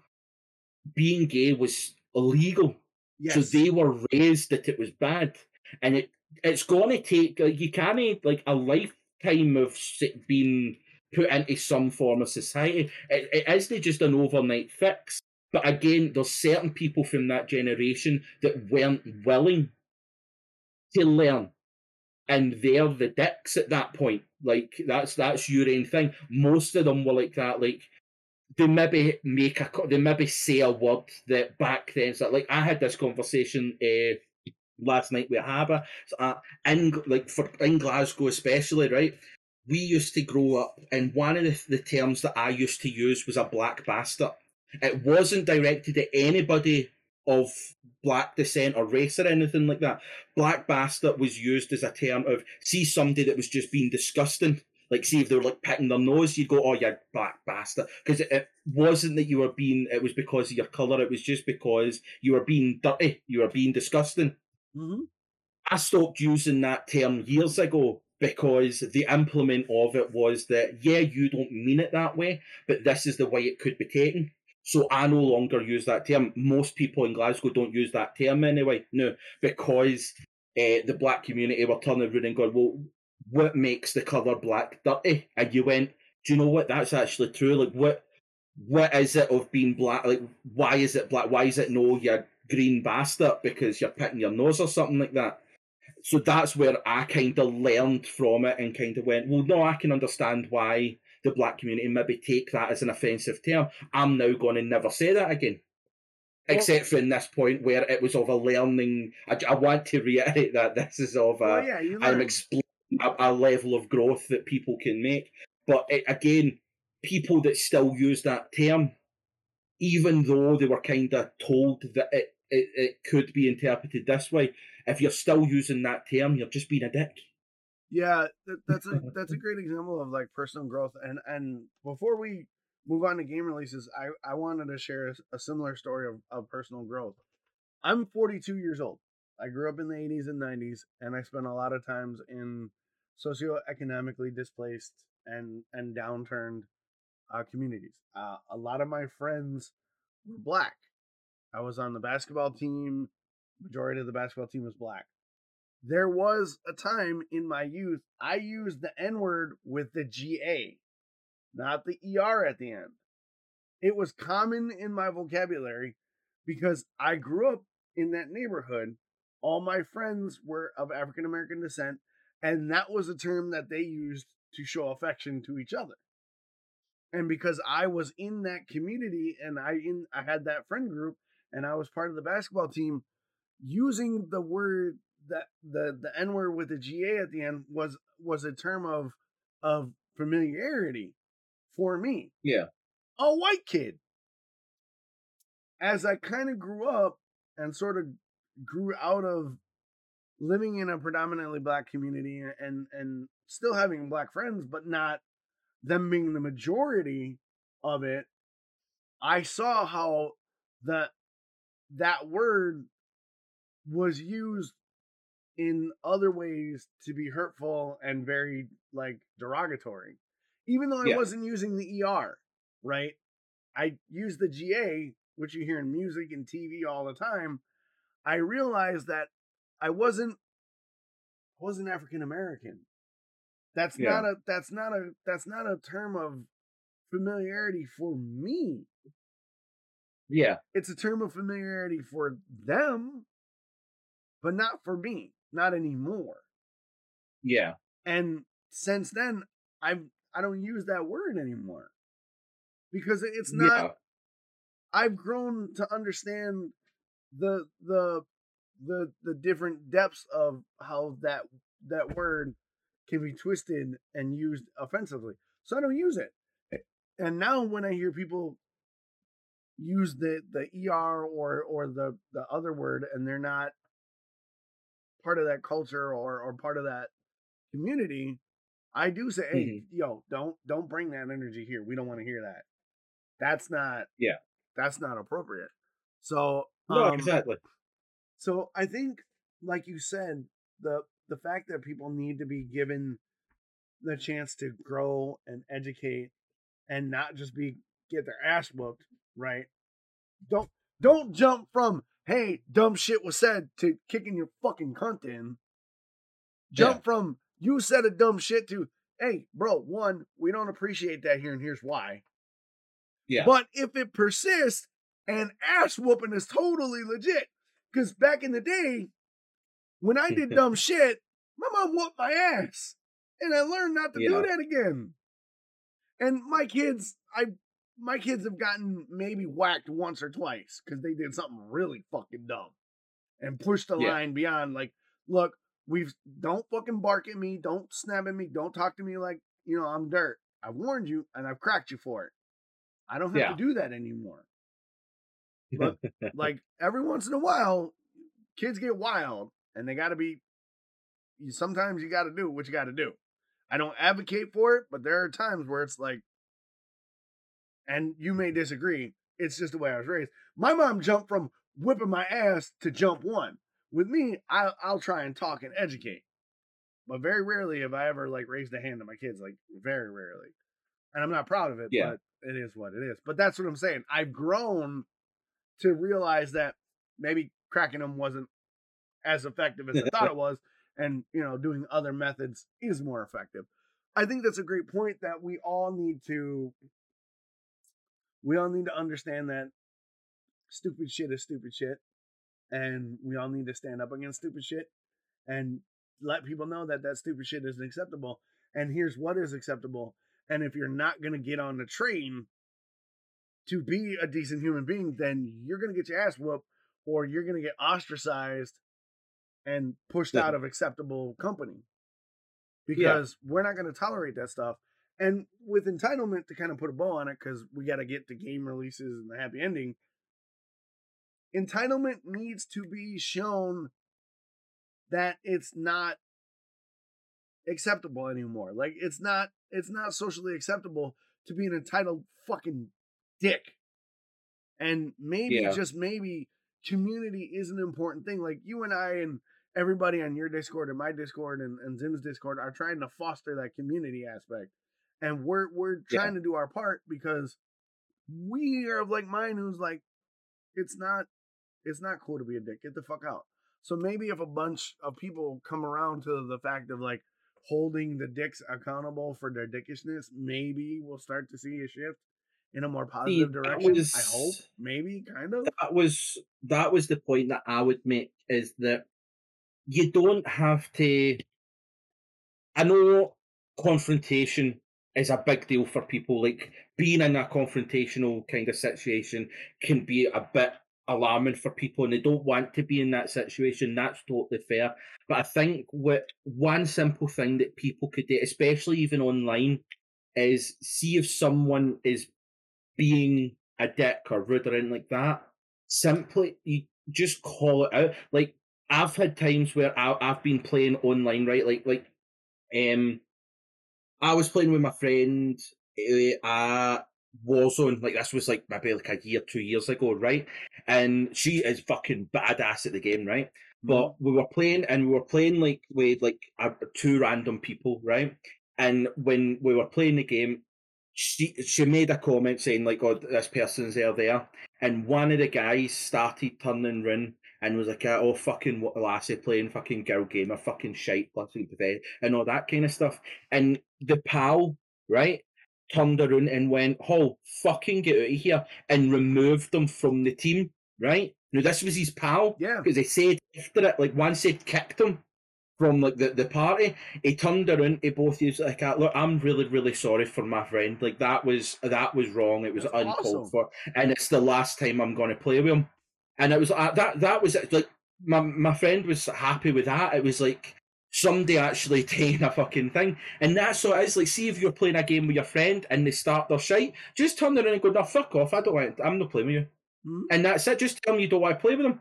being gay was illegal. Yes. So they were raised that it was bad, and it it's going to take like you can't like a lifetime of being put into some form of society. It, it isn't just an overnight fix. But again, there's certain people from that generation that weren't willing to learn, and they're the dicks at that point. Like that's that's your own thing. Most of them were like that. Like they maybe make a they maybe say a word that back then so like I had this conversation uh, last night with Haba so, uh, in like for in Glasgow especially right? We used to grow up and one of the, the terms that I used to use was a black bastard. It wasn't directed at anybody of black descent or race or anything like that. Black bastard was used as a term of see somebody that was just being disgusting Like, see if they were like picking their nose, you'd go, "Oh, you black bastard," because it, it, wasn't that you were being. It was because of your color. It was just because you were being dirty. You were being disgusting. Mm-hmm. I stopped using that term years ago because the implement of it was that yeah, you don't mean it that way, but this is the way it could be taken. So I no longer use that term. Most people in Glasgow don't use that term anyway. No, because uh, the black community were turning around and going, well, what makes the colour black dirty? And you went, do you know what? That's actually true. Like, what what is it of being black? Like, why is it black? Why is it no, You're green bastard because you're picking your nose or something like that? So that's where I kind of learned from it and kind of went, well, no, I can understand why the black community maybe take that as an offensive term. I'm now going to never say that again except for in this point where it was of a learning. I, I want to reiterate that this is of a. Well, yeah, I'm explaining a, a level of growth that people can make, but it, again, people that still use that term, even though they were kind of told that it, it it could be interpreted this way, if you're still using that term, you're just being a dick. Yeah, that, that's a that's a great example of like personal growth. And and before we move on to game releases, I I wanted to share a, a similar story of, of personal growth. I'm 42 years old. I grew up in the 80s and 90s, and I spent a lot of times in socioeconomically displaced and and downturned uh, communities. Uh, a lot of my friends were black. I was on the basketball team. Majority of the basketball team was black. There was a time in my youth I used the N word with the GA, not the ER at the end. It was common in my vocabulary because I grew up in that neighborhood. All my friends were of African American descent, and that was a term that they used to show affection to each other. And because I was in that community and I in I had that friend group and I was part of the basketball team, using the word that the the N word with the GA at the end was was a term of of familiarity for me, Yeah. a white kid. As I kind of grew up and sort of grew out of living in a predominantly black community and and still having black friends, but not them being the majority of it, I saw how the that word was used in other ways to be hurtful and very like derogatory. Even though I Yeah. wasn't using the ER, right? I used the GA, which you hear in music and TV all the time. I realized that I wasn't I wasn't African American. That's Yeah. not a that's not a that's not a term of familiarity for me. Yeah. It's a term of familiarity for them, but not for me, not anymore. Yeah. And since then, I've I don't use that word anymore because it's not. Yeah. I've grown to understand the the the the different depths of how that that word can be twisted and used offensively. So I don't use it. And now when I hear people use the the er or or the the other word and they're not part of that culture or or part of that community, I do say, "Hey, yo, don't don't bring that energy here. We don't want to hear that. That's not Yeah. That's not appropriate." So No, um, exactly. So I think, like you said, the the fact that people need to be given the chance to grow and educate and not just be get their ass whooped, right? Don't don't jump from hey, dumb shit was said to kicking your fucking cunt in. Jump Yeah. from you said a dumb shit to hey, bro, one, we don't appreciate that here and here's why. Yeah. But if it persists and ass whooping is totally legit, because back in the day, when I did dumb shit, my mom whooped my ass. And I learned not to Yeah. do that again. And my kids, I my kids have gotten maybe whacked once or twice because they did something really fucking dumb and pushed the Yeah. line beyond like, look, we've don't fucking bark at me, don't snap at me, don't talk to me like, you know, I'm dirt. I've warned you and I've cracked you for it. I don't have Yeah. to do that anymore. But like every once in a while, kids get wild and they got to be. You, sometimes you got to do what you got to do. I don't advocate for it, but there are times where it's like, and you may disagree. It's just the way I was raised. My mom jumped from whipping my ass to jump one. With me, I'll, I'll try and talk and educate, but very rarely have I ever like raised a hand to my kids. Like very rarely, and I'm not proud of it. Yeah. But it is what it is. But that's what I'm saying. I've grown to realize that maybe cracking them wasn't as effective as I thought it was, and you know, doing other methods is more effective. I think that's a great point that we all need to we all need to understand that stupid shit is stupid shit and we all need to stand up against stupid shit and let people know that that stupid shit isn't acceptable and here's what is acceptable and if you're not going to get on the train to be a decent human being then you're going to get your ass whooped or you're going to get ostracized and pushed Yeah. out of acceptable company because we're not going to tolerate that stuff. And with entitlement to kind of put a bow on it, because we got to get the game releases and the happy ending, entitlement needs to be shown that it's not acceptable anymore. Like it's not it's not socially acceptable to be an entitled fucking dick. And maybe Yeah. just maybe community is an important thing. Like you and I and everybody on your Discord and my Discord and, and Zim's Discord are trying to foster that community aspect. And we're we're Yeah. trying to do our part because we are of like mine who's like, it's not it's not cool to be a dick. Get the fuck out. So maybe if a bunch of people come around to the fact of like holding the dicks accountable for their dickishness, maybe we'll start to see a shift in a more positive that direction. I hope. Maybe, kind of. that was that was the point that I would make is that you don't have to. I know confrontation is a big deal for people. Like being in a confrontational kind of situation can be a bit alarming for people, and they don't want to be in that situation. That's totally fair. But I think what one simple thing that people could do, especially even online, is see if someone is being a dick or rude or anything like that, simply you just call it out. Like I've had times where I, I've been playing online, right? Like like um, I was playing with my friend uh, at Warzone. Like this was like maybe like a year, two years ago, right? And she is fucking badass at the game, right? But we were playing, and we were playing like with like uh, two random people, right? And when we were playing the game, she she made a comment saying like, "Oh, this person's there, there," and one of the guys started turning round and was like, "Oh, fucking what lassie playing fucking girl gamer, fucking shite, fucking pathetic," and all that kind of stuff. And the pal, right, turned around and went, "Oh, fucking get out of here," and removed them from the team, right? Now this was his pal Yeah. because they said after it, like once they kicked him from like the, the party, he turned around to both of you like, "Ah, "Look, I'm really, really sorry for my friend. Like that was that was wrong. It was That's uncalled awesome. for, and it's the last time I'm going to play with him." And it was uh, that that was like my my friend was happy with that. It was like somebody actually taking a fucking thing, and that's what it is. Like, see if you're playing a game with your friend and they start their shite, just turn around and go, "No, fuck off. I don't want. I'm not playing with you." Mhm. and that's it. Just tell them you don't want to play with them,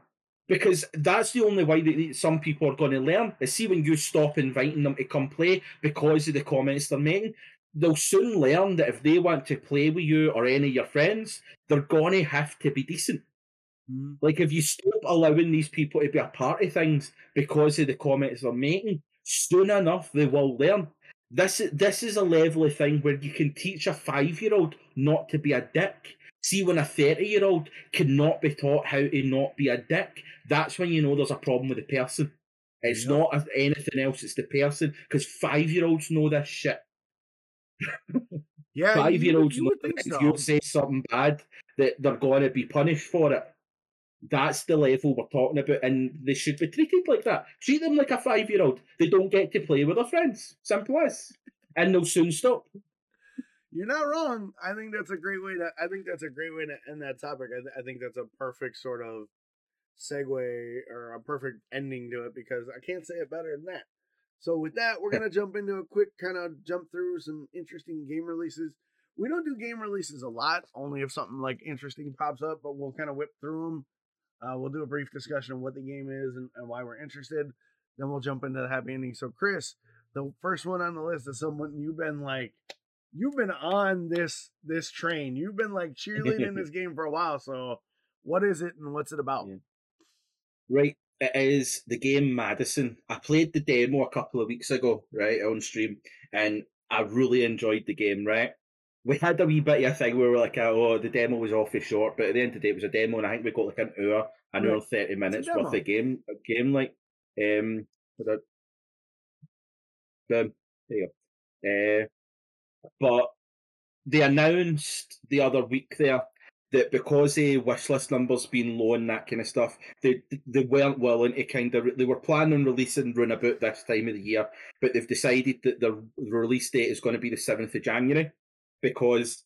because that's the only way that some people are going to learn. Is see when you stop inviting them to come play because of the comments they're making, they'll soon learn that if they want to play with you or any of your friends, they're going to have to be decent. Mhm. Like if you stop allowing these people to be a part of things because of the comments they're making, soon enough they will learn. This this is a level of thing where you can teach a five year old not to be a dick. See when a thirty year old cannot be taught how to not be a dick, that's when you know there's a problem with the person. It's Yeah. not anything else, it's the person. Because five year olds know this shit. Yeah. five year olds know that think if you say something bad, that they're going to be punished for it. That's the level we're talking about, and they should be treated like that. Treat them like a five year old. They don't get to play with their friends. Simple as. And they'll soon stop. You're not wrong. I think that's a great way to. I think that's a great way to end that topic. I, th- I think that's a perfect sort of segue or a perfect ending to it because I can't say it better than that. So with that, we're gonna jump into a quick kind of jump through some interesting game releases. We don't do game releases a lot, only if something like interesting pops up, but we'll kind of whip through them. Uh, we'll do a brief discussion of what the game is and, and why we're interested. Then we'll jump into the happy ending. So, Chris, the first one on the list is someone you've been like, you've been on this this train. You've been like cheerleading this game for a while. So, what is it and what's it about? Yeah. Right, it is the game Madison. I played the demo a couple of weeks ago, right, on stream, and I really enjoyed the game. Right, we had a wee bit of a thing where we were like, oh, the demo was awfully short, but at the end of the day, it was a demo, and I think we got like an hour, an hour, thirty minutes worth of game, a game like, um, boom, there you go. Uh, but they announced the other week there that because the wish list numbers being low and that kind of stuff, they they weren't willing to kind of they were planning on releasing run about this time of the year, but they've decided that the release date is going to be the seventh of January because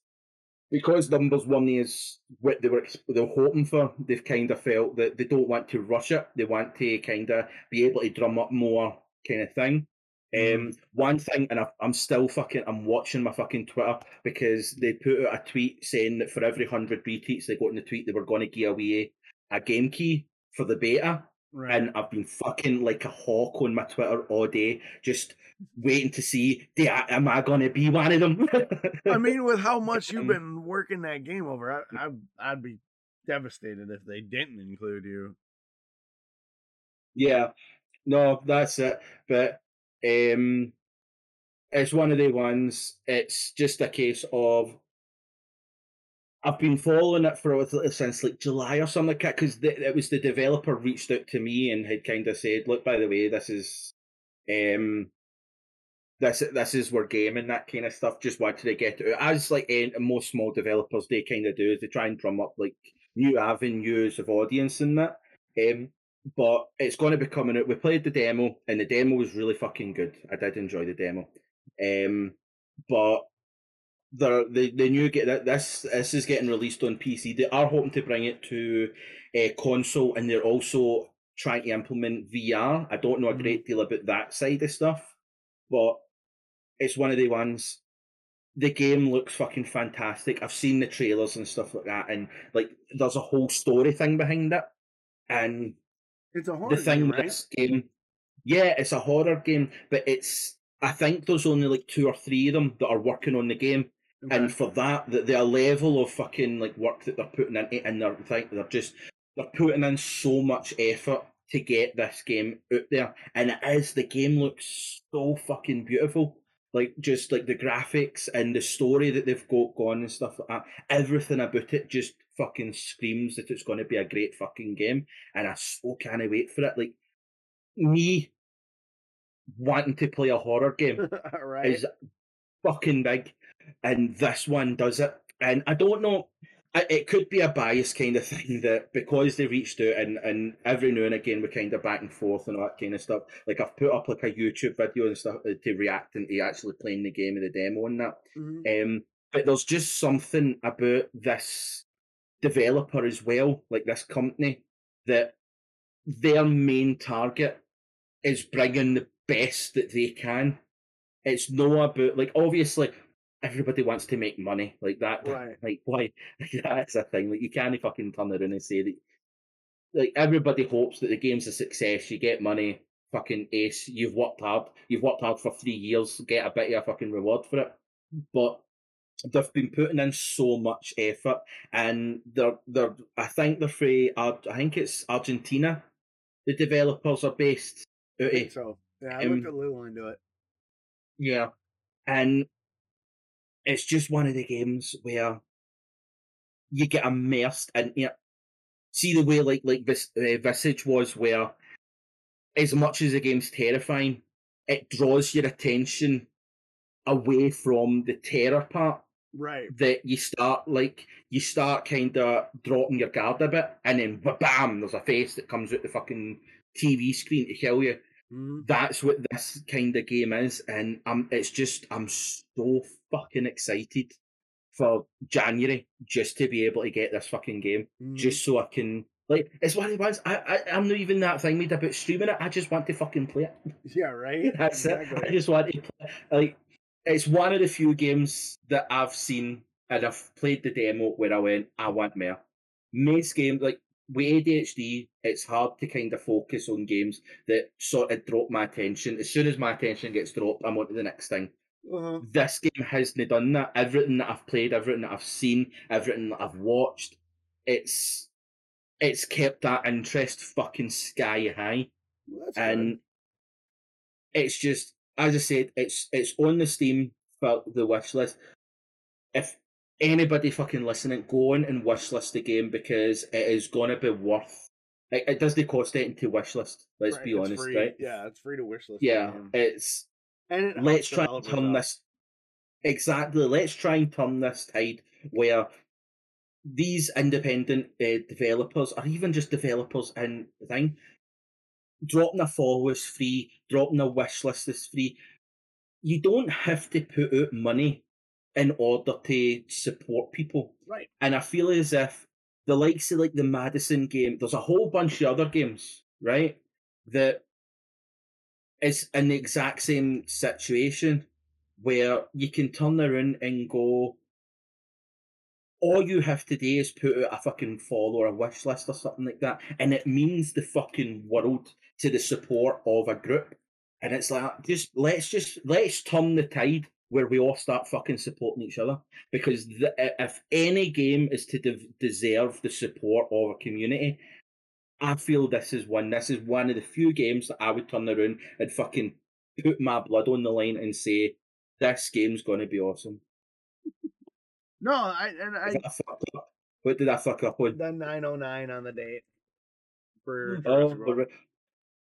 because numbers one is what they were they were hoping for. They've kind of felt that they don't want to rush it. They want to kind of be able to drum up more kind of thing. Um, one thing, and I, I'm still fucking, I'm watching my fucking Twitter because they put out a tweet saying that for every hundred retweets they got in the tweet, they were going to give away a game key for the beta. Right. And I've been fucking like a hawk on my Twitter all day, just waiting to see, am I going to be one of them? I mean, with how much you've been working that game over, I, I, I'd be devastated if they didn't include you. Yeah, no, that's it. But um, it's one of the ones. It's just a case of I've been following it for since like July or something like that because it was the developer reached out to me and had kind of said, "Look, by the way, this is um, this this is where gaming that kind of stuff. Just wanted to get it as like most small developers they kind of do is they try and drum up like new avenues of audience and that. Um, but it's going to be coming out. We played the demo, and the demo was really fucking good. I did enjoy the demo. Um, but the the the new get that this this is getting released on PC. They are hoping to bring it to a console, and they're also trying to implement VR. I don't know a mm-hmm. great deal about that side of stuff, but it's one of the ones. The game looks fucking fantastic. I've seen the trailers and stuff like that, and like there's a whole story thing behind it, and it's a horror the thing game, with right? this game. Yeah, it's a horror game, but it's I think there's only like two or three of them that are working on the game. Okay. And for that, the, the level of fucking like work that they're putting in, and they're think they're just they're putting in so much effort to get this game out there, and it is the game looks so fucking beautiful. Like just like the graphics and the story that they've got going and stuff like that. Everything about it just fucking screams that it's going to be a great fucking game, and I so can't wait for it. Like me wanting to play a horror game right. is fucking big, and this one does it. And I don't know, it could be a bias kind of thing that because they reached out and, and every now and again we're kind of back and forth and all that kind of stuff. Like I've put up like a YouTube video and stuff to react and to actually playing the game and the demo and that. Mm-hmm. Um, but there's just something about this developer as well, like this company, that their main target is bringing the best that they can. It's no about like obviously everybody wants to make money like that. Right. Like why? That's a thing. Like you can't fucking turn around and say that. Like everybody hopes that the game's a success. You get money, fucking ace. You've worked hard. You've worked hard for three years. Get a bit of a fucking reward for it. But they've been putting in so much effort, and they're they're. I think they're free. I think it's Argentina. The developers are based. I think so yeah, I um, looked a little into it. Yeah, and it's just one of the games where you get immersed in it. See the way like like this uh, Visage was, where as much as the game's terrifying, it draws your attention away from the terror part right that you start like you start kind of dropping your guard a bit and then bam there's a face that comes out the fucking tv screen to kill you mm-hmm. that's what this kind of game is and i'm it's just i'm so fucking excited for january just to be able to get this fucking game mm-hmm. just so i can like it's one of the ones I, I I'm not even that thing made about streaming it. I just want to fucking play it. Yeah, right. That's exactly. it. I just want to play. Like it's one of the few games that I've seen and I've played the demo where I went, I want more. Most games like with ADHD, it's hard to kind of focus on games that sort of drop my attention. As soon as my attention gets dropped, I'm on to the next thing. Uh-huh. This game hasn't done that. Everything that I've played, everything that I've seen, everything that I've watched, it's it's kept that interest fucking sky high. Well, good. and it's just as I said, it's it's on the Steam for the wish list. If anybody fucking listening, go on and wish list the game because it is gonna be worth. It, it doesn't cost anything to wish list. Let's Right, be honest, free. right? Yeah, it's free to wish list. Yeah, it's and it let's try and turn out. this exactly. Let's try and turn this tide where these independent uh, developers, or even just developers in the thing, dropping a follow is free, dropping a wish list is free. You don't have to put out money in order to support people. Right. And I feel as if the likes of like the Madison game, there's a whole bunch of other games, right? That is in the exact same situation where you can turn around and go, all you have to do is put out a fucking follow or a wish list or something like that, and it means the fucking world to the support of a group. And it's like, just let's just let's turn the tide where we all start fucking supporting each other. Because the, if any game is to de- deserve the support of a community, I feel this is one. This is one of the few games that I would turn around and fucking put my blood on the line and say, this game's going to be awesome. No, I and I Is that fucked up? What did I fuck up on? the 909 on the date for mm-hmm. Oh,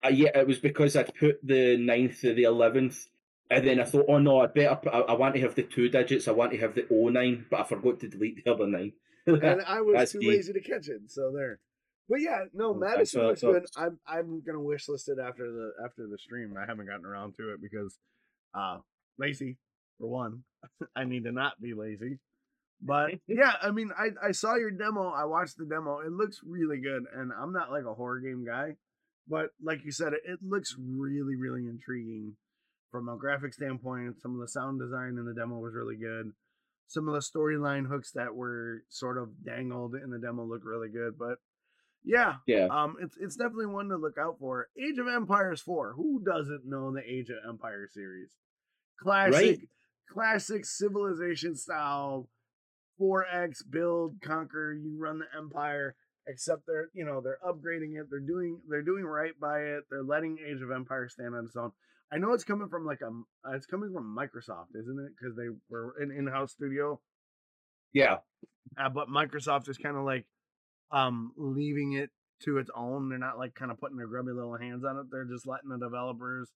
Jurassic the World. re- uh, yeah, it was because I'd put the 9th to the 11th, and then I thought, oh no, I better, put, I, I want to have the two digits, I want to have the 09, but I forgot to delete the other 9. and I was That's too me. lazy to catch it. So there. But yeah, no, Madison I looks good. I'm I'm gonna wish list it after the after the stream. I haven't gotten around to it because uh lazy for one. I need to not be lazy. But yeah, I mean I I saw your demo, I watched the demo. It looks really good and I'm not like a horror game guy, but like you said, it, looks really, really intriguing from a graphic standpoint. Some of the sound design in the demo was really good some of the storyline hooks that were sort of dangled in the demo look really good. But yeah, yeah. um, it's it's definitely one to look out for. Age of Empires 4. Who doesn't know the Age of Empires series? Classic, classic civilization style 4X build, conquer, you run the empire, except they're you know, they're upgrading it, they're doing they're doing right by it, they're letting Age of empire stand on its own. I know it's coming from like a it's coming from Microsoft, isn't it? Because they were an in-house studio Yeah. uh, but Microsoft is kind of like um leaving it to its own. They're not like kind of putting their grubby little hands on it. They're just letting the developers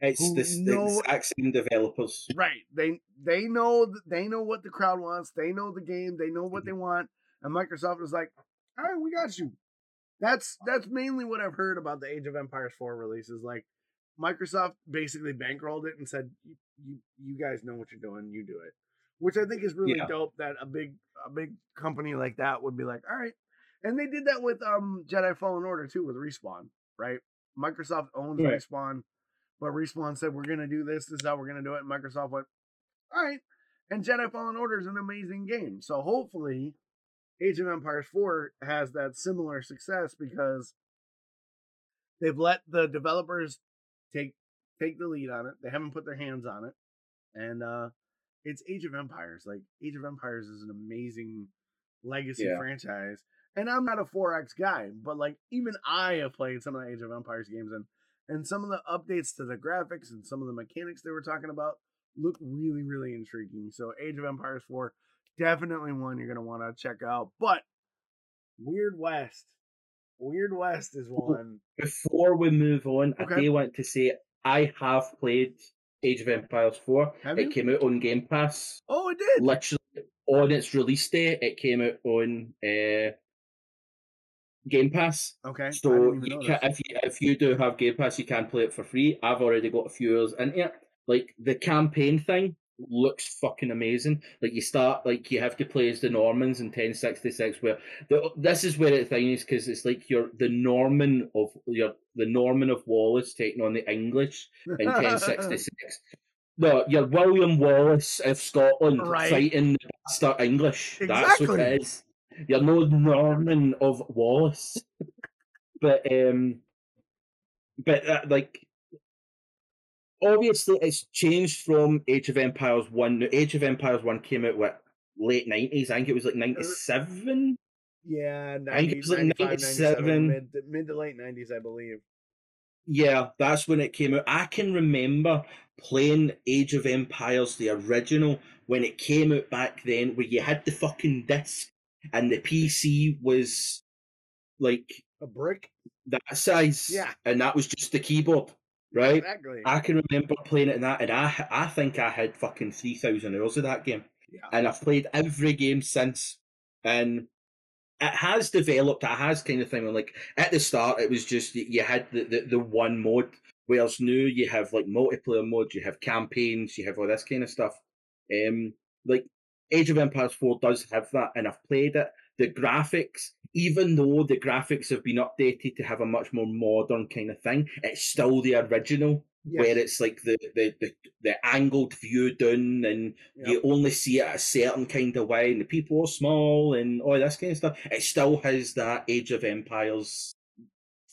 It's Who the, s- the know- same developers. right. They they know they know what the crowd wants. They know the game. They know what they want. And Microsoft is like, all right, we got you. That's that's mainly what I've heard about the Age of Empires 4 releases. like Microsoft basically bankrolled it and said, you you, you guys know what you're doing, you do it. Which I think is really Yeah. dope that a big a big company like that would be like, all right. And they did that with um Jedi Fallen Order too with Respawn, right? Microsoft owns Right. Respawn, but Respawn said we're gonna do this, this is how we're gonna do it. And Microsoft went, all right. And Jedi Fallen Order is an amazing game. So hopefully Age of Empires 4 has that similar success because they've let the developers take take the lead on it. They haven't put their hands on it. And uh it's Age of Empires. Like Age of Empires is an amazing legacy Yeah. franchise. And I'm not a 4X guy, but like even I have played some of the Age of Empires games and and some of the updates to the graphics and some of the mechanics they were talking about look really, really intriguing. So Age of Empires 4, definitely one you're gonna want to check out. But Weird West. Weird West is one. Before we move on, I do want to say I have played Age of Empires 4. Have it you? came out on Game Pass. Oh, it did. Literally on its release day, it came out on uh, Game Pass. Okay. So you can, if you if you do have Game Pass, you can play it for free. I've already got a few hours in it. Like the campaign thing looks fucking amazing. Like you start like you have to play as the Normans in 1066. Where the, this is where the thing is because it's like you're the Norman of you're the Norman of Wallace taking on the English in 1066. No, you're William Wallace of Scotland Right. fighting the bastard English. That's what it is. you're no Norman of Wallace. but um, but uh, like obviously it's changed from Age of Empires One. Age of Empires One came out what late nineties. I think it was like uh, ninety seven. Yeah, 90, I think it was like 97. 97, mid, mid to late 90s, I believe. Yeah, that's when it came out. I can remember playing Age of Empires, the original, when it came out back then, where you had the fucking disc and the PC was like A brick? that size. Yeah. And that was just the keyboard, right? Exactly. I can remember playing it in that, and I I think I had fucking 3,000 hours of that game. Yeah. And I've played every game since. And it has developed, it has kind of thing. Like at the start, it was just you had the, the, the one mode, whereas now you have like multiplayer modes, you have campaigns, you have all this kind of stuff. Um, like Age of Empires 4 does have that, and I've played it. The graphics, even though the graphics have been updated to have a much more modern kind of thing, it's still the original Yes. where it's like the, the, the, the angled view down and you only see it a certain kind of way and the people are small and all this kind of stuff. It still has that Age of Empires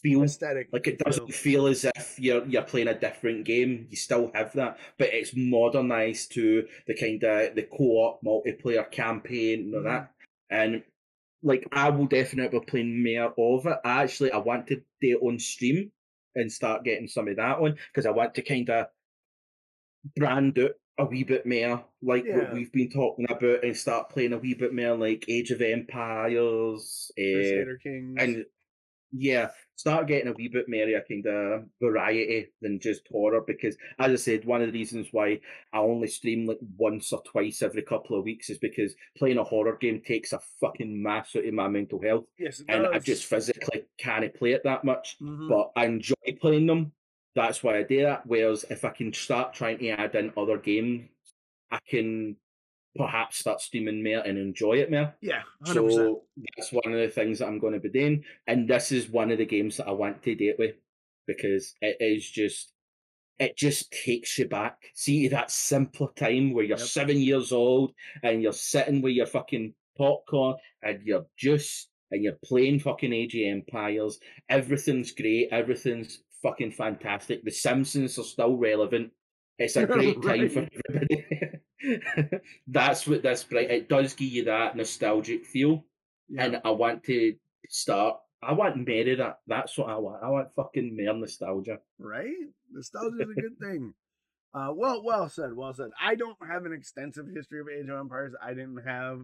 feel. aesthetic. Like it doesn't feel as if you're you're playing a different game. You still have that, but it's modernized to the kind of the co-op multiplayer campaign and all that. Mm-hmm. And like I will definitely be playing more of it. I actually I want to do it on stream and start getting some of that on because I want to kind of brand out a wee bit more like Yeah. what we've been talking about and start playing a wee bit more like Age of Empires, uh, Crusader Kings. and yeah, start getting a wee bit more a kind of variety than just horror because, as I said, one of the reasons why I only stream like once or twice every couple of weeks is because playing a horror game takes a fucking mass out of my mental health, yes, and I just physically can't play it that much. Mhm. But I enjoy playing them. That's why I do that. Whereas if I can start trying to add in other games, I can perhaps start streaming more and enjoy it more. yeah, 100%. So that's one of the things that I'm going to be doing, and this is one of the games that I want to date with because it is just, it just takes you back. See that simpler time where you're Yep. seven years old and you're sitting with your fucking popcorn and your juice and you're playing fucking Age of Empires. Everything's great. Everything's fucking fantastic. The Simpsons are still relevant. It's a great time for everybody. That's what this bright. It does give you that nostalgic feel, yeah. and I want to start. I want more that. That's what I want. I want fucking more nostalgia. right? Nostalgia is a good thing. Uh, well, well said, well said. I don't have an extensive history of Age of Empires. I didn't have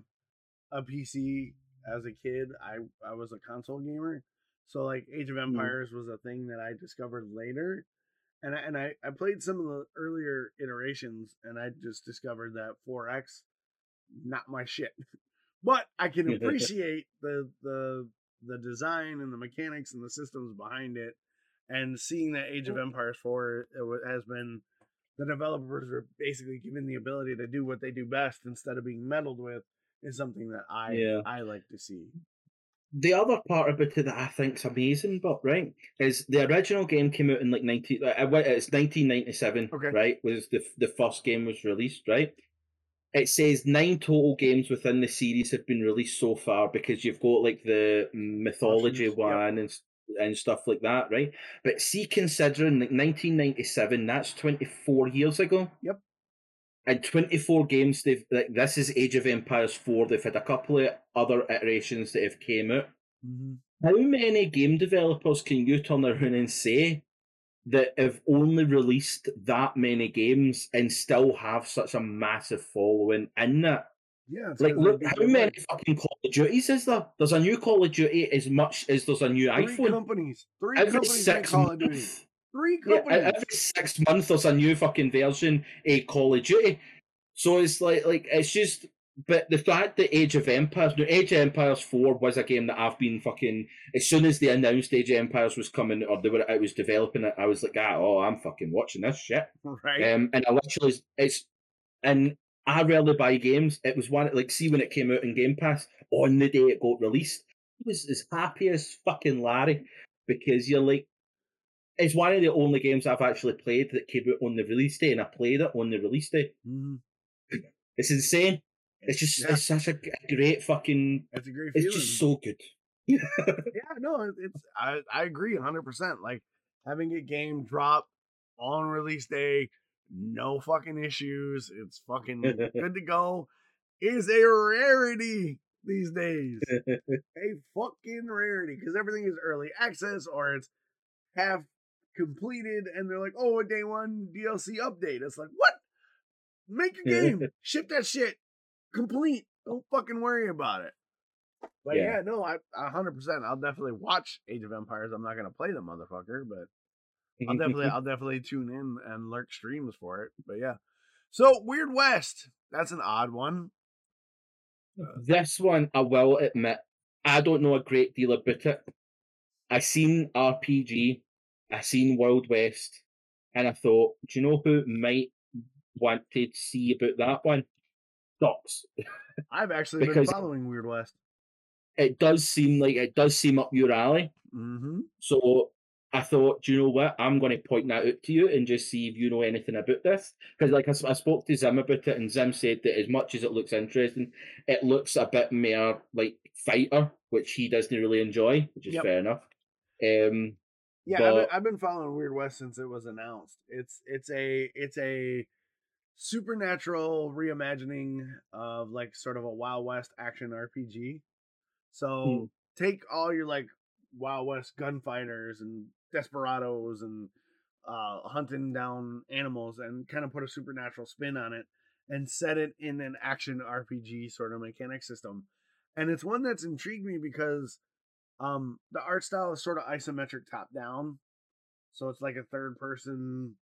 a PC as a kid. I I was a console gamer, so like Age of Empires was a thing that I discovered later, and I, and I I played some of the earlier iterations, and I just discovered that 4X not my shit. But I can appreciate the the the design and the mechanics and the systems behind it and seeing that Age of Empires 4 it has been the developers are basically given the ability to do what they do best instead of being meddled with is something that I Yeah. I like to see. The other part about it that I think's amazing, but right, is the original game came out in like nineteen. Uh, it's nineteen ninety seven. Okay. Right, was the the first game was released. Right. It says nine total games within the series have been released so far because you've got like the mythology Options, one and and stuff like that, right? But see, considering like nineteen ninety seven, that's twenty four years ago. Yep. And 24 games they've like this is Age of Empires 4. They've had a couple of other iterations that have came out. Mm-hmm. How many game developers can you turn around and say that have only released that many games and still have such a massive following in that? Yeah, like look, how do many fucking Call of Duties is there? There's a new Call of Duty as much as there's a new three iPhone. companies, three Every companies six Call of Duty. Three Yeah, e- every six months there's a new fucking version a Call of Duty. So it's like like it's just but the fact that Age of Empires no, Age of Empires 4 was a game that I've been fucking as soon as they announced Age of Empires was coming or they were I was developing it, I was like, ah, oh I'm fucking watching this shit. right? Um and I literally it's and I rarely buy games. It was one like see when it came out in Game Pass on the day it got released. I was as happy as fucking Larry because you're like it's one of the only games I've actually played that came out on the release day, and I played it on the release day. Mhm. It's insane. It's just Yeah. it's such a great fucking. It's a great It's just so good. yeah, no, it's I I agree hundred percent. Like having a game drop on release day, no fucking issues. It's fucking good to go. Is a rarity these days. a fucking rarity because everything is early access or it's half completed, and they're like, "Oh, a day one DLC update." It's like, what? Make your game, ship that shit, complete. Don't fucking worry about it. But yeah, Yeah. no, I a hundred percent. I'll definitely watch Age of Empires. I'm not gonna play the motherfucker, but I'll definitely I'll definitely tune in and lurk streams for it. But yeah. So Weird West, that's an odd one. Uh, this one, I will admit, I don't know a great deal about it. I seen RPG, I seen Wild West, and I thought, do you know who might want to see about that one? Dox. I've actually been following Weird West. It does seem like it does seem up your alley. Mm-hmm. So I thought, do you know what? I'm going to point that out to you and just see if you know anything about this. Because, like, I spoke to Zim about it, and Zim said that as much as it looks interesting, it looks a bit more like fighter, which he doesn't really enjoy, which is Yep. fair enough. Um, Yeah, I've, been, I've been following Weird West since it was announced. It's it's a it's a supernatural reimagining of like sort of a Wild West action RPG. So Hmm. take all your like Wild West gunfighters and desperados and uh, hunting down animals and kind of put a supernatural spin on it and set it in an action RPG sort of mechanic system. And it's one that's intrigued me because um the art style is sort of isometric top down. So it's like a third person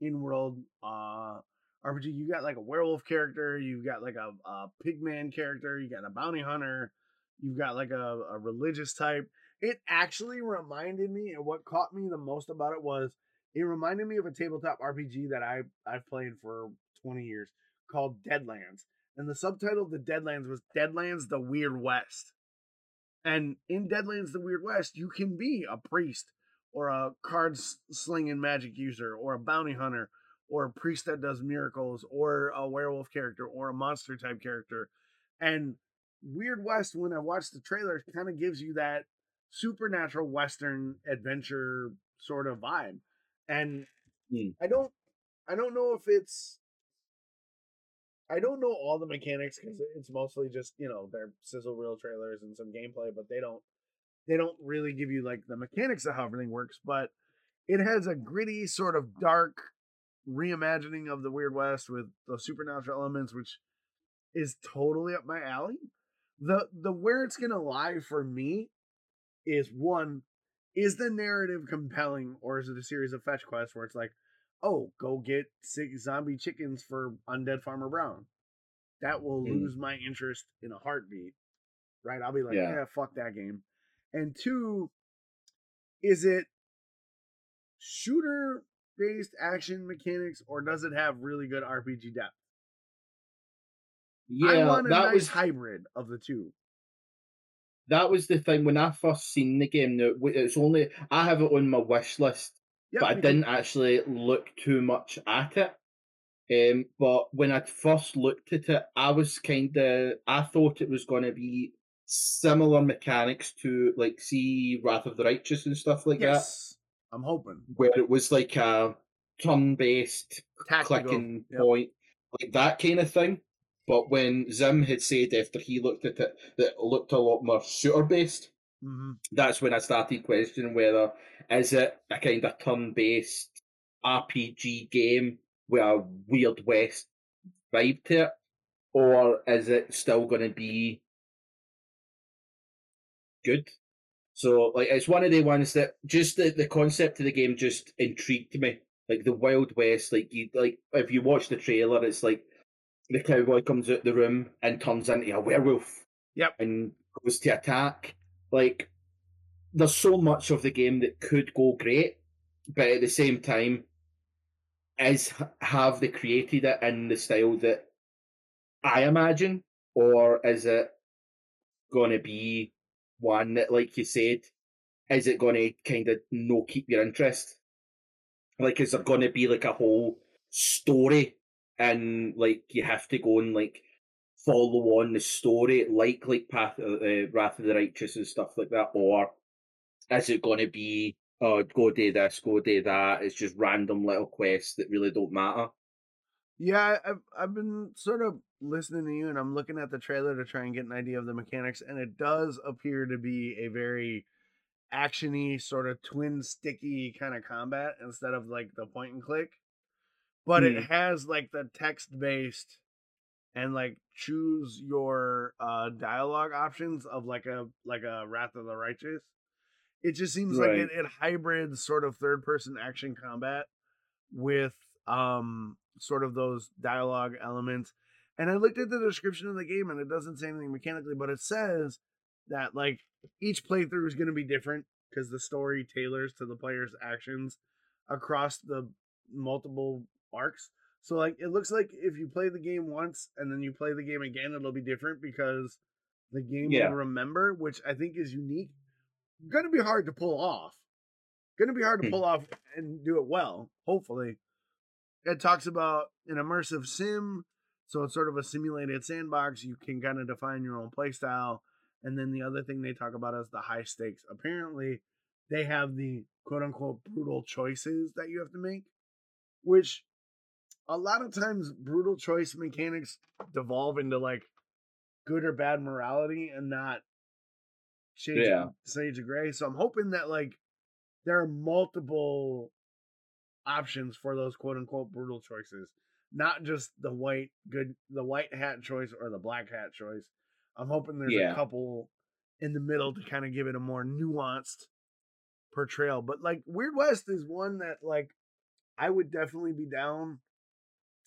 in world uh RPG. You got like a werewolf character, you've got like a, a pigman character, you got a bounty hunter, you've got like a, a religious type. It actually reminded me, and what caught me the most about it was it reminded me of a tabletop RPG that I I've played for 20 years called Deadlands. And the subtitle of the Deadlands was Deadlands the Weird West. And in Deadlands the Weird West, you can be a priest or a card slinging magic user or a bounty hunter or a priest that does miracles or a werewolf character or a monster type character. And Weird West, when I watched the trailer, kind of gives you that supernatural western adventure sort of vibe. And Hmm. I don't I don't know if it's I don't know all the mechanics because mm. it's mostly just you know they're sizzle reel trailers and some gameplay, but they don't they don't really give you like the mechanics of how everything works. But it has a gritty sort of dark reimagining of the Weird West with the supernatural elements, which is totally up my alley. The the where it's gonna lie for me is one is the narrative compelling or is it a series of fetch quests where it's like oh go get six zombie chickens for undead farmer brown that will Mm. lose my interest in a heartbeat right i'll be like Yeah. yeah fuck that game and two is it shooter based action mechanics or does it have really good rpg depth Yeah, i want a that nice was hybrid of the two that was the thing when I first seen the game. Now it's only I have it on my wish list, Yep, but I didn't actually look too much at it. Um, but when I first looked at it, I was kind of I thought it was going to be similar mechanics to like see Wrath of the Righteous and stuff like that, yes i'm hoping where it was like a turn-based Tactical. clicking Yep. point, like that kind of thing. But when Zim had said after he looked at it that it looked a lot more shooter based, hmm that's when I started questioning whether is it a kind of turn based RPG game with a Weird West vibe to it, or is it still going to be good? So, like, it's one of the ones that just the, the concept of the game just intrigued me. Like the Wild West, like you like if you watch the trailer, it's like the cowboy comes out the room and turns into a werewolf. Yep. And goes to attack. Like there's so much of the game that could go great, but at the same time, is have they created it in the style that I imagine, or is it going to be one that, like you said, is it going to kind of no keep your interest? Like, is there going to be like a whole story, and like you have to go and like follow on the story like like Path uh, uh, Wrath of the Righteous and stuff like that, or is it going to be oh go do this, go do that? It's just random little quests that really don't matter. Yeah, I've I've been sort of listening to you, and I'm looking at the trailer to try and get an idea of the mechanics, and it does appear to be a very actiony sort of twin sticky kind of combat instead of like the point and click. But Hmm. it has like the text based and like choose your uh dialogue options of like a like a Wrath of the Righteous. It just seems like it, it hybrids sort of third person action combat with um sort of those dialogue elements. And I looked at the description of the game and it doesn't say anything mechanically, but it says that like each playthrough is going to be different because the story tailors to the player's actions across the multiple arcs. So like it looks like if you play the game once and then you play the game again, it'll be different because the game Yeah. will remember, which I think is unique. Gonna be hard to pull off. Gonna be hard to Hmm. pull off and do it well, hopefully. It talks about an immersive sim, so it's sort of a simulated sandbox. You can kind of define your own playstyle. And then the other thing they talk about is the high stakes. Apparently, they have the quote unquote brutal choices that you have to make, which a lot of times brutal choice mechanics devolve into like good or bad morality and not shades Yeah. of, shades of gray. So I'm hoping that like there are multiple options for those quote unquote brutal choices, not just the white good the white hat choice or the black hat choice. I'm hoping there's Yeah. a couple in the middle to kind of give it a more nuanced portrayal. But like Weird West is one that like I would definitely be down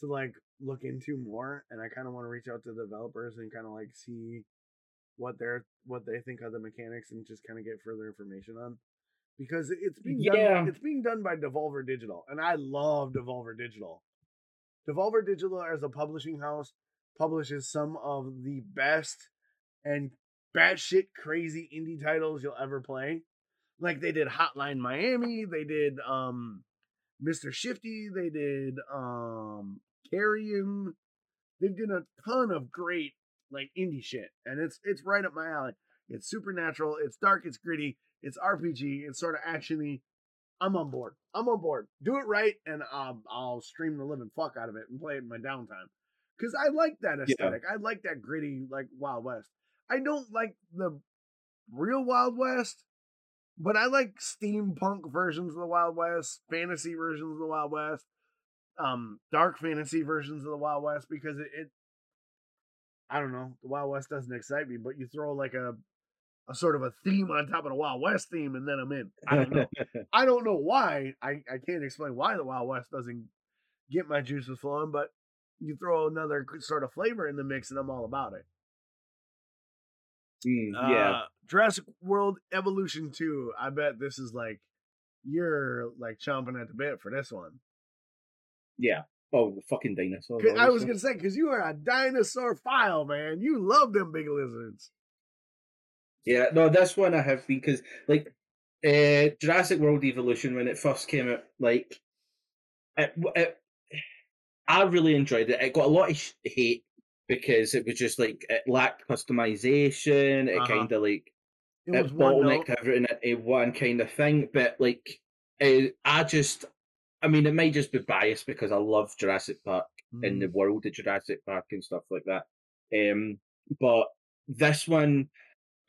to like look into more and I kind of want to reach out to developers and kind of like see what they're what they think of the mechanics and just kind of get further information on because it's being Yeah. done it's being done by Devolver Digital and I love Devolver Digital. Devolver Digital as a publishing house publishes some of the best and batshit crazy indie titles you'll ever play. Like they did Hotline Miami, they did um Mr. Shifty, they did um Carrion. They did a ton of great like indie shit. And it's it's right up my alley. It's supernatural, it's dark, it's gritty, it's RPG, it's sort of actiony. I'm on board. I'm on board. Do it right, and um, I'll stream the living fuck out of it and play it in my downtime. Because I like that aesthetic. I like that gritty, like Wild West. I don't like the real Wild West, but I like steampunk versions of the Wild West, fantasy versions of the Wild West, um, dark fantasy versions of the Wild West because it, it I don't know, the Wild West doesn't excite me, but you throw like a a sort of a theme on top of the Wild West theme and then I'm in. I don't know. I don't know why. I, I can't explain why the Wild West doesn't get my juices flowing, but you throw another sort of flavor in the mix and I'm all about it. Mm, yeah. Uh, Jurassic World Evolution 2. I bet this is like you're like chomping at the bit for this one. Yeah. Oh, the fucking dinosaurs. 'Cause I was gonna say because you are a dinosaur file, man. You love them big lizards. Yeah, no, this one I have because like uh, Jurassic World Evolution when it first came out, like it, it, I really enjoyed it. It got a lot of hate because it was just like it lacked customization. It Uh-huh. kind of like It it bottlenecked everything into one kind of thing. But like, uh, I just, I mean, it might just be biased because I love Jurassic Park in the Mm. world of Jurassic Park and stuff like that. Um, but this one,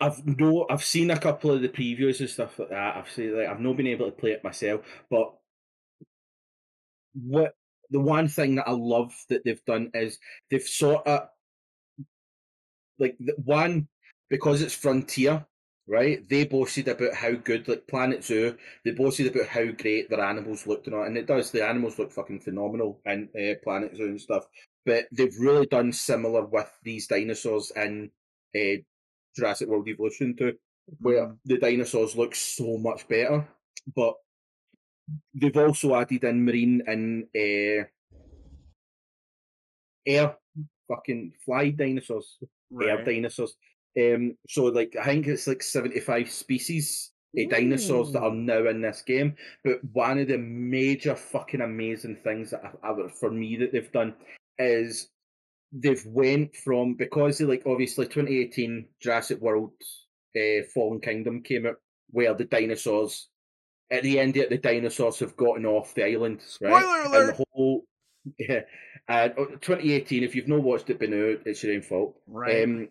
I've no, I've seen a couple of the previews and stuff like that. I've seen like I've not been able to play it myself, but what the one thing that I love that they've done is they've sort of like the one because it's Frontier, right? They boasted about how good like Planet Zoo. They boasted about how great their animals looked and all, and it does. The animals look fucking phenomenal in uh, Planet Zoo and stuff. But they've really done similar with these dinosaurs in uh, Jurassic World Evolution too, where Mhm. the dinosaurs look so much better. But they've also added in marine and uh, air fucking fly dinosaurs air dinosaurs. Um, so like I think it's like seventy five species of dinosaurs that are now in this game. But one of the major fucking amazing things that I, I, for me that they've done is they've went from because they like obviously 2018 Jurassic World uh, Fallen Kingdom came out where the dinosaurs at the end of it, the dinosaurs have gotten off the island, right? Spoiler And alert! the whole yeah, and uh, 2018. If you've not watched it, been out, it's your own fault. Right. Um,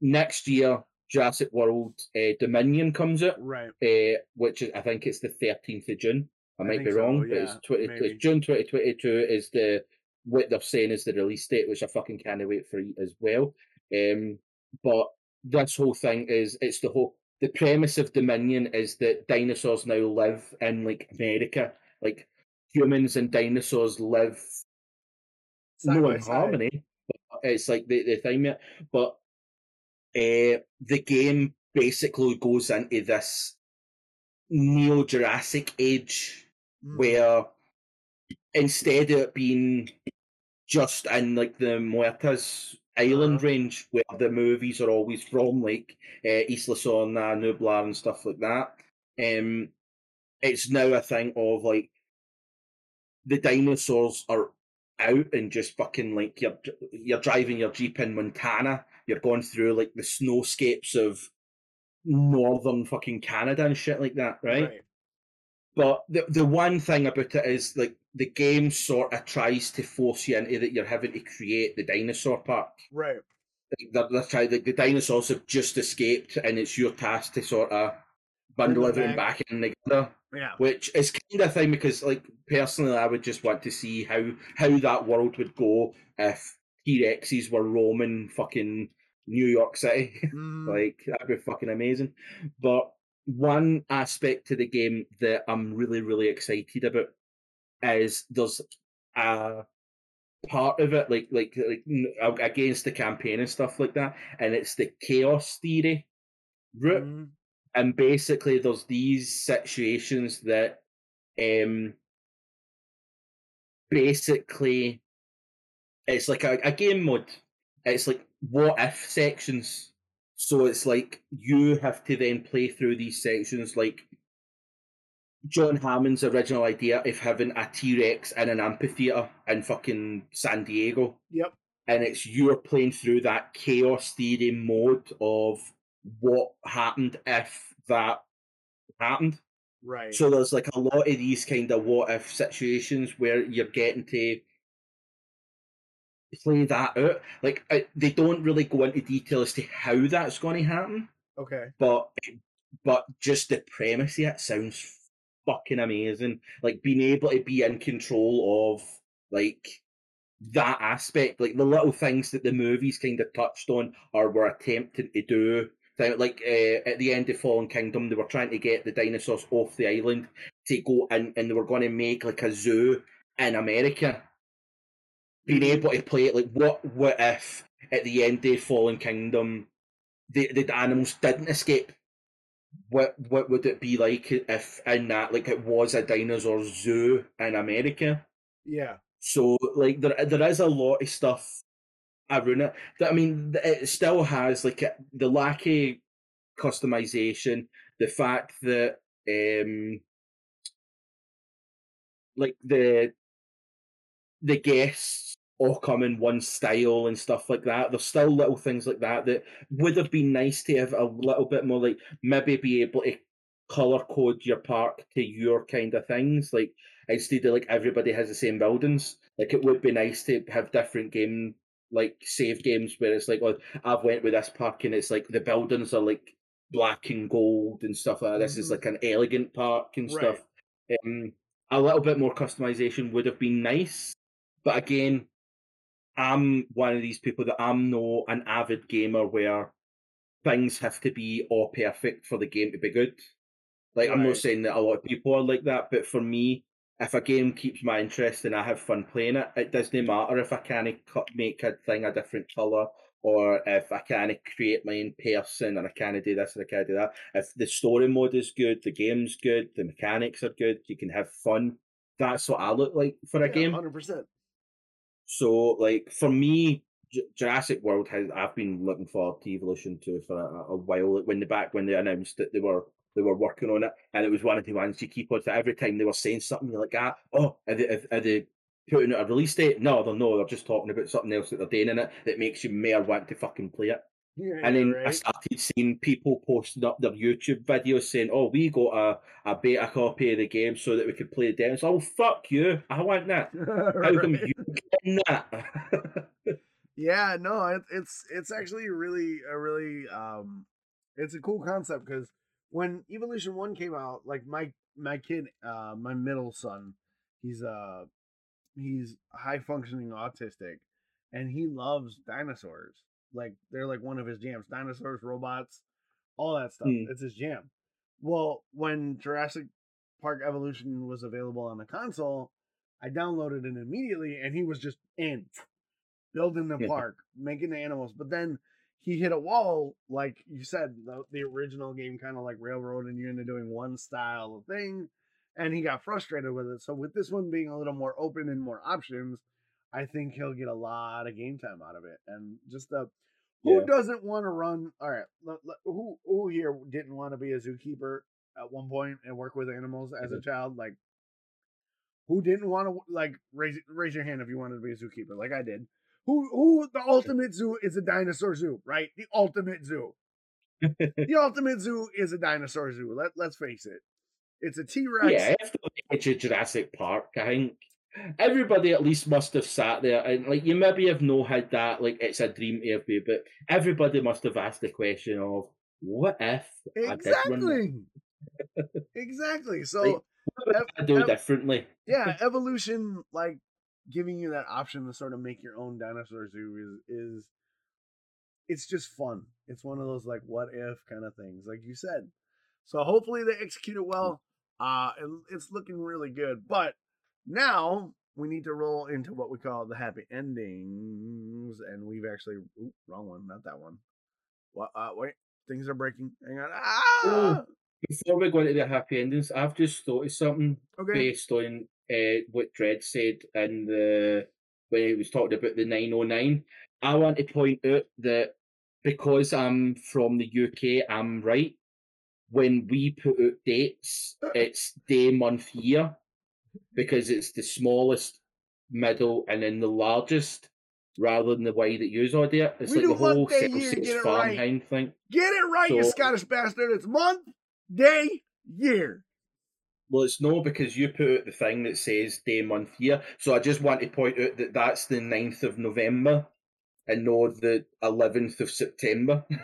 next year, Jurassic World uh, Dominion comes out, right. uh, which is, I think it's the 13th of June. I I might be so, wrong, but it's, 20, it's June 2022 is the what they're saying is the release date, which I fucking can't wait for as well. Um, but this whole thing is it's the whole the premise of Dominion is that dinosaurs now live in like America, like humans and dinosaurs live no in harmony. But it's like the, the thing, yeah. But uh, the game basically goes into this neo Jurassic age Mm. where instead of it being just in like the Muertas island Uh-huh. range where the movies are always from, like uh, Isla Sorna, Nublar, and stuff like that, um, it's now a thing of like the dinosaurs are out and just fucking like you're you're driving your jeep in Montana, you're going through like the snowscapes of northern fucking Canada and shit like that, right? But the the one thing about it is like the game sort of tries to force you into that you're having to create the dinosaur park. Right. They're, they're trying, the, the dinosaurs have just escaped, and it's your task to sort of bundle everything back. back in together. Yeah. Which is kind of thing because, like, personally, I would just want to see how how that world would go if T Rexes were roaming fucking New York City. Mhm. Like that'd be fucking amazing. But one aspect to the game that I'm really, really excited about is there's a part of it like like like against the campaign and stuff like that, and it's the chaos theory route. Mhm. And basically, there's these situations that um basically it's like a, a game mode. It's like what if sections. So it's like you have to then play through these sections like John Hammond's original idea of having a T Rex in an amphitheater in fucking San Diego. Yep. And it's you're playing through that chaos theory mode of what happened if that happened. Right. So there's like a lot of these kind of what if situations where you're getting to play that out. Like uh, they don't really go into detail as to how that's going to happen, okay. but but just the premise of it sounds fucking amazing. Like being able to be in control of like that aspect, like the little things that the movies kind of touched on or were attempting to do. Like uh, at the end of Fallen Kingdom, they were trying to get the dinosaurs off the island to go and and they were going to make like a zoo in America. Being able to play it like what what if at the end of Fallen Kingdom the the animals didn't escape? What what would it be like if in that like it was a dinosaur zoo in America? Yeah. So like there there is a lot of stuff around it. That I mean, it still has like the lack of customization, the fact that um like the the guests all come in one style and stuff like that. There's still little things like that that would have been nice to have a little bit more like maybe be able to color code your park to your kind of things. Like instead of like everybody has the same buildings. Like it would be nice to have different game like save games where it's like, oh, I've went with this park and it's like the buildings are like black and gold and stuff like that. This is Mhm. like an elegant park and Right. stuff. Um, a little bit more customization would have been nice, but again, I'm one of these people that I'm no an avid gamer where things have to be all perfect for the game to be good. Like I'm not saying that a lot of people are like that, but for me, if a game keeps my interest and I have fun playing it, it doesn't matter if I can't make a thing a different color or if I can't create my own person and I can't do this and I can't do that. If the story mode is good, the game's good, the mechanics are good, you can have fun. That's what I look like for a game. Hundred percent. So, like for me, J- Jurassic World has I've been looking forward to Evolution two for a, a while. Like when they back when they announced that they were they were working on it, and it was one of the ones you keep on. So every time they were saying something, like, ah, oh, are they, are they putting out a release date. No, they're no, they're just talking about something else that they're doing in it that makes you more want to fucking play it. Yeah, And then I started seeing people posting up their YouTube videos saying, "Oh, we got a, a beta copy of the game so that we could play the demo." So, oh, fuck you! I want that. How come you getting that? Yeah, no, it, it's it's actually really a really um, it's a cool concept because when Evolution One came out, like my my kid, uh, my middle son, he's uh he's high functioning autistic, and he loves dinosaurs. Like they're like one of his jams, dinosaurs, robots, all that stuff. Hmm. It's his jam. Well, when Jurassic Park Evolution was available on the console, I downloaded it immediately, and he was just in building the park, making the animals. But then he hit a wall, like you said, the, the original game kind of like railroading you into doing one style of thing, and he got frustrated with it. So with this one being a little more open and more options, I think he'll get a lot of game time out of it. And just the who Yeah. doesn't want to run? All right, let- let- who who here didn't want to be a zookeeper at one point and work with animals as a mm-hmm. child? Like, who didn't want to like raise raise your hand if you wanted to be a zookeeper, like I did. Who who the ultimate zoo is a dinosaur zoo, right? The ultimate zoo. the ultimate zoo is a dinosaur zoo. Let let's face it. It's a T Rex. yeah, after the edge of Jurassic Park, I think everybody at least must have sat there and like you maybe have no had that like it's a dream have but everybody must have asked the question of what if I did run that? Exactly. exactly. So Like, What ev- I do ev- differently? yeah, evolution like giving you that option to sort of make your own dinosaur zoo is is it's just fun. It's one of those like what if kind of things, like you said. So hopefully they execute it well. Uh and it's looking really good. But now we need to roll into what we call the happy endings, and we've actually oop, wrong one, not that one. What? Uh, wait, things are breaking. Hang on. Ah! Before we go into the happy endings, I've just thought of something Okay. based on uh, what Dredd said in the when he was talking about the 909. I want to point out that because I'm from the UK, I'm right. When we put out dates, it's day, month, year, because it's the smallest, middle, and then the largest, rather than the way that you do it. It's We like the whole month, day, year, Celsius get it right. Thing. Get it right, you Scottish bastard. It's month, day, year. Well, it's no because you put out the thing that says day, month, year. So I just want to point out that that's the 9th of November and no the 11th of September.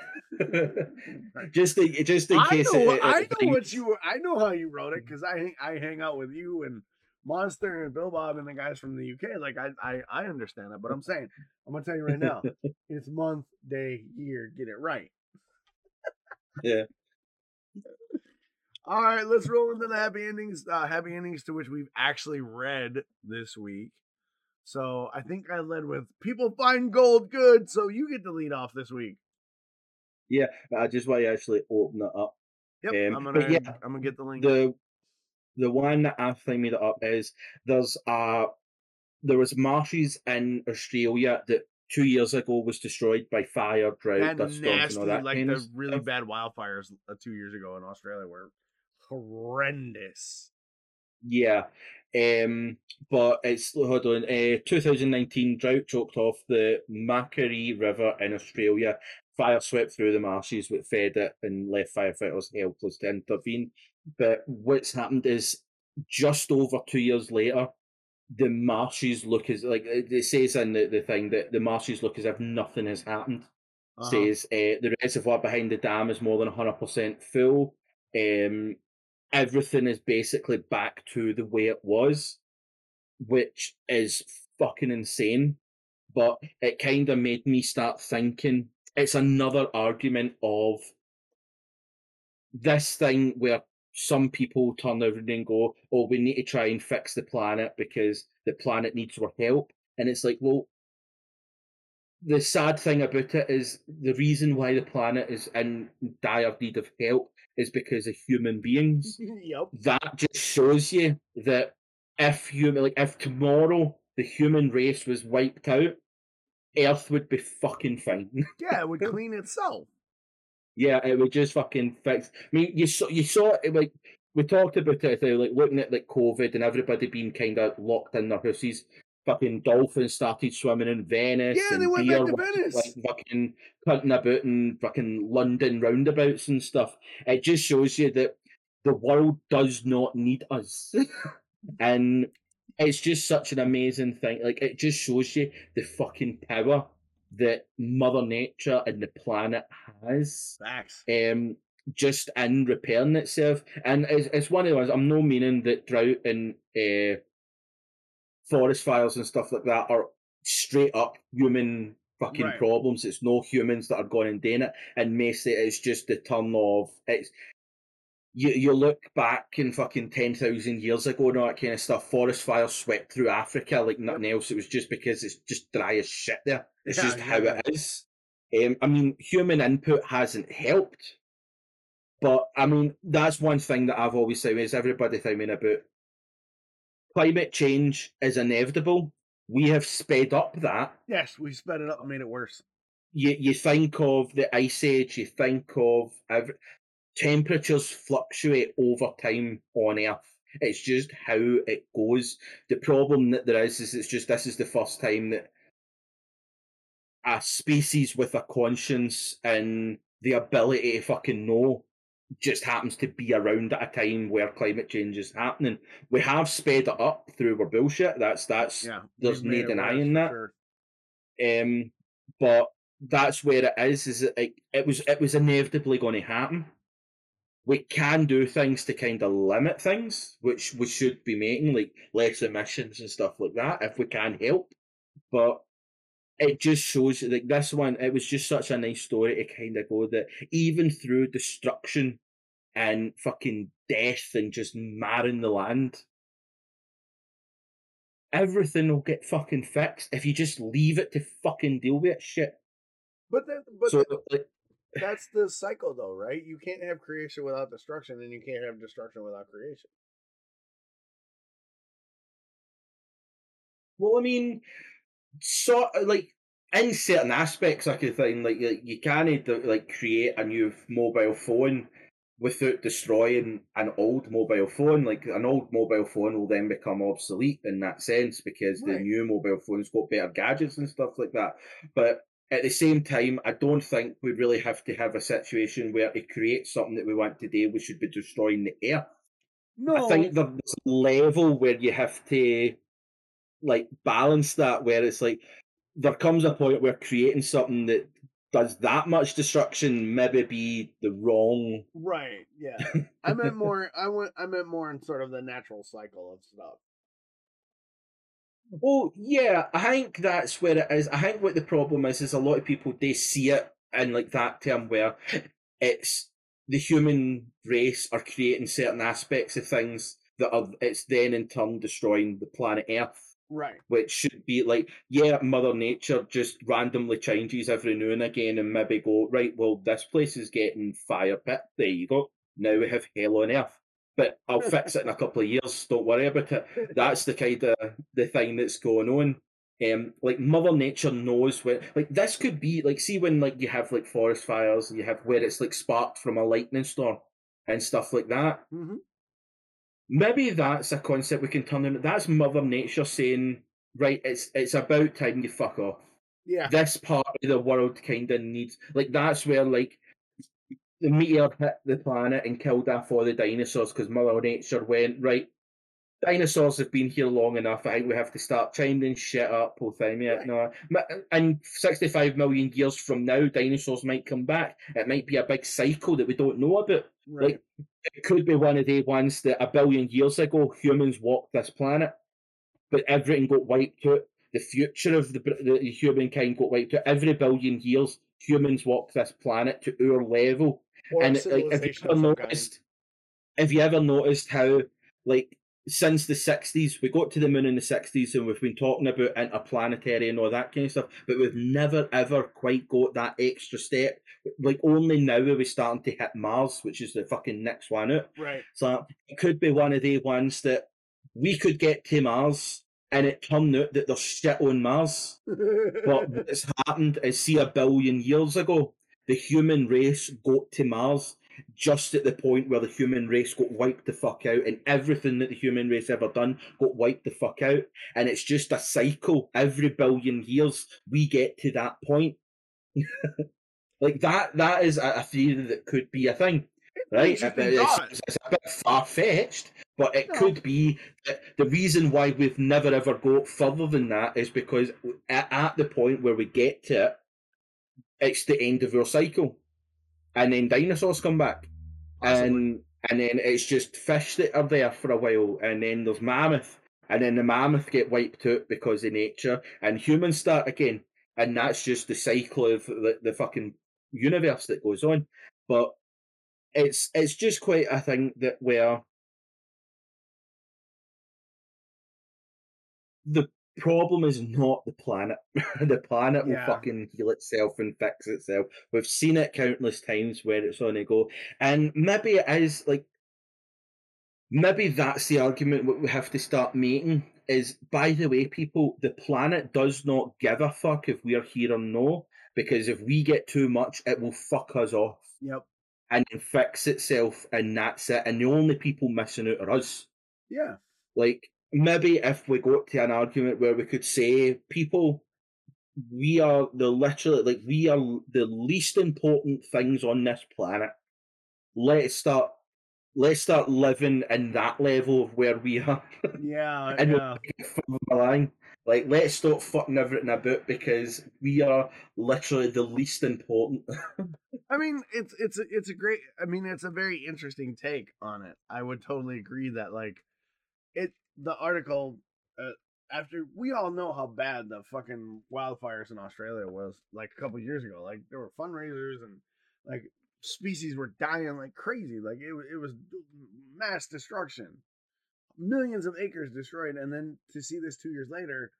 just in, just in I case. know, it, it- I know what you. I know how you wrote it because I I hang out with you and Monster and Bill Bob and the guys from the UK. Like I I, I understand that, but I'm saying I'm gonna tell you right now, it's month, day, year. Get it right. Yeah. All right, let's roll into the happy endings. Uh, happy endings to which we've actually read this week. So I think I led with people find gold good. So you get to lead off this week. Yeah, I just want to actually open it up. Yep, Um, I'm gonna yeah, I'm gonna get the link. The the one that I think made it up is there's a there was marshes in Australia that two years ago was destroyed by fire, drought, dust storms, nasty, and all that like kind the of really stuff. bad wildfires uh, two years ago in Australia were horrendous. Yeah. Um, but it's hold on. Uh, 2019 drought choked off the Macquarie River in Australia. Fire swept through the marshes, which fed it and left firefighters helpless to intervene. But what's happened is just over two years later, the marshes look as like it says in the, the thing that the marshes look as if nothing has happened Uh-huh. says uh, the reservoir behind the dam is more than 100% full. Um, everything is basically back to the way it was, which is fucking insane. But it kind of made me start thinking it's another argument of this thing where some people turn around and go, Oh, we need to try and fix the planet because the planet needs our help. And it's like, well, the sad thing about it is the reason why the planet is in dire need of help is because of human beings. yep. that just shows you that if human, like if tomorrow the human race was wiped out, Earth would be fucking fine. Yeah, it would clean itself. Yeah, it was just fucking fixed. I mean, you saw, you saw it like we talked about it, like looking at like COVID and everybody being kind of locked in their houses. fucking dolphins started swimming in Venice. Yeah, and they went back to Venice. Like fucking cutting about in fucking London roundabouts and stuff. It just shows you that the world does not need us. and it's just such an amazing thing. Like it just shows you the fucking power that Mother Nature and the planet has. Facts. Um, just in repairing itself, and it's, it's one of those. I'm no meaning that drought and uh, forest fires and stuff like that are straight up human fucking Right. problems. It's no humans that are going and doing it, and mostly it's just the turn of it's. You, you look back in fucking 10,000 years ago and all that kind of stuff, forest fires swept through Africa like nothing else. It was just because it's just dry as shit there. It's Yeah, just how yeah. it is. Um, I mean, human input hasn't helped, but I mean, that's one thing that I've always said is everybody thinking about climate change is inevitable. We have sped up that. Yes, we sped it up and made it worse. You you think of the ice age, you think of every, temperatures fluctuate over time on Earth. It's just how it goes. The problem that there is is it's just this is the first time that a species with a conscience and the ability to fucking know just happens to be around at a time where climate change is happening. We have sped it up through our bullshit. That's that's Yeah. There's no denying that. sure. um, but that's where it is. Is it, it, it was it was inevitably going to happen. We can do things to kind of limit things, which we should be making, like less emissions and stuff like that, if we can help. But it just shows like this one. It was just such a nice story to kind of go that even through destruction and fucking death and just marring the land, everything will get fucking fixed if you just leave it to fucking deal with it. Shit. But that, but so that- like, that's the cycle, though, right? You can't have creation without destruction, and you can't have destruction without creation. well, I mean, so uh, like in certain aspects, I could think like you, you can't uh, like create a new mobile phone without destroying an old mobile phone. Like an old mobile phone will then become obsolete in that sense because the new mobile phones got better gadgets and stuff like that. But at the same time, I don't think we really have to have a situation where to create something that we want today, we should be destroying the earth. No, I think there's a level where you have to like balance that where it's like there comes a point where creating something that does that much destruction maybe be the wrong right? Yeah, I meant more. I went. I meant more in sort of the natural cycle of stuff. Well yeah i think that's where it is i think what the problem is is a lot of people they see it in like that term where it's the human race are creating certain aspects of things that are it's then in turn destroying the planet earth Right. which should be like, yeah, Mother Nature just randomly changes every now and again and maybe go, right, well, this place is getting fire pit. There you go. Now we have hell on earth. But I'll fix it in a couple of years. Don't worry about it. That's the kind of the thing that's going on. Um, like Mother Nature knows when, like this could be like, see when like you have like forest fires, you have where it's like sparked from a lightning storm and stuff like that hmm maybe that's a concept we can turn in. That's Mother Nature saying, right, it's it's about time you fuck off. Yeah. This part of the world kind of needs like that's where like the meteor hit the planet and killed off all the dinosaurs because Mother Nature went right. Dinosaurs have been here long enough. I think we have to start chiming shit up. Whole time, yeah. No, and sixty-five million years from now, dinosaurs might come back. It might be a big cycle that we don't know about Right. like it could be one of the ones that a billion years ago humans walked this planet, but everything got wiped out. The future of the, the humankind got wiped out. Every billion years, humans walked this planet to our level. Or and like, if you ever kind. noticed, have you ever noticed how like since the sixties, we got to the moon in the sixties, and we've been talking about interplanetary and all that kind of stuff, but we've never ever quite got that extra step. Like only now are we starting to hit Mars, which is the fucking next one out. Right. So it could be one of the ones that we could get to Mars, and it turned out that there's shit on Mars. But what's happened is, see, a billion years ago, the human race got to Mars, just at the point where the human race got wiped the fuck out and everything that the human race ever done got wiped the fuck out. And it's just a cycle. Every billion years, we get to that point. like that, that is a theory that could be a thing. Right? It's, it's, it's, a bit far fetched, but it no. could be the reason why we've never ever go further than that is because at, at the point where we get to it, it's the end of our cycle and then dinosaurs come back, Possibly. and and then it's just fish that are there for a while, and then there's mammoth, and then the mammoth get wiped out because of nature, and humans start again, and that's just the cycle of the, the fucking universe that goes on. But it's it's just quite a thing that where the problem is not the planet. the planet yeah. will fucking heal itself and fix itself. We've seen it countless times where it's on a go. And maybe it is like maybe that's the argument what we have to start making is by the way, people, the planet does not give a fuck if we're here or no, because if we get too much, it will fuck us off. Yep. And then fix itself and that's it. And the only people missing out are us. Yeah. Like maybe if we got to an argument where we could say people we are the literally like we are the least important things on this planet. Let's start let's start living in that level of where we are. Yeah and yeah. We'll like let's stop fucking everything about because we are literally the least important. I mean it's it's a, it's a great i mean it's a very interesting take on it. I would totally agree that like it the article uh, after we all know how bad the fucking wildfires in Australia was like a couple years ago. Like there were fundraisers and like species were dying like crazy. Like it it was mass destruction, millions of acres destroyed, and then to see this two years later,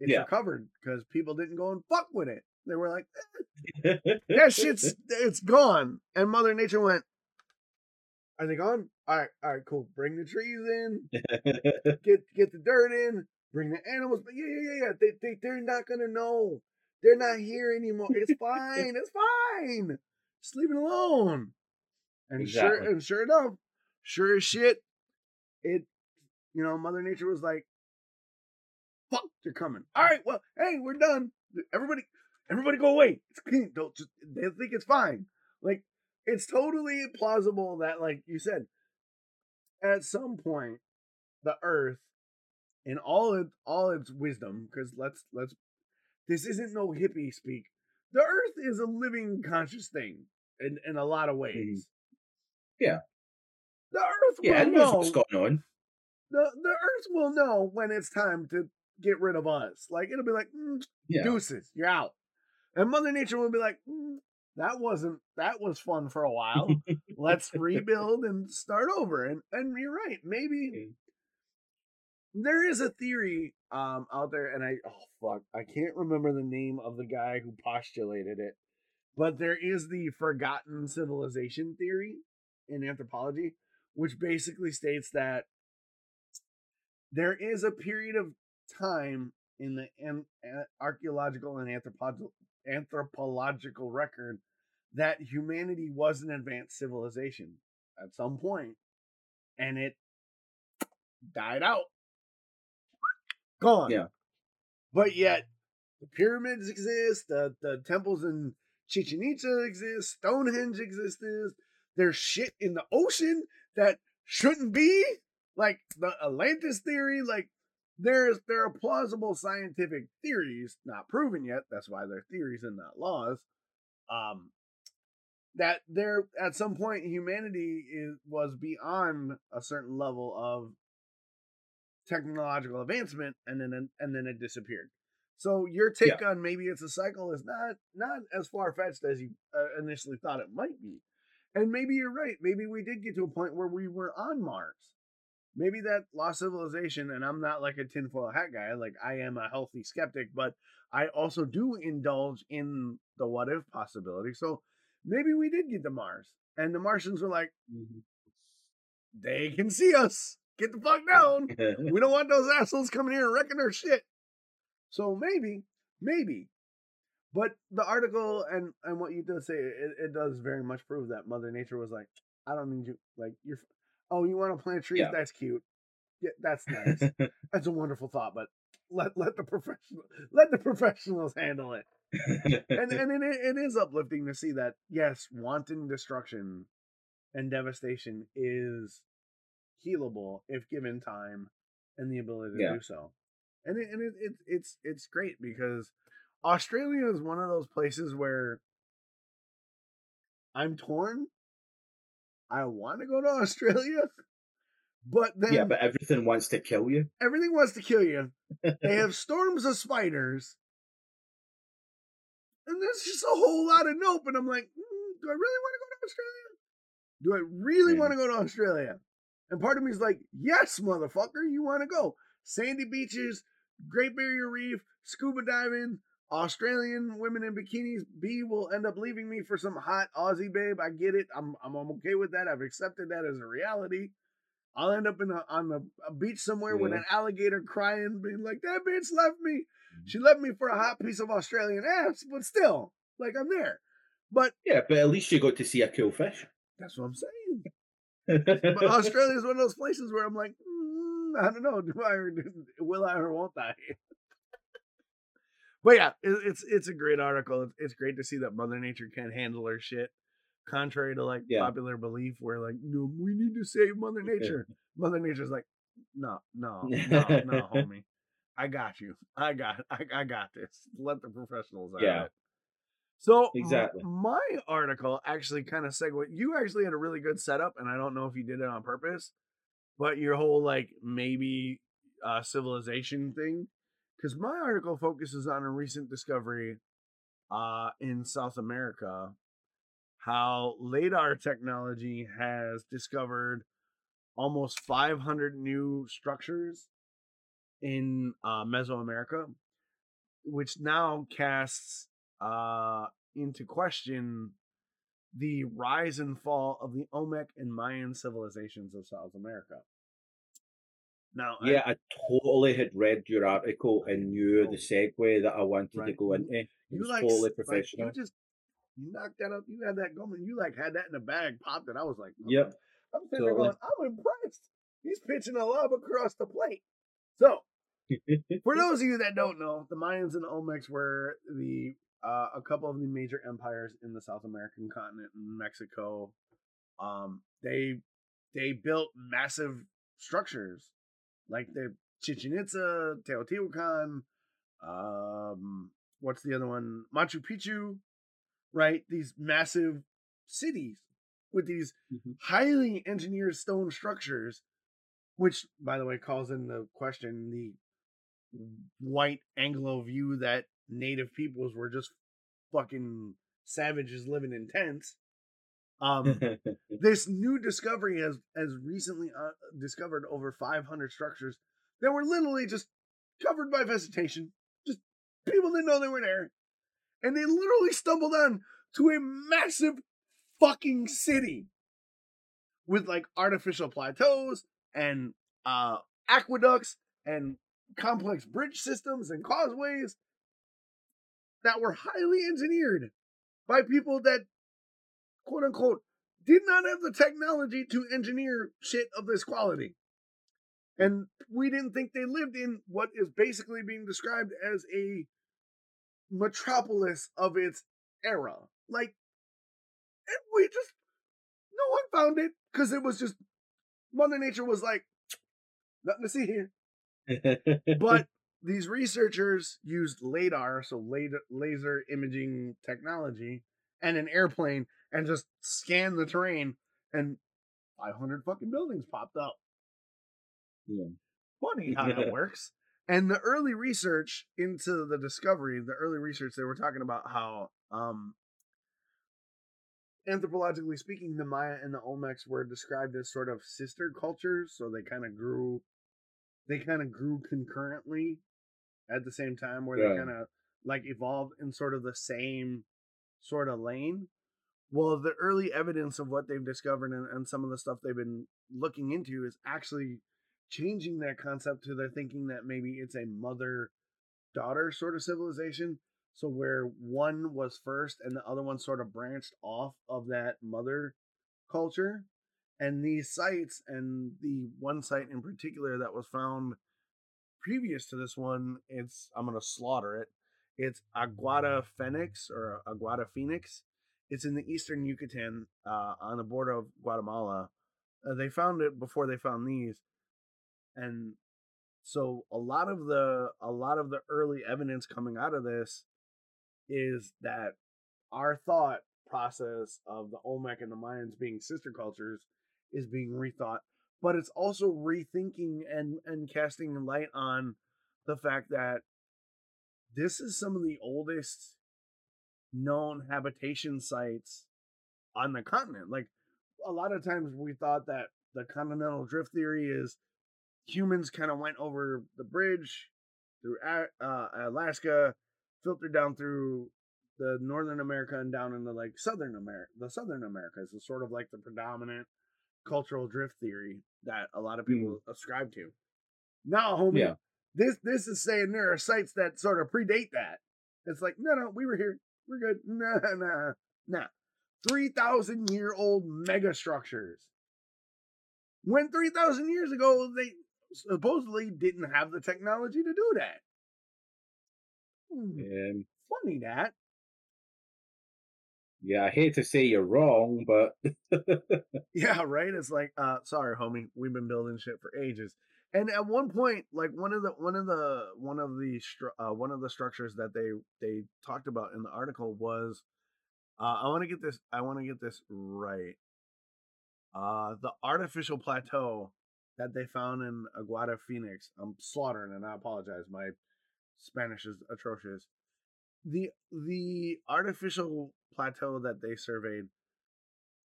it's yeah. recovered because people didn't go and fuck with it. They were like, eh, that shit's it's gone, and Mother Nature went, are they gone? All right, all right, cool. Bring the trees in, get get the dirt in, bring the animals. But yeah, yeah, yeah, yeah. They they they're not gonna know. They're not here anymore. It's fine. it's fine. Just leave it alone. And exactly. sure and sure enough, sure as shit, it you know, Mother Nature was like, "Fuck, they're coming." All right, well, hey, we're done. Everybody, everybody, go away. It's clean. Don't just. They think it's fine. Like it's totally plausible that, like you said, at some point, the Earth, in all its all its wisdom, because let's let's, this isn't no hippie speak. The Earth is a living, conscious thing in in a lot of mm-hmm. ways. Yeah. The Earth yeah, will know what's going on. The the Earth will know when it's time to get rid of us. Like it'll be like, mm, yeah. deuces, you're out. And Mother Nature will be like, mm, that wasn't that was fun for a while. Let's rebuild and start over. And and you're right, maybe there is a theory um out there, and I oh fuck, I can't remember the name of the guy who postulated it, but there is the forgotten civilization theory in anthropology, which basically states that there is a period of time in the an, archaeological and anthropological anthropological record that humanity was an advanced civilization at some point and it died out. Gone. Yeah. But yet the pyramids exist the, the temples in chichen itza exist stonehenge exists there's shit in the ocean that shouldn't be? Like the atlantis theory like there's there are plausible scientific theories not proven yet that's why they're theories and not laws um that there at some point humanity is was beyond a certain level of technological advancement and then and then it disappeared. So your take yeah. on maybe it's a cycle is not not as far fetched as you uh, initially thought it might be. And maybe you're right maybe we did get to a point where we were on mars maybe that lost civilization and i'm not like a tinfoil hat guy like i am a healthy skeptic but i also do indulge in the what if possibility so maybe we did get to mars and the martians were like mm-hmm. they can see us get the fuck down we don't want those assholes coming here and wrecking our shit so maybe maybe But the article and and what you do say, it, it does very much prove that Mother Nature was like, I don't need you. Like you're, oh, you want to plant trees? Yeah. That's cute. Yeah, that's nice. that's a wonderful thought. But let let the professional let the professionals handle it. And and it, it is uplifting to see that yes, wanton destruction and devastation is healable if given time and the ability to Yeah. do so. And it, and it, it it's it's great because Australia is one of those places where I'm torn. I want to go to Australia, but then yeah, but everything wants to kill you. everything wants to kill you. They have storms of spiders. And there's just a whole lot of nope. And I'm like, mm, do I really want to go to Australia? Do I really Yeah. want to go to Australia? And part of me is like, yes, motherfucker, you want to go. Sandy beaches, Great Barrier Reef, scuba diving, Australian women in bikinis. B will end up leaving me for some hot Aussie babe. I get it. I'm I'm, okay with that. I've accepted that as a reality. I'll end up in a, on a, a beach somewhere with an alligator crying, being like, "That bitch left me. She left me for a hot piece of Australian ass." But still, like I'm there. But Yeah, but at least you got to see a cool fish. that's what I'm saying. But Australia is one of those places where I'm like, mm, I don't know, do I or will I or won't I? But yeah, it, it's it's a great article. It's, it's great to see that Mother Nature can handle her shit, contrary to like Yeah. popular belief, where like, no, we need to save Mother Nature. Mother Nature's like, no, no, no, no, homie, I got you. I got, I, I got this. Let the professionals out Yeah. So Exactly. my article actually kind of segued. You actually had a really good setup, and I don't know if you did it on purpose, but your whole like maybe uh, civilization thing, because my article focuses on a recent discovery uh, in South America, how lidar technology has discovered almost 500 new structures in uh, Mesoamerica, which now casts uh, into question the rise and fall of the Olmec and Mayan civilizations of South America. Now, Yeah, I totally had read your article and knew Oh. the segue that I wanted to go into. It you was like totally s- like, professional. you just you knocked that up. You had that going. You like had that in a bag, popped it. I was like, Yep. I'm sitting there going, I'm impressed. He's pitching a lob across the plate. So, for those of you that don't know, the Mayans and the Olmecs were the uh, a couple of the major empires in the South American continent in Mexico. Um, they they built massive structures like the Chichen Itza, Teotihuacan, um, what's the other one? Machu Picchu, right? These massive cities with these Mhm. highly engineered stone structures, which, by the way, calls into question the white Anglo view that native peoples were just fucking savages living in tents. Um, this new discovery has has recently uh, discovered over 500 structures that were literally just covered by vegetation. Just people didn't know they were there, and they literally stumbled on to a massive fucking city with like artificial plateaus and uh aqueducts and complex bridge systems and causeways that were highly engineered by people that quote unquote did not have the technology to engineer shit of this quality. And we didn't think they lived in what is basically being described as a metropolis of its era. Like, and we just, no one found it because it was just, Mother Nature was like, nothing to see here. But these researchers used LADAR, so laser, laser imaging technology, and an airplane and just scanned the terrain, and 500 fucking buildings popped up. Yeah. Funny how that works. And the early research into the discovery, the early research, they were talking about how, um, anthropologically speaking, the Maya and the Olmecs were described as sort of sister cultures. So they kind of grew, they kind of grew concurrently at the same time, where they kind of like evolved in sort of the same sort of lane. Well, the early evidence of what they've discovered and, and some of the stuff they've been looking into is actually changing that concept to their thinking that maybe it's a mother daughter sort of civilization. So where one was first and the other one sort of branched off of that mother culture. And these sites and the one site in particular that was found previous to this one, it's I'm gonna slaughter it. It's Aguada Phoenix or Aguada Phoenix. It's in the eastern Yucatan, uh, on the border of Guatemala. Uh, they found it before they found these, and so a lot of the a lot of the early evidence coming out of this is that our thought process of the Olmec and the Mayans being sister cultures is being rethought, but it's also rethinking and and casting light on the fact that this is some of the oldest known habitation sites on the continent. Like a lot of times we thought that the continental drift theory is humans kind of went over the bridge through uh, Alaska, filtered down through the northern America and down into like southern America. The southern Americas is sort of like the predominant cultural drift theory that a lot of people mm. ascribe to. Now, homie, yeah. this this is saying there are sites that sort of predate that. It's like, no, no, we were here. We're good. Nah, nah, nah. 3,000 year old mega structures. When 3,000 years ago, they supposedly didn't have the technology to do that. And funny that. Yeah, I hate to say you're wrong, but yeah, right. It's like, uh, sorry, homie, we've been building shit for ages. And at one point, like one of the one of the one of the uh, one of the structures that they they talked about in the article was, uh, I want to get this, I want to get this right. Uh, the artificial plateau that they found in Aguada Phoenix. I'm slaughtering, and I apologize. My Spanish is atrocious. The the artificial plateau that they surveyed,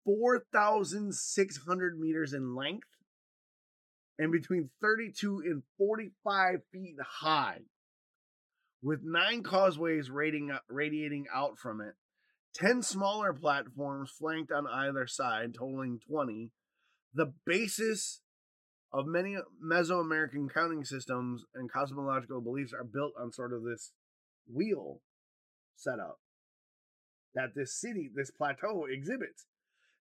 four thousand six hundred meters in length, and between thirty two and forty five feet high, with nine causeways radiating radiating out from it. 10 smaller platforms flanked on either side, totaling 20. The basis of many Mesoamerican counting systems and cosmological beliefs are built on sort of this wheel setup that this city, this plateau exhibits.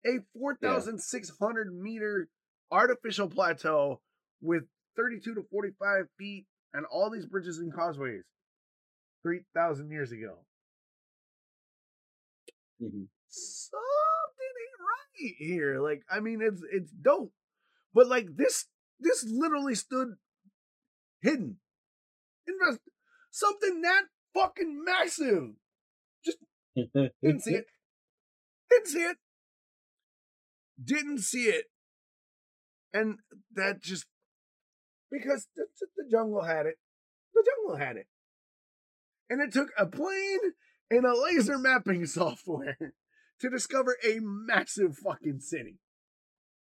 A 4,600 yeah. meter artificial plateau with 32 to 45 feet and all these bridges and causeways 3,000 years ago. Mm-hmm. Something ain't right here. Like, I mean, it's it's dope, but like this this literally stood hidden. Invest something that fucking massive. Just didn't see it. Didn't see it. Didn't see it. And that just because the, the jungle had it. The jungle had it. And it took a plane and a laser mapping software to discover a massive fucking city.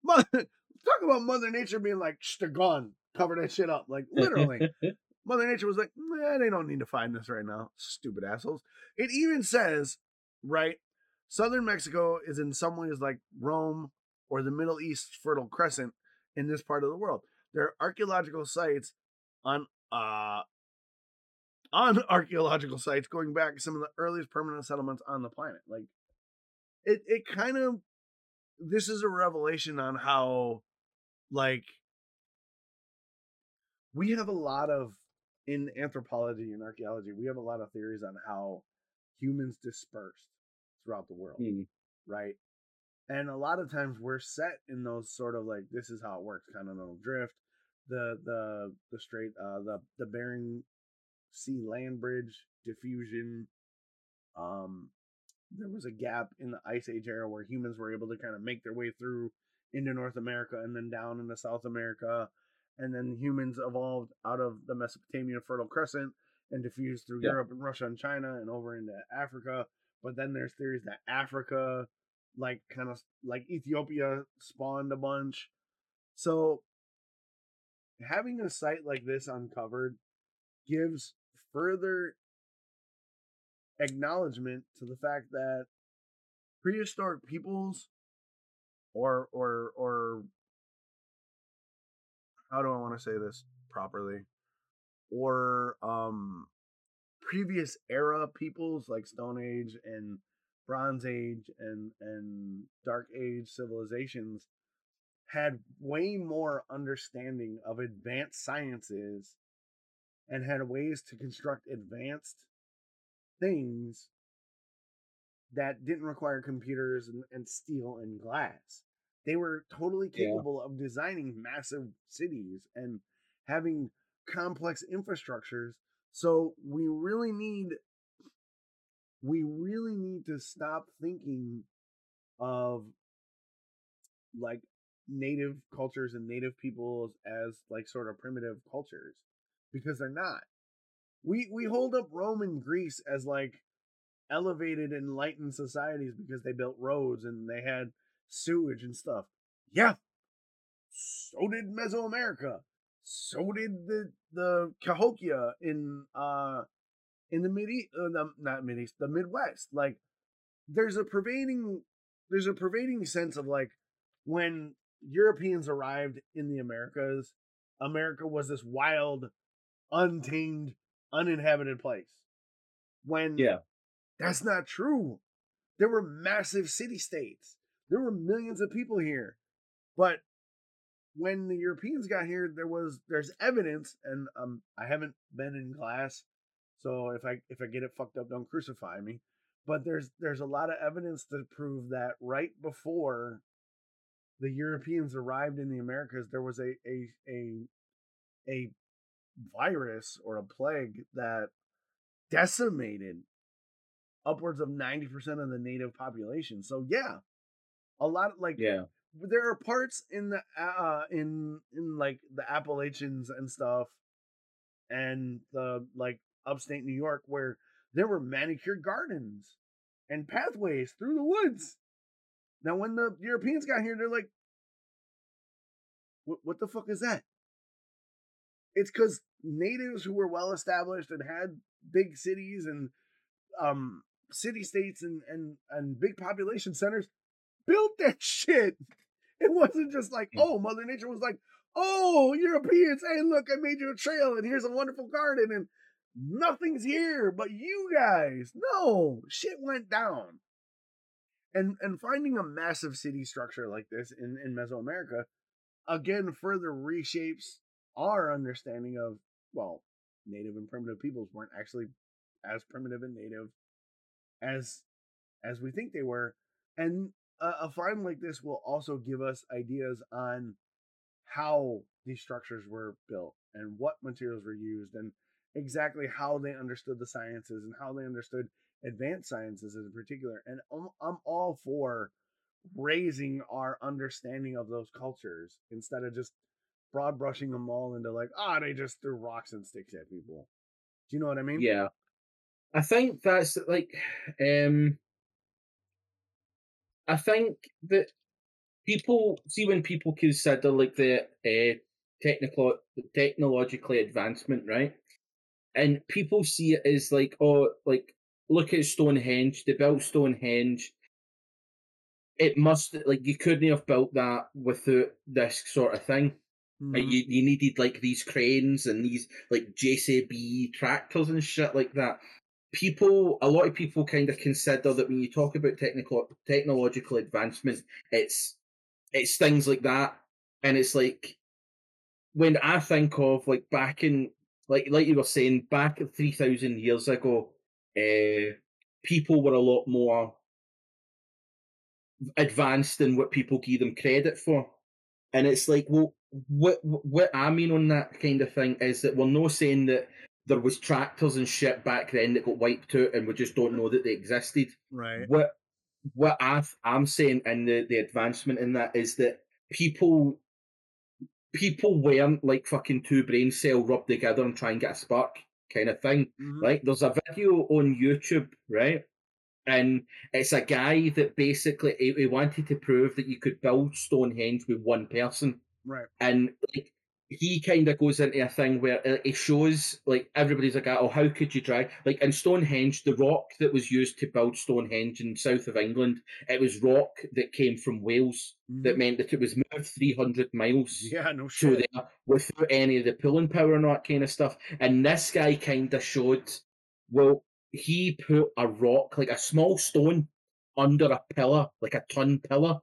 Mother, talk about Mother Nature being like, they're gone, cover that shit up. Like, literally. Mother Nature was like, nah, they don't need to find this right now. Stupid assholes. It even says, right, southern Mexico is in some ways like Rome or the Middle East Fertile Crescent in this part of the world. There are archaeological sites on uh on archaeological sites going back to some of the earliest permanent settlements on the planet. Like it it kind of this is a revelation on how like we have a lot of in anthropology and archaeology we have a lot of theories on how humans dispersed throughout the world mm. right and a lot of times we're set in those sort of like this is how it works kind of little drift the the the straight uh the the bering sea land bridge diffusion um there was a gap in the ice age era where humans were able to kind of make their way through into North America and then down into South America. And then humans evolved out of the Mesopotamian Fertile Crescent and diffused through yeah. Europe and Russia and China and over into Africa. But then there's theories that Africa, like kind of like Ethiopia, spawned a bunch. So having a site like this uncovered gives further acknowledgement to the fact that prehistoric peoples or or or how do I want to say this properly? Or um previous era peoples like Stone Age and Bronze Age and and Dark Age civilizations had way more understanding of advanced sciences and had ways to construct advanced things that didn't require computers and, and steel and glass. They were totally Yeah. capable of designing massive cities and having complex infrastructures. So we really need we really need to stop thinking of like native cultures and native peoples as like sort of primitive cultures because they're not. We we hold up Rome and Greece as like elevated enlightened societies because they built roads and they had sewage and stuff. Yeah. So did Mesoamerica. So did the the Cahokia in uh in the mid uh, the, not mid east the Midwest. Like there's a pervading there's a pervading sense of like when Europeans arrived in the Americas, America was this wild, untamed, uninhabited place. When Yeah. that's not true. There were massive city states. There were millions of people here. But when the Europeans got here, there was there's evidence, and um I haven't been in class, so if I if I get it fucked up, don't crucify me. But there's there's a lot of evidence to prove that right before the Europeans arrived in the Americas, there was a a a a virus or a plague that decimated upwards of 90% of the native population. So yeah, a lot of like Yeah. there are parts in the uh in in like the Appalachians and stuff and the like upstate New York where there were manicured gardens and pathways through the woods. Now when the Europeans got here they're like what what the fuck is that? It's cuz natives who were well established and had big cities and um city states and and and big population centers built that shit. It wasn't just like, Mm. oh, Mother Nature was like, oh, Europeans, hey, look, I made you a trail and here's a wonderful garden and nothing's here but you guys. No, shit went down. And and finding a massive city structure like this in, in Mesoamerica again further reshapes our understanding of, well, native and primitive peoples weren't actually as primitive and native as as we think they were. And a, a find like this will also give us ideas on how these structures were built and what materials were used and exactly how they understood the sciences and how they understood advanced sciences in particular. And I'm, all for raising our understanding of those cultures instead of just broad brushing them all into like, ah, they just threw rocks and sticks at people. Do you know what I mean? Yeah. I think that's like um I think that people see when people consider like the uh, technical technologically advancement, right? And people see it as like, oh, like look at Stonehenge. They built Stonehenge. It must like you couldn't have built that without this sort of thing. Like, Mhm. you, you needed like these cranes and these like JCB tractors and shit like that. People, a lot of people kind of consider that when you talk about technical technological advancement, it's it's things like that, and it's like when I think of like back in like like you were saying back three thousand years ago, uh, people were a lot more advanced than what people give them credit for. And it's like, well, what what I mean on that kind of thing is that we're not saying that there was tractors and shit back then that got wiped out, and we just don't know that they existed. Right. What what I I'm saying in the the advancement in that is that people people weren't like fucking two brain cell rubbed together and try and get a spark kind of thing Mhm. right? There's a video on YouTube, right? And it's a guy that basically he, he wanted to prove that you could build Stonehenge with one person, Right. and like he kind of goes into a thing where uh, he shows like everybody's like, oh, how could you try? Like in Stonehenge, the rock that was used to build Stonehenge in south of England, it was rock that came from Wales. That Mhm. meant that it was moved 300 miles Yeah, no shit. there without any of the pulling power and all that kind of stuff. And this guy kind of showed Well, he put a rock, like a small stone, under a pillar, like a ton pillar,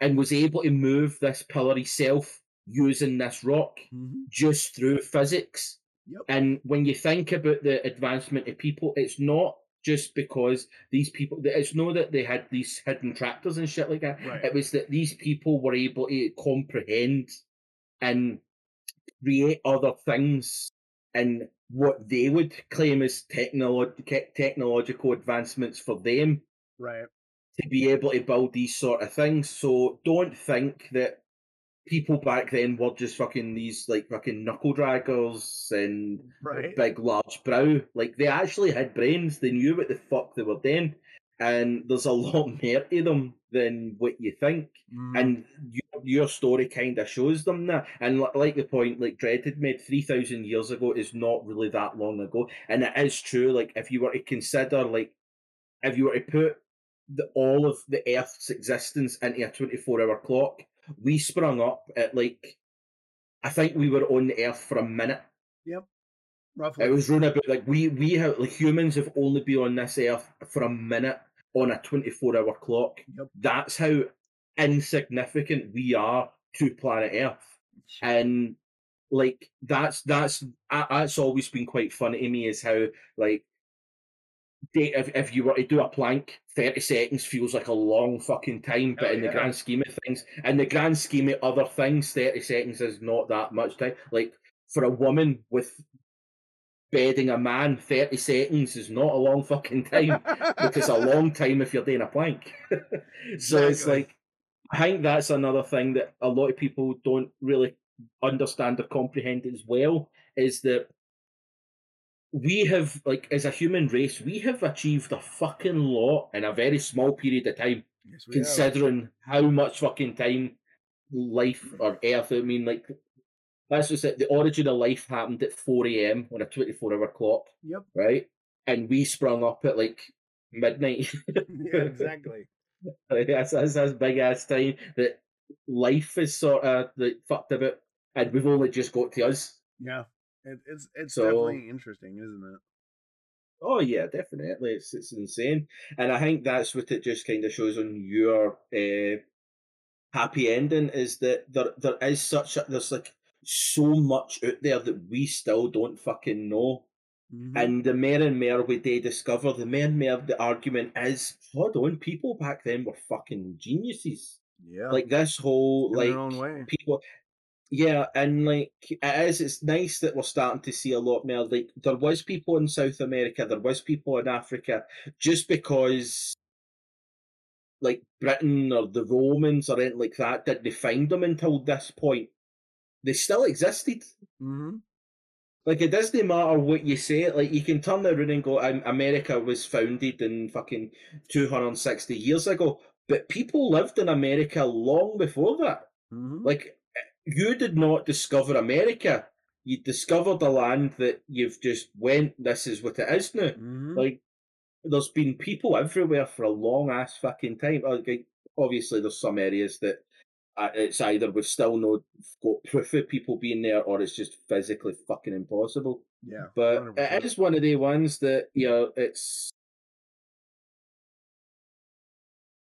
and was able to move this pillar himself using this rock Mhm. just through physics. Yep. And when you think about the advancement of people, it's not just because these people, it's not that they had these hidden tractors and shit like that. Right. It was that these people were able to comprehend and create other things and what they would claim as technolo- te- technological advancements for them Right. to be able to build these sort of things. So don't think that people back then were just fucking these like fucking knuckle draggers and Right. big large brow. Like they actually had brains. They knew what the fuck they were doing. And there's a lot more to them than what you think. Mhm. And your, your story kind of shows them that. And li- like the point, like Dredd had made 3,000 years ago is not really that long ago. And it is true, like, if you were to consider, like, if you were to put the, all of the Earth's existence into a 24 hour clock, we sprung up at, like, I think we were on Earth for a minute. Yep. Roughly. It was run about, like, we, we have, like, humans have only been on this Earth for a minute on a 24 hour clock. Yep. That's how insignificant we are to planet Earth and like that's that's that- that's always been quite funny to me is how like if, if you were to do a plank 30 seconds feels like a long fucking time but Hell in the yeah. grand scheme of things in the grand scheme of other things 30 seconds is not that much time like for a woman with bedding a man 30 seconds is not a long fucking time because a long time if you're doing a plank. so it's like I think that's another thing that a lot of people don't really understand or comprehend as well is that we have like as a human race we have achieved a fucking lot in a very small period of time Yes, considering how much fucking time life or earth i mean like that's just it the origin of life happened at 4 a.m on a 24 hour clock Yep. right? And we sprung up at like midnight. Yeah, exactly. Like, that's, that's that's big ass time that life is sort of like fucked about, and we've only just got to us. Yeah. It, it's it's So- definitely interesting, isn't it? Oh yeah, definitely. It's it's insane, and I think that's what it just kind of shows on your uh, happy ending is that there there is such a, there's like so much out there that we still don't fucking know. Mhm. And the more and more we they discover, the more and more the argument is, hold on, people back then were fucking geniuses. yeah, Like this whole in like people yeah, and like it is it's nice that we're starting to see a lot more like there was people in South America, there was people in Africa, just because like Britain or the Romans or anything like that didn't find them until this point. They still existed. hmm Like it doesn't matter what you say. Like you can turn around and go, "Um, America was founded in fucking two hundred sixty years ago, but people lived in America long before that. hmm Like you did not discover America. You discovered a land that you've just went. This is what it is now. hmm Like there's been people everywhere for a long ass fucking time. Like, obviously, there's some areas that uh, it's either we've still not got proof of people being there, or it's just physically fucking impossible. yeah, But 100%. it is one of the ones that you know it's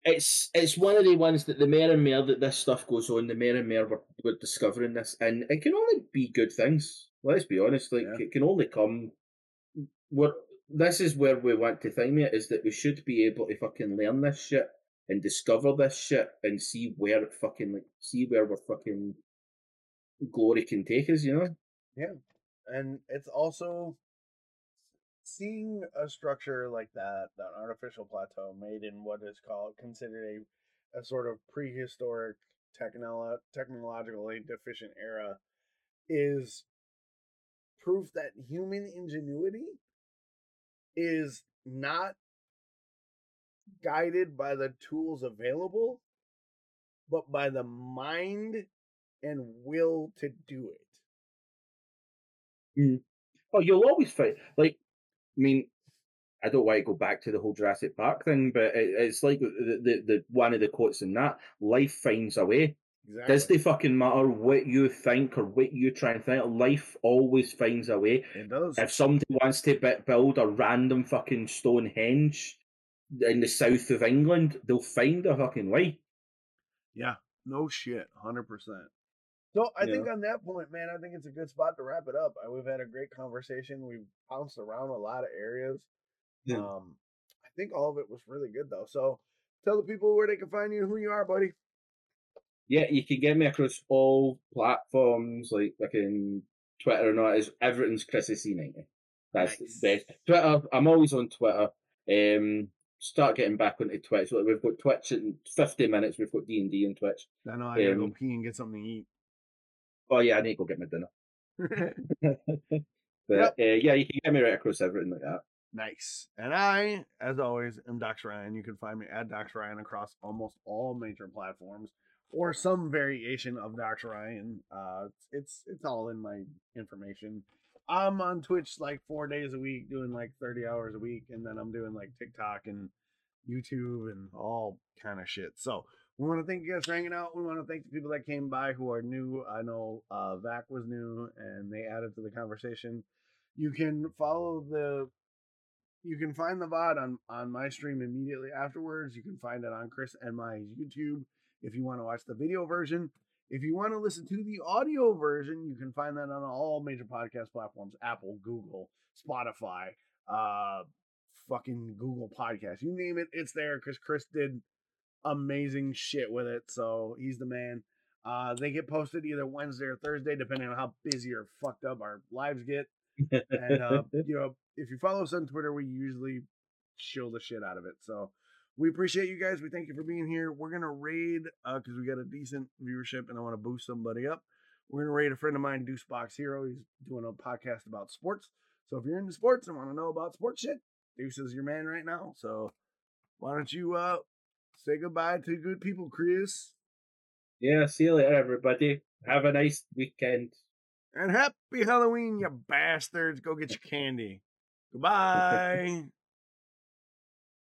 it's it's one of the ones that the more and more that this stuff goes on, the more and more we're, we're discovering this, and it can only be good things. Let's be honest, like Yeah. it can only come. We're this is where we want to think it is that we should be able to fucking learn this shit and discover this shit and see where it fucking like see where we're fucking glory can take us, you know. Yeah, and it's also seeing a structure like that, that artificial plateau made in what is called considered a, a sort of prehistoric technolo- technologically deficient era is proof that human ingenuity is not guided by the tools available but by the mind and will to do it. Mm. Oh, you'll always find like, I mean, I don't want to go back to the whole Jurassic Park thing, but it, it's like the, the the one of the quotes in that: "Life finds a way." Exactly. Does they fucking matter what you think or what you try and think? Life always finds a way. It does. If somebody wants to build a random fucking Stonehenge in the south of England, they'll find a fucking way. Yeah, no shit, hundred percent. So I Yeah. think on that point, man, I think it's a good spot to wrap it up. We've had a great conversation. We've bounced around a lot of areas. Yeah. Um, I think all of it was really good though. So tell the people where they can find you and who you are, buddy. Yeah, you can get me across all platforms, like like in Twitter and all. Is everything's Chrissy C ninety. That's Nice. the best. Twitter, I'm always on Twitter. Um, start getting back onto Twitch. We've got Twitch in fifty minutes. We've got D and D on Twitch. I know I gotta go Um, pee and get something to eat. Oh yeah, I need to go get my dinner. but uh, yeah, you can get me right across everything like that. Nice. And I, as always, am Dox Ryan. You can find me at Dox Ryan across almost all major platforms or some variation of Dox Ryan. Uh, it's it's all in my information. I'm on Twitch like four days a week, doing like 30 hours a week, and then I'm doing like TikTok and YouTube and all kind of shit. So we want to thank you guys for hanging out. We want to thank the people that came by who are new. I know uh, Vac was new, and they added to the conversation. You can follow the you can find the VOD on, on my stream immediately afterwards. You can find it on Chris and my YouTube if you want to watch the video version. If you want to listen to the audio version, you can find that on all major podcast platforms Apple, Google, Spotify, uh, fucking Google Podcasts. You name it, it's there because Chris did amazing shit with it. So he's the man. Uh, they get posted either Wednesday or Thursday, depending on how busy or fucked up our lives get and uh, you know, if you follow us on Twitter, we usually shill the shit out of it. So we appreciate you guys. We thank you for being here. We're gonna raid because we got a decent viewership, and I want to boost somebody up. We're gonna raid a friend of mine, Deuce Box Hero. He's doing a podcast about sports. So if you're into sports and want to know about sports shit, Deuce is your man right now. So why don't you uh say goodbye to good people, Chris? Yeah, see you later, everybody. Have a nice weekend. And happy Halloween, you bastards. Go get your candy. Goodbye.